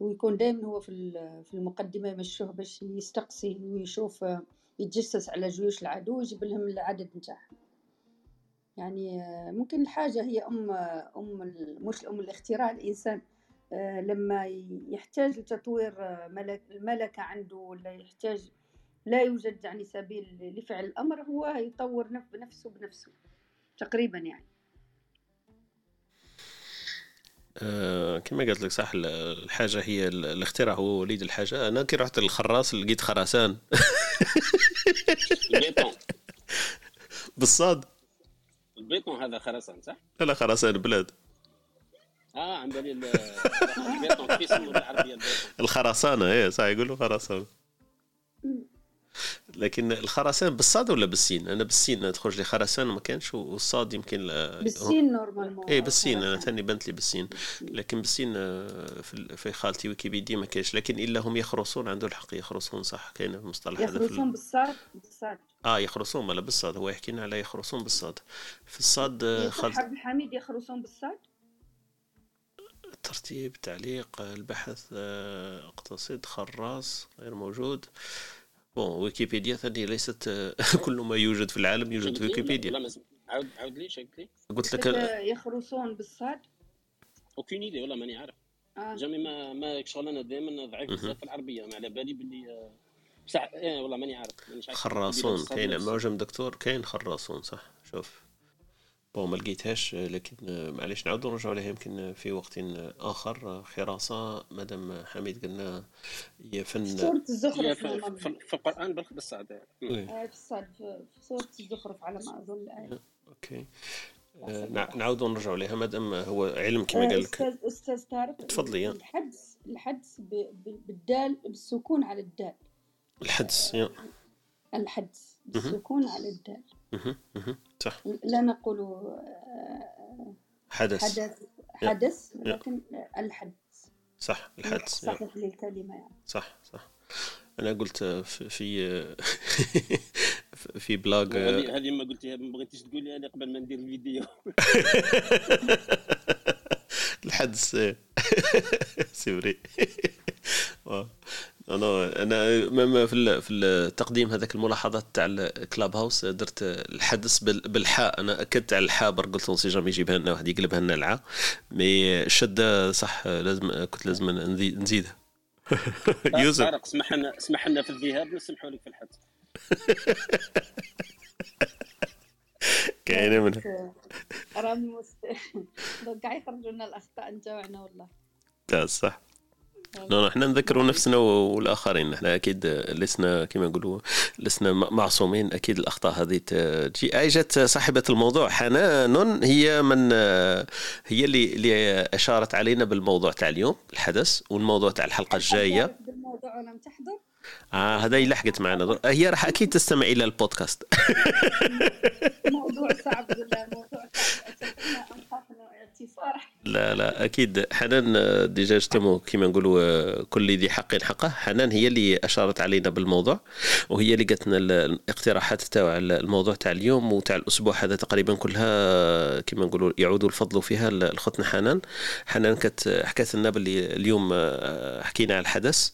ويكون دائما هو في في المقدمة يمشوه باش يستقصي ويشوف آه، يتجسس على جيوش العدو ويجيب لهم العدد نتاعهم. يعني آه، ممكن الحاجة هي أم أم مش أم الاختراع الإنسان. لما يحتاج لتطوير آه، ملك الملكة عنده ولا يحتاج لا يوجد يعني سبيل لفعل الأمر هو يطور نفسه بنفسه تقريبا يعني. آه كما قلت لك صح الحاجة هي الاختراع هو وليد الحاجة. أنا كي رحت للخراس لقيت خراسان البيطون بالصاد. البيطون هذا خراسان صح؟ لا لا خراسان بلاد. آه على بالي البيطون الخرسانة إيه صح يقولوا خرسانة. لكن الخرسان بالصاد ولا بالسين؟ أنا بالسين تخرج لي خرسان ما كانش والصاد يمكن بالسين normalement. اي بالسين أنا ثاني بنت لي بالسين. لكن بالسين آه، في خالتي ويكيبيديا ما كانش. لكن إلا هم يخرصون عنده الحق يخرصون صح كاين المصطلح هذا يخرصون بالصاد؟ بالصاد. آه يخرصون ولا بالصاد هو يحكي لنا على يخرصون بالصاد. في الصاد آه، خالتي حميد يخرصون بالصاد؟ ترتيب تعليق البحث اقتصد خراص غير موجود. bon ويكيبيديا ثاني ليست كل ما يوجد في العالم يوجد في ويكيبيديا عاود عاود لي قلت لي. قلت لك يخرصون بالصاد؟ aucune idée والله ماني عارف. آه. jamais ما ما شغل أنا دائما ضعيف بزاف في العربية. ما على بالي باللي بصح إيه والله ماني عارف. خراصون كاين معجم دكتور كاين خراصون صح؟ شوف. bon ما لقيتهاش لكن معليش نعاودو نرجعو عليها يمكن في وقت آخر خراصة مادام حميد قلنا هي فن سورة الزخرف في, في القرآن بالصاد في الصاد في سورة الزخرف على ما أظن. الايه OK. نعاودو نرجعو عليها مادام هو علم كما قال لك أستاذ أستاذ طارق تفضلي. الحدس الحدس بالدال بالسكون على الدال. الحدس يا. الحدس بالسكون على الدال. صح لا نقول حدث. حدث حدث ولكن الحدث. صح الحدث صحيح للكلمة يعني صح صح. أنا قلت في في بلاغ هذه ما قلتيها ما بغيتيش تقولي أنا قبل ما ندير الفيديو. الحدس c'est vrai أنا أنا في في التقديم هذاك الملاحظات تاع ال Clubhouse درت الحدس بالحاء. أنا أكدت على الحاء برك قلت si jamais يجيبها لنا واحد يقلبها لنا الهاء. mais الشده صح لازم كنت لازم نزيدها. يوسف. اسمح لنا اسمح لنا في الذهاب نسمحوا لك في الحدس. كاينة منها. راه كاع يخرجوا لنا الأخطاء نتاعنا والله. لا صح. نحن إحنا نذكروا نفسنا والآخرين. إحنا أكيد لسنا كما نقولوا لسنا معصومين أكيد الأخطاء هذه تجي. اجت صاحبة الموضوع حنان هي من هي اللي اللي أشارت علينا بالموضوع تاع اليوم الحدث والموضوع تاع الحلقة الجاية. بالموضوع ولم تحضر آه هذا لحقت معنا. هي راح أكيد تستمع إلى البودكاست. موضوع صعب موضوع صعب. لا لا أكيد. حنان ديجا اجتمعوا كما نقولوا كل ذي حق حقه. حنان هي اللي أشارت علينا بالموضوع وهي اللي قالت لنا الاقتراحات تاع الموضوع تاع اليوم وتاع الأسبوع هذا تقريبا كلها كما نقولوا يعود الفضل فيها لختنا حنان. حنان كانت حكت لنا باللي اليوم حكينا على الحدث.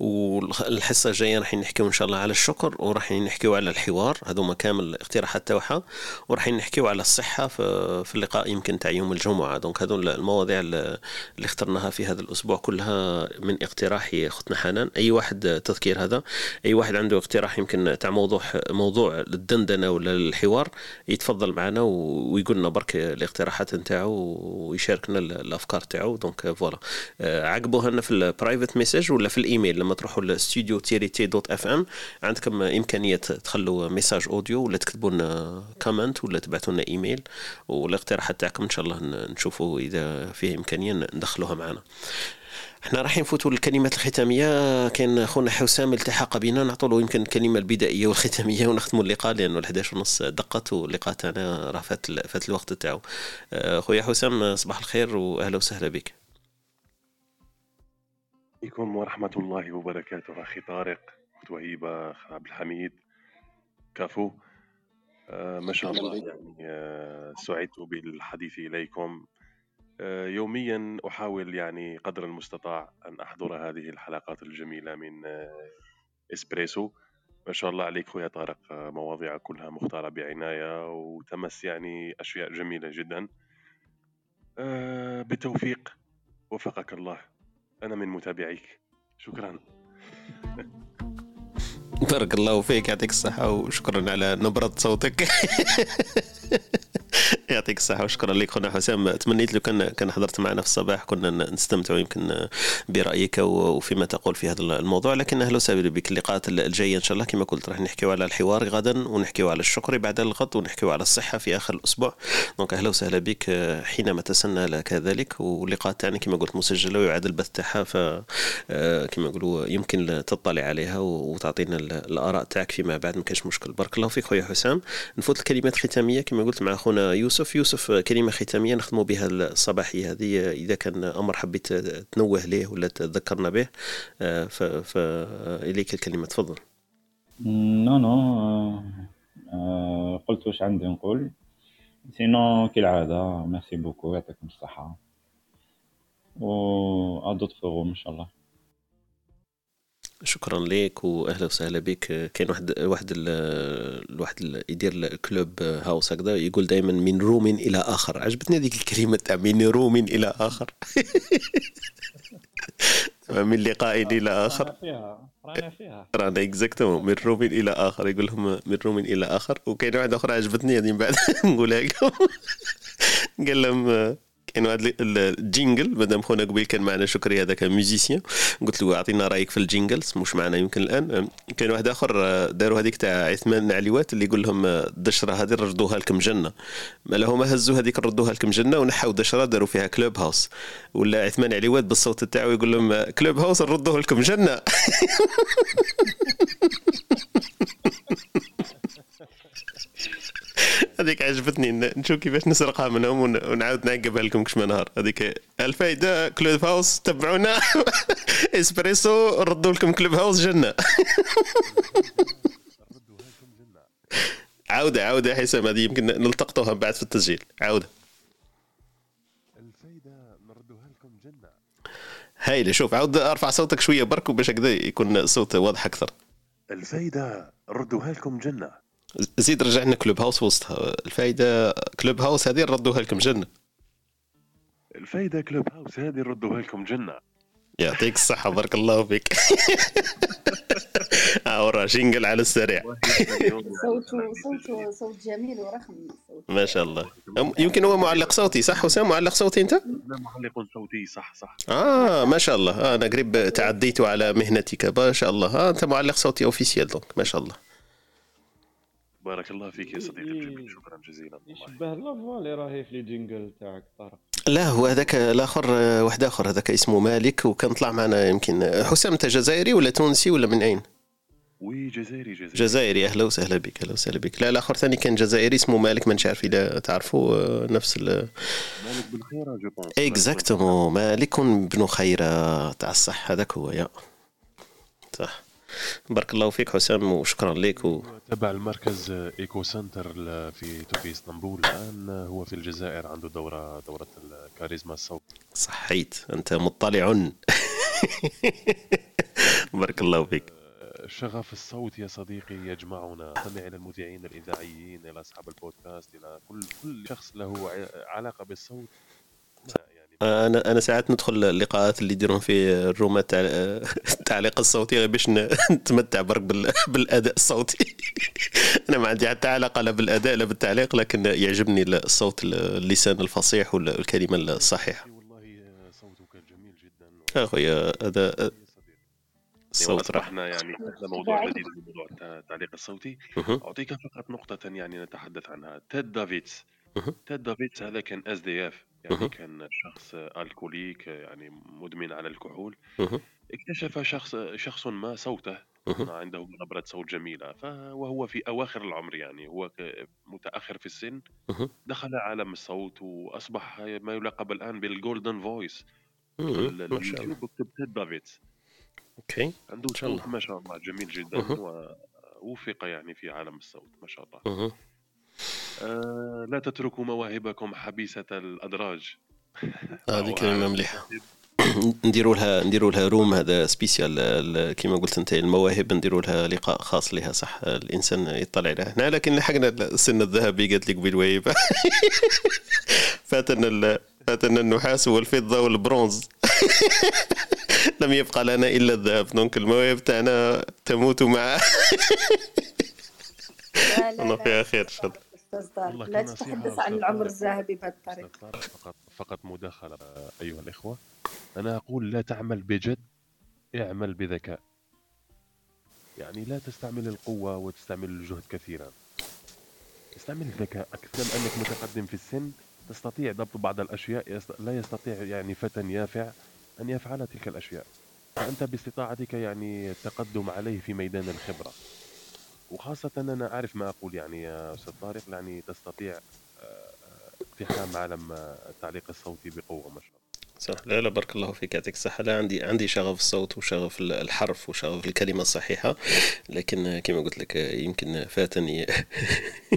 والحصة الجاية راح نحكيو إن شاء الله على الشكر وراح نحكيو على الحوار. هذوما كامل الاقتراحات تاعها وراح نحكيو على الصحة في, اللقاء يمكن تاع يوم الجمعة. donc هذو المواضيع اللي اخترناها في هذا الأسبوع كلها من اقتراح اختنا حنان. أي واحد تذكير هذا؟ أي واحد عنده اقتراح يمكن تاع موضوع موضوع للدندنة ولا الحوار يتفضل معنا ويقول لنا برك الاقتراحات نتاعو ويشاركنا الأفكار تاعو. donc voilà. عقبوها لنا في ال private message ولا في الإيميل؟ لما تروحوا لستوديو تيري تي dot FM عندكم إمكانية تخلوا message audio ولا تكتبوا لنا comment ولا تبعثوا لنا ايميل والاقتراحات تاعكم إن شاء الله نشوفوا إذا فيه إمكانية ندخلوها معنا. إحنا راح نفوتوا الكلمات الختامية. كان خونا حسام التحق بنا نعطوا له يمكن الكلمة البدائية والختامية ونختموا اللقاء لأنه ال 11 ونص دقت واللقاء تاعنا راه فات فات الوقت تاعو. خويا حسام صباح الخير وأهلا وسهلا بك. عليكم ورحمة الله وبركاته أخي طارق أخت وهيبة أخ عبد الحميد. كافو آه ما شاء الله يعني آه سعدت بالحديث إليكم. آه يوميا أحاول يعني قدر المستطاع أن أحضر هذه الحلقات الجميلة من آه إسبريسو. ما شاء الله عليك خويا طارق آه مواضيع كلها مختارة بعناية وتمس يعني أشياء جميلة جدا. آه بالتوفيق وفقك الله. أنا من متابعيك. شكرا. بارك الله فيك يعطيك الصحة وشكرا على نبرة صوتك. يعطيك الصحة وشكرا لك خونا حسام. تمنيت لو كان كان حضرت معنا في الصباح كنا نستمتع يمكن برأيك وفيما تقول في هذا الموضوع. لكن أهلا وسهلا بك اللقاءات الجاية إن شاء الله. كما قلت راح نحكيو على الحوار غدا ونحكيو على الشكر بعد الغد ونحكيو على الصحة في آخر الأسبوع. donc أهلا وسهلا بك حينما تسنى لك ذلك. واللقاءات تاعنا كما قلت مسجلة ويعاد البث تاعها. ف كما نقولوا يمكن تطلع عليها وتعطينا الآراء تاعك فيما بعد. ما كاش مشكل. بارك الله فيك خويا حسام. نفوت الكلمات الختامية كما قلت مع أخونا يوسف. يوسف كلمة ختامية نختموا بها الصباحية هذه. إذا كان أمر حبيت تنوه ليه ولا تذكرنا به فإليك الكلمة. تفضل. non non قلت واش عندي نقول؟ sinon كالعادة. merci beaucoup يعطيكم الصحة. و à d'autres forums إن شاء الله. شكرا لك واهلا وسهلا بك كاين واحد واحد الواحد يدير Clubhouse هكذا يقول دائما من room إلى آخر. عجبتني هذيك الكلمة تاع من room إلى آخر. من لقاء إلى آخر. رانا فيها. رانا exactement من room إلى آخر. يقول لهم من room إلى آخر. وكاين واحدة أخرى عجبتني هذه من بعد نقولها لكم. قال لهم كاين واحد ال jingle مادام خونا قبيل كان معنا شكري هذاك musicien. قلت له أعطينا رأيك في ال jingles مش معنا يمكن الآن. كاين واحد آخر داروا هذيك تاع عثمان عليوات اللي يقول لهم الدشرة هذه ردوها لكم جنة. ما لهم هزوا هذيك ردوها لكم جنة ونحوا دشرة داروا فيها Clubhouse ولا عثمان عليوات بالصوت تاعو يقول لهم كلوب هاوس نردوه لكم جنة. هذيك عجبتني نشوف كيفاش نسرقها منهم ونعاود نعقبها لكم كش نهار. هذيك الفايدة كلوب هاوس تبعونا. اسبريسو ردوا لكم كلوب هاوس جنة. عودة عودة حسام هذه يمكن نلتقطوها بعد في التسجيل. عودة. الفايدة نردوها لكم جنة. هايلة شوف عاود أرفع صوتك شوية برك باش هكذا يكون الصوت واضح أكثر. الفايدة ردوها لكم جنة. زيد رجع لنا Clubhouse وسطها الفايدة. Clubhouse هذه نردوها لكم جنة. الفايدة Clubhouse هذه نردوها لكم جنة. يعطيك الصحة بارك الله فيك. voilà jingle على السريع. صوته صوته صوت جميل ورخيم. ما شاء الله. يمكن هو معلق صوتي صح؟ حسام معلق صوتي أنت؟ لا معلق صوتي صح صح. آه ما شاء الله. آه أنا قريب تعديت على مهنتك. ما شاء الله. آه أنت معلق صوتي officiel donc ما شاء الله. بارك الله فيك يا صديقي شكرا جزيلا يشبه la voix اللي راهي في ال jingle تاعك طارق لا هو هذاك الآخر واحد آخر هذاك اسمه مالك وكان طلع معنا يمكن. حسام أنت جزائري ولا تونسي ولا من أين؟ oui جزائري جزائري. جزائري. أهلا وسهلا بك أهلا وسهلا بك. لا الآخر ثاني كان جزائري اسمه مالك ما عارف إذا تعرفوا نفس ال مالك بن خيره je pense. exactement مالك بن خيرة تاع الصح هذاك هو يا. صح. بارك الله فيك حسام وشكرا لك. و... تبع المركز Echo Center في تركيا إسطنبول. الآن هو في الجزائر عنده دوره دورة الكاريزما الصوت. صحيت. أنت مطلع. بارك الله فيك. شغف الصوت يا صديقي يجمعنا. نستمع إلى المذيعين الإذاعيين إلى أصحاب البودكاست إلى كل كل شخص له علاقة بالصوت. أنا أنا ساعات ندخل اللقاءات اللي يديرون في الرومات تاع التعليق الصوتي غير باش نتمتع برك بالأداء الصوتي. أنا ما عندي حتى علاقة لا بالأداء لا بالتعليق لكن يعجبني الصوت اللسان الفصيح والكلمة الصحيحة. والله صوتك جميل جدا اخويا هذا الصوت راح يعني هذا موضوع جديد موضوع التعليق الصوتي. أعطيك فقط نقطة يعني نتحدث عنها. تيد دافيدز. تيد دافيدز هذا كان SDF يعني كان شخص alcoolique يعني مدمن على الكحول. اكتشف شخص شخص ما صوته عنده نبرة صوت جميلة وهو في أواخر العمر يعني هو متأخر في السن. دخل عالم الصوت وأصبح ما يلقب الآن بال golden voice اليوتيوب اكتب تيد دافيدز OK عنده صوت ما شاء الله جميل جدا ووفق يعني في عالم الصوت ما شاء الله. آه لا تتركوا مواهبكم حبيسة الأدراج. هذه كلمة مليحة نديروا لها نديروا لها room هذا spécial كما قلت أنت المواهب نديروا لها لقاء خاص لها صح؟ الإنسان يطلع لها هنا لكن لحقنا السن الذهبي قالت لك بالوهيبه فاتنا فاتنا النحاس والفضة والبرونز. لم يبقى لنا إلا الذهب. donc المواهب تاعنا تموت مع الله فيها خير إن شاء الله. أستاذ لا تتحدث عن العمر الذهبي بهذه الطريقة فقط فقط مداخلة أيها الإخوة. أنا أقول لا تعمل بجد اعمل بذكاء. يعني لا تستعمل القوة وتستعمل الجهد كثيرا. استعمل الذكاء. أكثر أنك متقدم في السن. تستطيع ضبط بعض الأشياء. لا يستطيع يعني فتى يافع أن يفعل تلك الأشياء. فأنت باستطاعتك يعني التقدم عليه في ميدان الخبرة. وخاصة أنا أعرف ما أقول يعني يا أستاذ طارق يعني تستطيع اقتحام عالم التعليق الصوتي بقوة ما شاء الله. صح. لا لا بارك الله فيك يعطيك الصحة. لا عندي عندي شغف الصوت وشغف الحرف وشغف الكلمة الصحيحة لكن كما قلت لك يمكن فاتني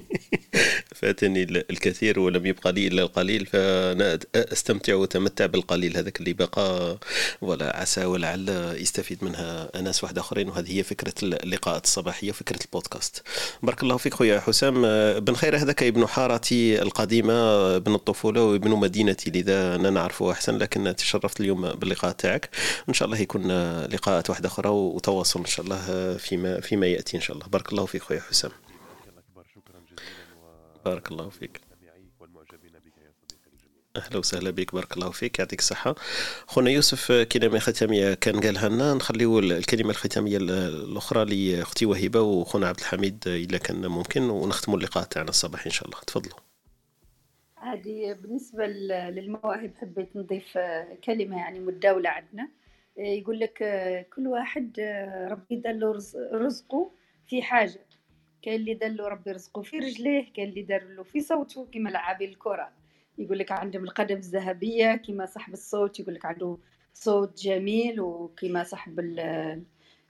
فاتني الكثير ولم يبقى لي إلا القليل فأنا أستمتع وأتمتع بالقليل. هذاك اللي بقى ولا عسى ولعل يستفيد منها ناس واحد آخرين وهذه هي فكرة اللقاءات الصباحيه وفكرة البودكاست. بارك الله فيك خويا حسام. بن خير هذاك ابن حارتي القديمة ابن الطفولة وابن مدينتي لذا أنا نعرفه أحسن لكن تشرفت اليوم باللقاء تاعك. ان شاء الله يكون لقاءات واحدة أخرى وتواصل إن شاء الله فيما فيما يأتي إن شاء الله. بارك الله فيك خويا حسام. بارك الله فيك. أهلا وسهلا بك بارك الله فيك يعطيك الصحة. خونا يوسف كلمة ختامية كان قالها لنا. نخليو الكلمة الختامية الأخرى لأختي وهبه وخونا عبد الحميد اذا كان ممكن ونختموا اللقاء تاعنا الصباح إن شاء الله. تفضلوا. عادي بالنسبة للمواهب حبيت نضيف كلمة يعني متداولة عندنا. يقول لك كل واحد ربي دار رزقه في حاجة. كاين اللي دار له ربي رزقه في رجليه كاين اللي دار له في صوته كما لاعبي الكرة. يقول لك عندهم القدم الذهبية كما صاحب الصوت يقول لك عنده صوت جميل وكما صاحب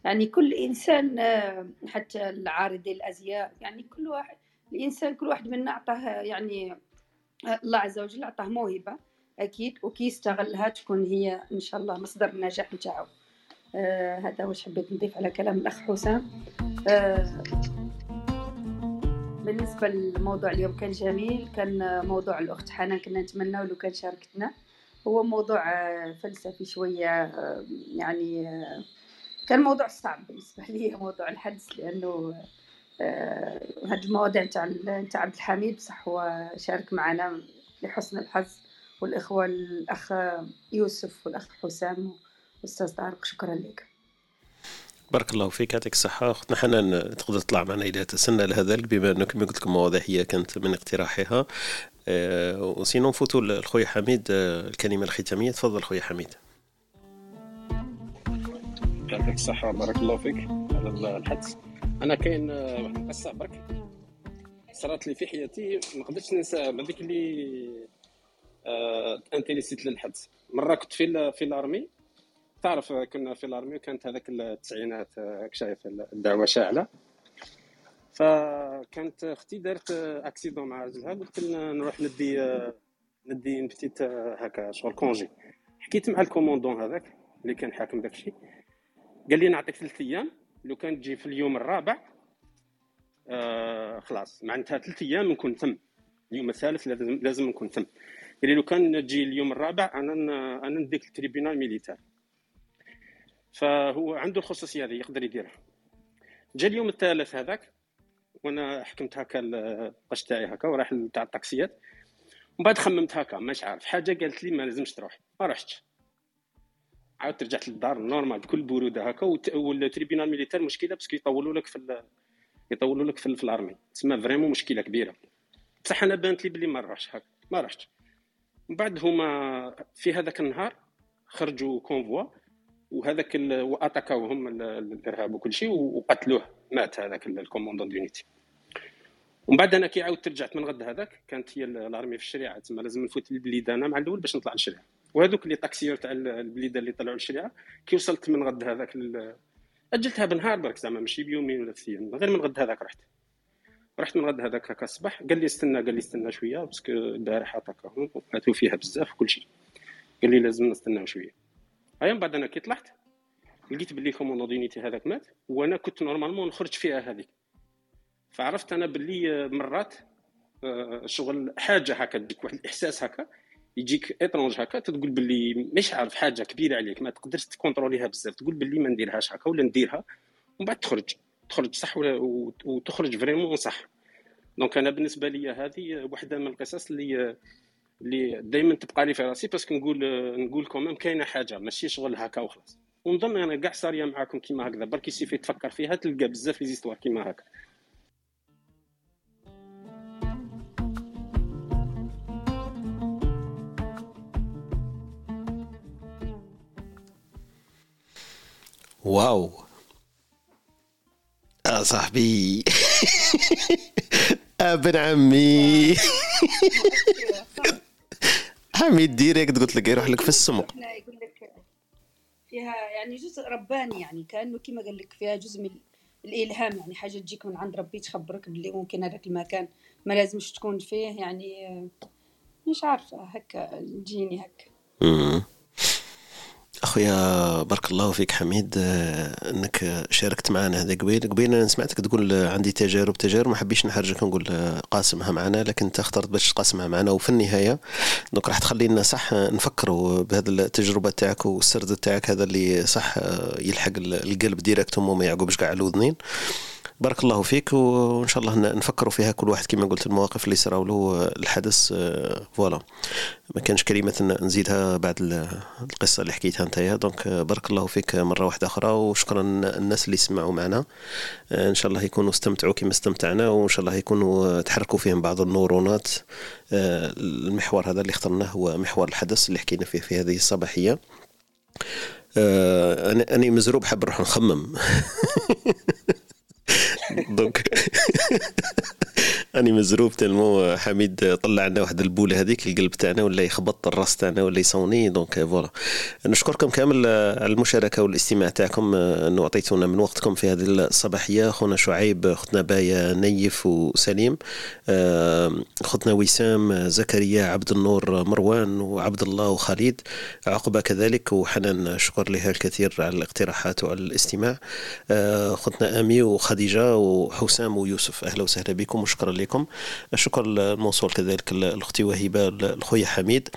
يعني كل إنسان حتى العارضي الأزياء يعني كل واحد الإنسان كل واحد منا أعطاه يعني الله عز وجل اعطاه موهبة أكيد وكي يستغلها تكون هي إن شاء الله مصدر النجاح نتاعو. آه هذا واش حبيت نضيف على كلام الأخ حسام. آه بالنسبة للموضوع اليوم كان جميل كان موضوع الأخت حنان كنا نتمنى لو كان شاركتنا. هو موضوع آه، فلسفي شوية آه، يعني آه، كان موضوع صعب بالنسبة لي موضوع الحدس لأنه هاد المواضيع نتاع نتاع عبد الحميد بصح هو شارك معنا لحسن الحظ والإخوة الأخ يوسف والأخ حسام والأستاذ طارق. شكرا لك. بارك الله فيك يعطيك الصحة. أختنا حنان تقدر تطلع معنا إذا تسنى لهذا بما أنه كما قلت لكم المواضيع هي كانت من اقتراحها. أه وسينو نفوتوا لخويا حميد أه الكلمة الختامية. تفضل خويا حميد. يعطيك الصحة بارك الله فيك على الحدس. أنا كاين واحد القصة برك. صارت لي في حياتي ما قدرتش ننسى هذيك اللي آه انتريسيت للحدس. مرة كنت في في ال armée. تعرف كنا في ال armée وكانت هذاك التسعينات راك شايف الدعوة شاعلة. فكانت أختي دارت accident مع رجلها قلت نروح ندي ندي un petit هكا شغل congé حكيت مع ال commandant هذاك اللي كان حاكم داك الشيء قال لي نعطيك ثلاث أيام. لو كان تجي في اليوم الرابع آه خلاص معناتها ثلاث أيام نكون ثم اليوم الثالث لازم لازم نكون قال لي لو كان تجي اليوم الرابع أنا أنا نديك ال tribunal militaire. فهو عنده الخصوصية هذه يقدر يديرها. جا اليوم الثالث هذاك وأنا حكمت هكا القش تاعي هكا وراح تاع الطاكسيات ومن بعد خممت هكا مش عارف. حاجة قالت لي ما لازمش تروح. ما رحتش. عاودت رجعت للدار normal بكل بروده هكا وال tribunal militaire مشكلة parce que يطولوا لك في يطولوا لك في, في ال armée. تسمى vraiment مشكلة كبيرة. بصح أنا بانت لي بلي ما نروحش هكا ما رحتش. من بعد هما في هذاك النهار خرجوا convoi وهذاك وأتاكاوهم الإرهاب وكل شيء وقتلوه مات هذاك ال commandant d'unité ومن بعد أنا كي عاودت رجعت من غد هذاك كانت هي ال armée في الشريعة تما لازم نفوت للبليدة أنا مع الأول باش نطلع للشريعة. وهذوك les taxieurs تاع البليدة اللي طلعوا للشريعة كي وصلت من غد هذاك. أجلتها بنهار برك زعما ماشي بيومين ولا ثلاث غير من غد هذاك رحت. رحت من غد هذاك هكا الصباح قال لي استنى قال لي استنى شوية parce que البارح اتاكاهم ماتوا فيها بزاف وكل شيء. قال لي لازم نستنى شوية. هيا من بعد أنا كي طلعت لقيت باللي commandant d'unité هذاك مات وأنا كنت normalement نخرج فيها هذيك. فعرفت أنا باللي مرات آه، شغل حاجة هكا تجيك واحد الإحساس هكا يجيك étrange هكا تقول باللي مش عارف حاجة كبيرة عليك ما تقدرش تكونتروليها بزاف تقول باللي ما نديرهاش هكا ولا نديرها ومن بعد تخرج. تخرج صح وتخرج vraiment صح. donc أنا بالنسبة لي هذه واحدة من القصص اللي اللي دائما تبقى لي في راسي parce que نقول نقول quand même كاينة حاجة ماشي شغل هكا وخلاص. ونظن أنا كاع صاريه معاكم كيما هكذا برك il suffit تفكر فيها تلقى بزاف les histoires كيما هكا. واو. يا صاحبي. أبن عمي. حميد ديريكت قلت لك يروح لك في السمق. يقول لك فيها يعني جزء رباني يعني كأنه كما قال لك فيها جزء من الإلهام يعني حاجة تجيك من عند ربي تخبرك باللي ممكن هذاك المكان ما لازمش تكون فيه يعني. مش عارفة هكا تجيني هكا. أخويا بارك الله فيك حميد آه، إنك شاركت معنا هذا قبيل. قبيل أنا سمعتك تقول عندي تجارب تجارب ما حبيش نحرجك نقول آه، قاسمها معنا لكن أنت اخترت باش تقاسمها معنا. وفي النهاية donc راح تخلينا صح نفكروا بهذه التجربة تاعك والسرد تاعك هذا اللي صح آه، يلحق القلب direct وما يعقوبش كاع الوذنين. بارك الله فيك وإن شاء الله نفكروا فيها كل واحد كما قلت المواقف اللي صراو له الحدس voilà. ما كانش كلمه نزيدها بعد القصة اللي حكيتها انت donc بارك الله فيك مرة واحدة أخرى وشكرا الناس اللي سمعوا معنا. إن شاء الله يكونوا استمتعوا كما استمتعنا وإن شاء الله يكونوا تحركوا فيهم بعض النورونات. المحور هذا اللي اخترناه هو محور الحدس اللي حكينا فيه في هذه الصباحية. أنا مزروب حاب نروح نخمم. donc أني مزروب tellement حميد طلع لنا واحد البولة هذيك القلب تاعنا ولا يخبط الراس تاعنا ولا يصوني donc voilà نشكركم كامل على المشاركة والاستماع تاعكم. أنه أعطيتونا من وقتكم في هذه الصباحية. خونا شعيب خوتنا بايا نيف وسليم. خوتنا وسام زكريا عبد النور مروان وعبد الله وخالد. عقبة كذلك وحنان شكر لها الكثير على الاقتراحات وعلى الاستماع خوتنا أمي وخديجة وحسام ويوسف أهلا وسهلا بكم وشكرا لكم الشكر الموصول كذلك الاختي وهبه الخويا حميد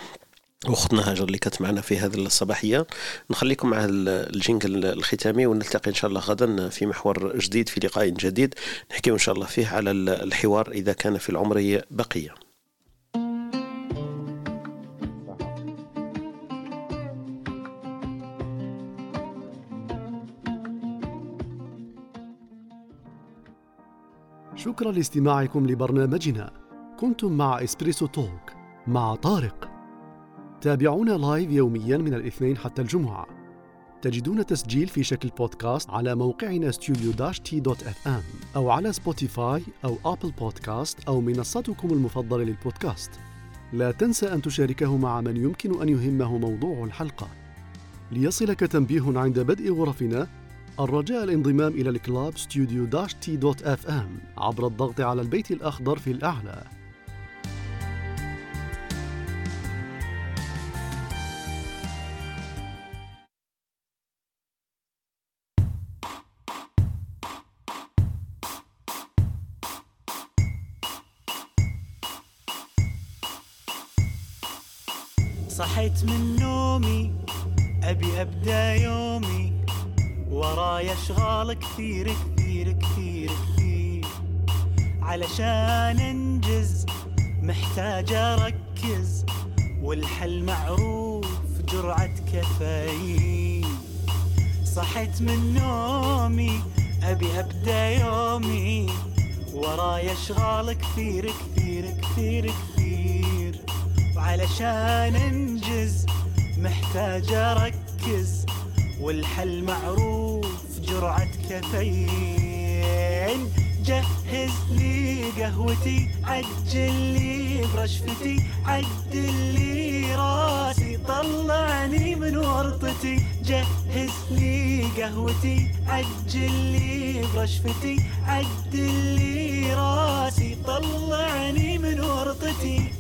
واختنا هاجر اللي كانت معنا في هذه الصباحية. نخليكم مع الجينجل الختامي ونلتقي إن شاء الله غدا في محور جديد في لقاء جديد. نحكي إن شاء الله فيه على الحوار إذا كان في العمر بقية. شكرا لاستماعكم لبرنامجنا. كنتم مع إسبريسو توك مع طارق. تابعونا live يوميا من الاثنين حتى الجمعة. تجدون تسجيل في شكل بودكاست على موقعنا ام أو على سبوتيفاي أو أبل بودكاست أو منصتكم المفضلة للبودكاست. لا تنسى أن تشاركه مع من يمكن أن يهمه موضوع الحلقة. ليصلك تنبيه عند بدء غرفنا الرجاء الانضمام إلى ال club studio dash t dot fm عبر الضغط على البيت الأخضر في الأعلى. صحيت من نومي أبي أبدأ يومي. ورايا أشغال كثير كثير كثير كثير. علشان أنجز محتاج أركز والحل معروف جرعة كافيين. صحيت من نومي أبي أبدأ يومي. ورايا أشغال كثير كثير كثير كثير. وعلشان أنجز محتاج أركز والحل معروف جرعة كافيين. جهز لي قهوتي عجل لي برشفتي عدل لي راسي طلعني من ورطتي. جهز لي قهوتي عجل لي برشفتي عدل لي راسي طلعني من ورطتي.